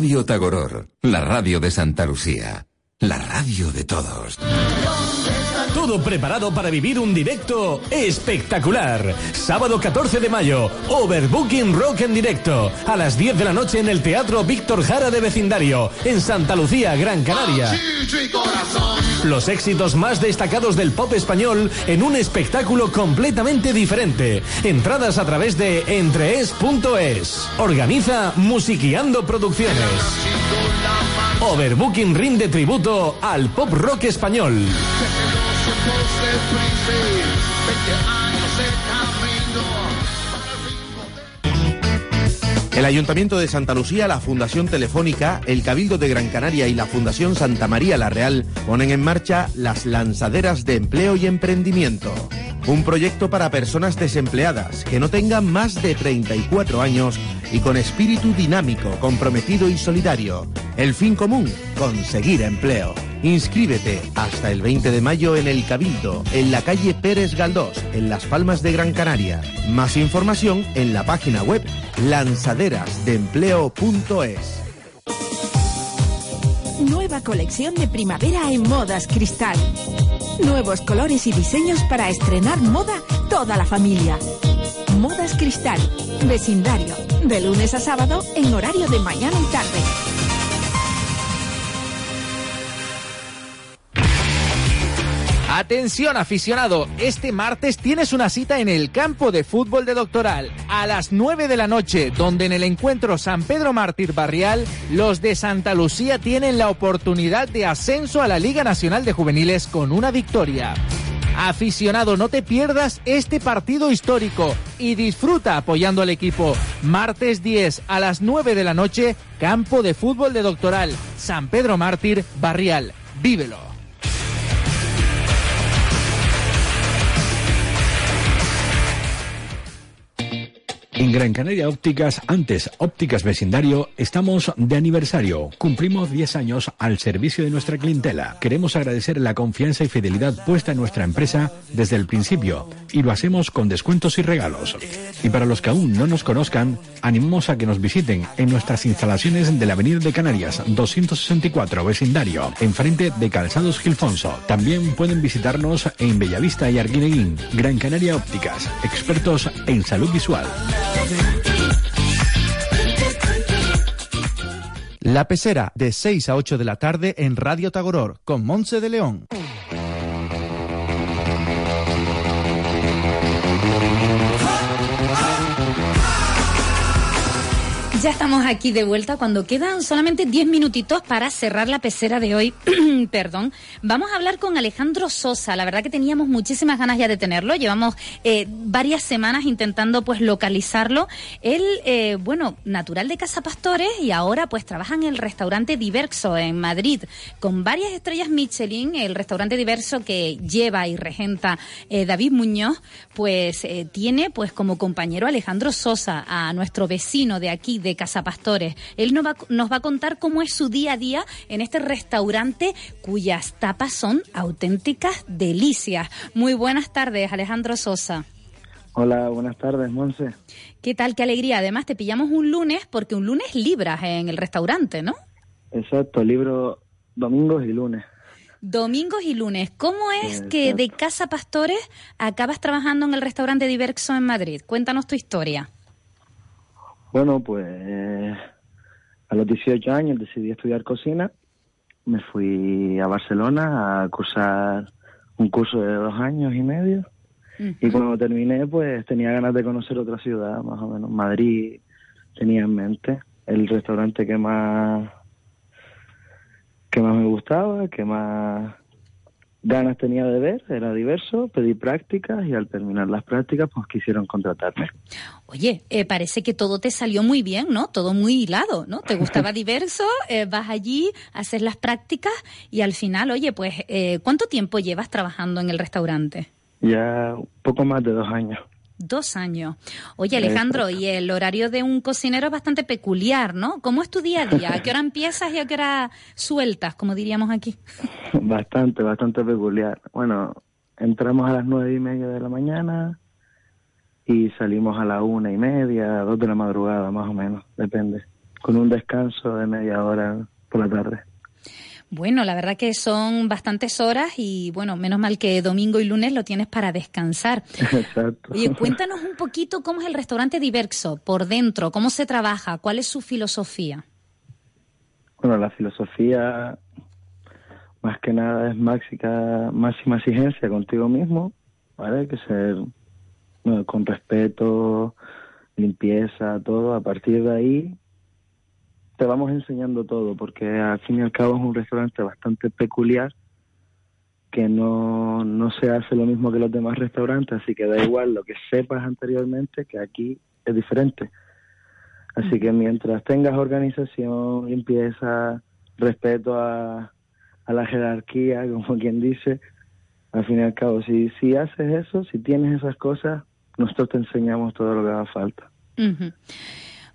Radio Tagoror, la radio de Santa Lucía. La radio de todos.
Todo preparado para vivir un directo espectacular. Sábado 14 de mayo, Overbooking Rock en directo. A las 10 de la noche en el Teatro Víctor Jara de Vecindario, en Santa Lucía, Gran Canaria. Los éxitos más destacados del pop español en un espectáculo completamente diferente. Entradas a través de entrees.es. Organiza Musiqueando Producciones. Overbooking rinde tributo al pop rock español.
Ayuntamiento de Santa Lucía, la Fundación Telefónica, el Cabildo de Gran Canaria y la Fundación Santa María La Real ponen en marcha las lanzaderas de empleo y emprendimiento. Un proyecto para personas desempleadas que no tengan más de 34 años y con espíritu dinámico, comprometido y solidario. El fin común, conseguir empleo. Inscríbete hasta el 20 de mayo en el Cabildo, en la calle Pérez Galdós, en Las Palmas de Gran Canaria. Más información en la página web lanzaderasdeempleo.es.
Nueva colección de primavera en Modas Cristal. Nuevos colores y diseños para estrenar moda toda la familia. Modas Cristal, vecindario, de lunes a sábado en horario de mañana y tarde.
Atención aficionado, este martes tienes una cita en el campo de fútbol de Doctoral a las 9 de la noche, donde en el encuentro San Pedro Mártir Barrial, los de Santa Lucía tienen la oportunidad de ascenso a la Liga Nacional de Juveniles con una victoria. Aficionado, no te pierdas este partido histórico y disfruta apoyando al equipo. Martes 10 a las 9 de la noche, campo de fútbol de Doctoral, San Pedro Mártir Barrial. Vívelo.
En Gran Canaria Ópticas, antes Ópticas Vecindario, estamos de aniversario. Cumplimos 10 años al servicio de nuestra clientela. Queremos agradecer la confianza y fidelidad puesta en nuestra empresa desde el principio y lo hacemos con descuentos y regalos. Y para los que aún no nos conozcan, animamos a que nos visiten en nuestras instalaciones de la Avenida de Canarias 264 Vecindario, enfrente de Calzados Gilfonso. También pueden visitarnos en Bellavista y Arguineguín. Gran Canaria Ópticas, expertos en salud visual.
La Pecera, de 6 a 8 de la tarde en Radio Tagoror, con Monse de León.
Ya estamos aquí de vuelta cuando quedan solamente 10 minutitos para cerrar la pecera de hoy. Perdón. Vamos a hablar con Alejandro Sosa. La verdad que teníamos muchísimas ganas ya de tenerlo. Llevamos eh, varias semanas intentando pues localizarlo. Él, eh, bueno, natural de Casa Pastores y ahora pues trabaja en el restaurante Diverso en Madrid con varias estrellas Michelin. El restaurante Diverso que lleva y regenta eh, David Muñoz, pues tiene pues como compañero Alejandro Sosa, a nuestro vecino de aquí, de Casa Pastores. Él nos va, nos va a contar cómo es su día a día en este restaurante cuyas tapas son auténticas delicias. Muy buenas tardes, Alejandro Sosa.
Hola, buenas tardes, Monse.
¿Qué tal? Qué alegría. Además, te pillamos un lunes porque un lunes libras en el restaurante, ¿no?
Exacto, libro domingos y lunes.
Domingos y lunes. ¿Cómo es que de Casa Pastores acabas trabajando en el restaurante Diverso en Madrid? Cuéntanos tu historia.
Bueno, pues eh, a los 18 años decidí estudiar cocina. Me fui a Barcelona a cursar un curso de dos años y medio. Y cuando terminé, pues tenía ganas de conocer otra ciudad, más o menos. Madrid tenía en mente el restaurante que más que más me gustaba, que más ganas tenía de ver, era diverso, pedí prácticas y al terminar las prácticas pues quisieron contratarme.
Oye, eh, parece que todo te salió muy bien, ¿no? Todo muy hilado, ¿no? Te gustaba diverso, eh, vas allí, haces las prácticas y al final, oye, pues, eh, ¿cuánto tiempo llevas trabajando en el restaurante?
Ya poco más de dos años.
Dos años. Oye, Alejandro, y el horario de un cocinero es bastante peculiar, ¿no? ¿Cómo es tu día a día? ¿A qué hora empiezas y a qué hora sueltas, como diríamos aquí?
Bastante, bastante peculiar. Bueno, entramos a las nueve y media de la mañana y salimos a la una y media, dos de la madrugada, más o menos, depende. Con un descanso de media hora por la tarde.
Bueno, la verdad que son bastantes horas y bueno, menos mal que domingo y lunes lo tienes para descansar.
Exacto.
Oye, cuéntanos un poquito cómo es el restaurante Diverso por dentro, cómo se trabaja, cuál es su filosofía.
Bueno, la filosofía más que nada es máxima, máxima exigencia contigo mismo, ¿vale? Hay que ser bueno, con respeto, limpieza, todo. A partir de ahí te vamos enseñando todo, porque al fin y al cabo es un restaurante bastante peculiar que no, no se hace lo mismo que los demás restaurantes, así que da igual lo que sepas anteriormente, que aquí es diferente. Así que mientras tengas organización, limpieza, respeto a, a la jerarquía, como quien dice, al fin y al cabo, si, si haces eso, si tienes esas cosas, nosotros te enseñamos todo lo que haga falta.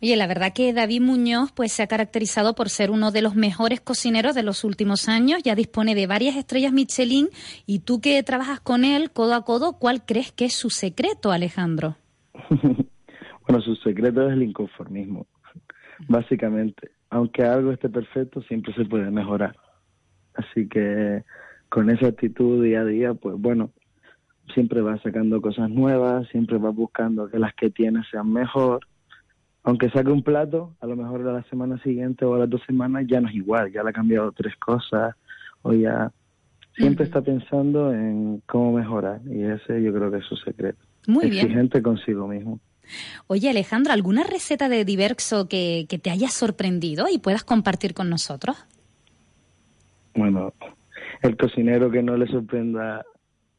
Oye, la verdad que David Muñoz pues se ha caracterizado por ser uno de los mejores cocineros de los últimos años, ya dispone de varias estrellas Michelin y tú que trabajas con él codo a codo, ¿cuál crees que es su secreto, Alejandro?
Bueno, su secreto es el inconformismo, básicamente. Aunque algo esté perfecto, siempre se puede mejorar. Así que con esa actitud día a día, pues bueno, siempre vas sacando cosas nuevas, siempre vas buscando que las que tienes sean mejor. Aunque saque un plato, a lo mejor a la semana siguiente o a las dos semanas ya no es igual, ya le ha cambiado tres cosas o ya siempre está pensando en cómo mejorar y ese yo creo que es su secreto.
Muy bien.
Exigente consigo mismo.
Oye, Alejandro, ¿alguna receta de Diverso que, que te haya sorprendido y puedas compartir con nosotros?
Bueno, el cocinero que no le sorprenda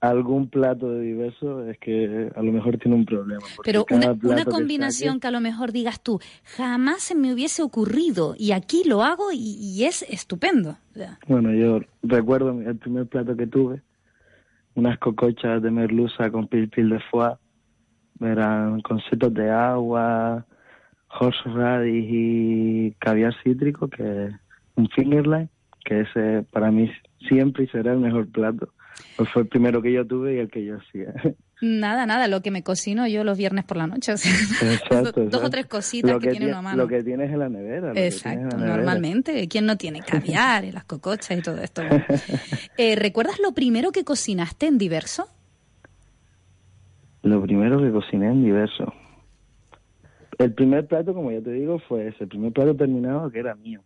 algún plato de diverso es que a lo mejor tiene un problema.
Pero una, combinación que a lo mejor digas tú, jamás se me hubiese ocurrido y aquí lo hago y, y es estupendo.
Bueno, yo recuerdo el primer plato que tuve, unas cocochas de merluza con pil pil de foie, eran con setos de agua, horseradish y caviar cítrico, que un fingerline, que ese para mí siempre será el mejor plato. Pues fue el primero que yo tuve y el que yo hacía.
Nada, nada, lo que me cocino yo los viernes por la noche. o sea,
Exacto,
dos o tres cositas
Lo
que, tiene
tie-
uno a mano.
Lo que tienes en la nevera.
Exacto,
la nevera.
normalmente. ¿Quién no tiene caviar y las cocochas y todo esto? Eh, ¿Recuerdas lo primero que cocinaste en Diverso?
Lo primero que cociné en diverso. El primer plato, como ya te digo, fue ese. El primer plato terminado que era mío.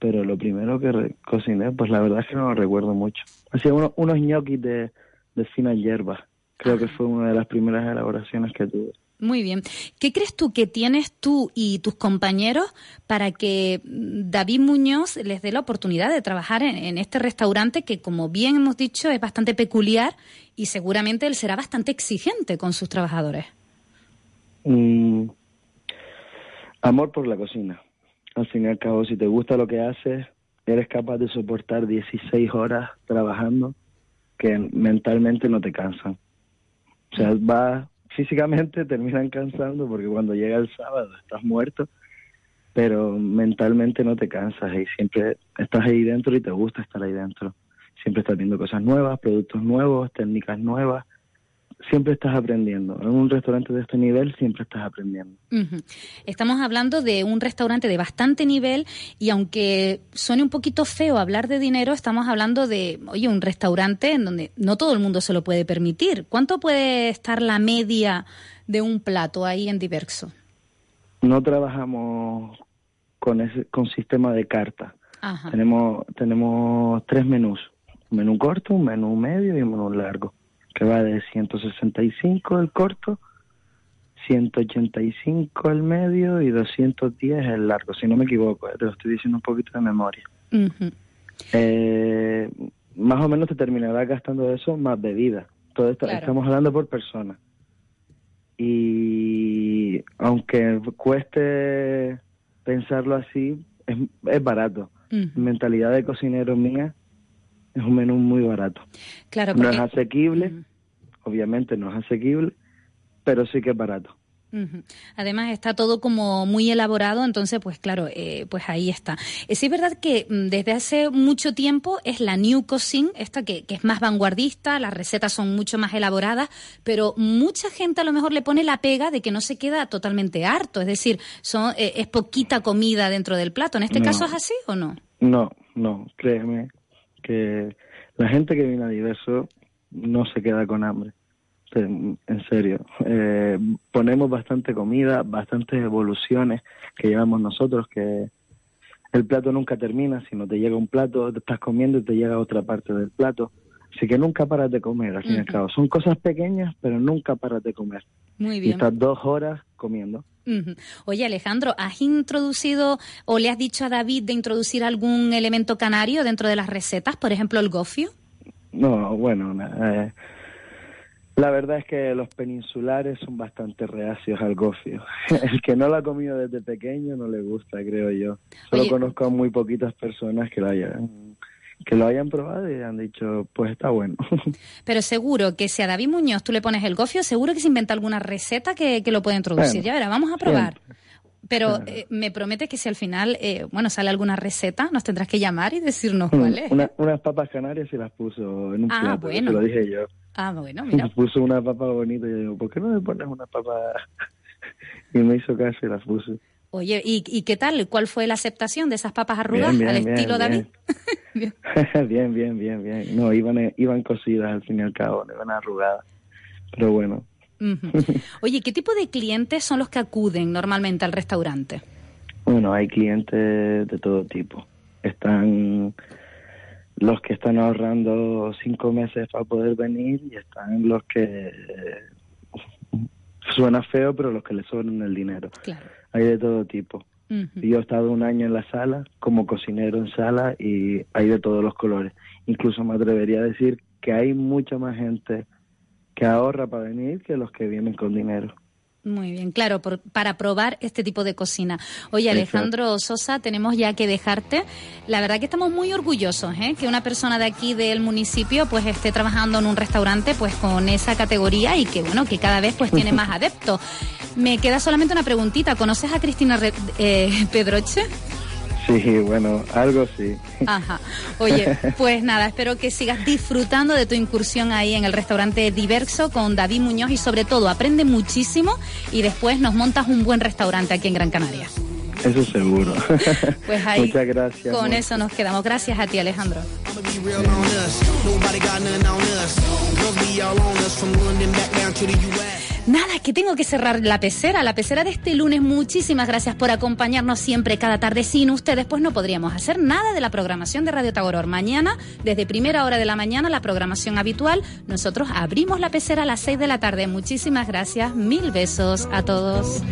Pero lo primero que re- cociné, pues la verdad es que no lo recuerdo mucho. Hacía uno- unos ñoquis de, de finas hierbas. Creo que fue una de las primeras elaboraciones que tuve.
Muy bien. ¿Qué crees tú que tienes tú y tus compañeros para que David Muñoz les dé la oportunidad de trabajar en, en este restaurante que, como bien hemos dicho, es bastante peculiar y seguramente él será bastante exigente con sus trabajadores?
Mm, amor por la cocina. Al fin y al cabo, si te gusta lo que haces, eres capaz de soportar 16 horas trabajando que mentalmente no te cansan. O sea, va físicamente terminan cansando porque cuando llega el sábado estás muerto, pero mentalmente no te cansas y siempre estás ahí dentro y te gusta estar ahí dentro. Siempre estás viendo cosas nuevas, productos nuevos, técnicas nuevas, siempre estás aprendiendo. En un restaurante de este nivel siempre estás aprendiendo.
Estamos hablando de un restaurante de bastante nivel y aunque suene un poquito feo hablar de dinero, estamos hablando de, oye, un restaurante en donde no todo el mundo se lo puede permitir. ¿Cuánto puede estar la media de un plato ahí en Diverso?
No trabajamos con ese con sistema de carta.
Ajá.
Tenemos tenemos tres menús, un menú corto, un menú medio y un menú largo, que va de 165 el corto, 185 el medio y 210 el largo, si no me equivoco, eh, te lo estoy diciendo un poquito de memoria. Eh, más o menos te terminarás gastando eso más bebida. Todo esto
Claro.
estamos hablando por persona. Y aunque cueste pensarlo así, es, es barato. Mentalidad de cocinero mía es un menú muy barato.
Claro,
No es asequible, obviamente no es asequible, pero sí que es barato.
Además está todo como muy elaborado, entonces pues claro, eh, pues ahí está. Eh, sí es verdad que mm, desde hace mucho tiempo es la New Cuisine, esta que, que es más vanguardista, las recetas son mucho más elaboradas, pero mucha gente a lo mejor le pone la pega de que no se queda totalmente harto, es decir, son, eh, es poquita comida dentro del plato. ¿En este
No.
caso es así o no?
No, no, créeme que la gente que viene a diverso no se queda con hambre. En serio, Eh, ponemos bastante comida, bastantes evoluciones que llevamos nosotros, que el plato nunca termina, sino te llega un plato, te estás comiendo y te llega otra parte del plato. Así que nunca paras de comer, al fin y al cabo. Son cosas pequeñas, pero nunca paras de comer.
Muy
Y
bien.
estás dos horas comiendo.
Oye, Alejandro, ¿has introducido o le has dicho a David de introducir algún elemento canario dentro de las recetas, por ejemplo, el gofio?
No, bueno, eh, la verdad es que los peninsulares son bastante reacios al gofio. El que no lo ha comido desde pequeño no le gusta, creo yo. Solo
Oye.
conozco a muy poquitas personas que lo hayan que lo hayan probado y han dicho, pues está bueno.
Pero seguro que si a David Muñoz tú le pones el gofio, seguro que se inventa alguna receta que, que lo puede introducir.
Bueno,
ya verá, vamos a probar. Pero eh, me prometes que si al final, eh, bueno, sale alguna receta, nos tendrás que llamar y decirnos cuál es.
Una- unas papas canarias y las puso en un
Ah,
plato,
bueno.
se lo dije yo.
Ah, bueno, mira.
Puso una papa bonita y yo digo, ¿por qué no me pones una papa? y me hizo caso y las puse.
Oye, ¿y, y qué tal? ¿Cuál fue la aceptación de esas papas arrugadas
Bien, bien,
al
bien,
estilo. David?
bien, bien, bien, bien. No, iban, iban cocidas al fin y al cabo, no iban arrugadas. Pero bueno.
Oye, ¿qué tipo de clientes son los que acuden normalmente al restaurante?
bueno, hay clientes de todo tipo. Están los que están ahorrando cinco meses para poder venir y están los que suena feo, pero los que le sobran el dinero.
Claro.
Hay de todo tipo. Yo he estado un año en la sala como cocinero en sala y hay de todos los colores. Incluso me atrevería a decir que hay mucha más gente que ahorra para venir que los que vienen con dinero.
Muy bien, claro, por- para probar este tipo de cocina. Oye,
Exacto.
Alejandro Sosa, tenemos ya que dejarte. La verdad que estamos muy orgullosos, ¿eh? Que una persona de aquí del municipio pues esté trabajando en un restaurante pues con esa categoría y que bueno, que cada vez pues tiene más adeptos. Me queda solamente una preguntita. ¿Conoces a Cristina Re- eh, Pedroche?
Sí, bueno, algo sí.
Ajá. Oye, pues nada, espero que sigas disfrutando de tu incursión ahí en el restaurante Diverso con David Muñoz y sobre todo aprende muchísimo y después nos montas un buen restaurante aquí en Gran Canaria.
Eso seguro.
Pues ahí
Muchas gracias.
con
amor.
eso nos quedamos. Gracias a ti, Alejandro. Nada, que tengo que cerrar la pecera, la pecera de este lunes. Muchísimas gracias por acompañarnos siempre cada tarde. Sin ustedes, pues no podríamos hacer nada de la programación de Radio Tagoror. Mañana, desde primera hora de la mañana, la programación habitual. Nosotros abrimos la pecera a las seis de la tarde. Muchísimas gracias. Mil besos a todos.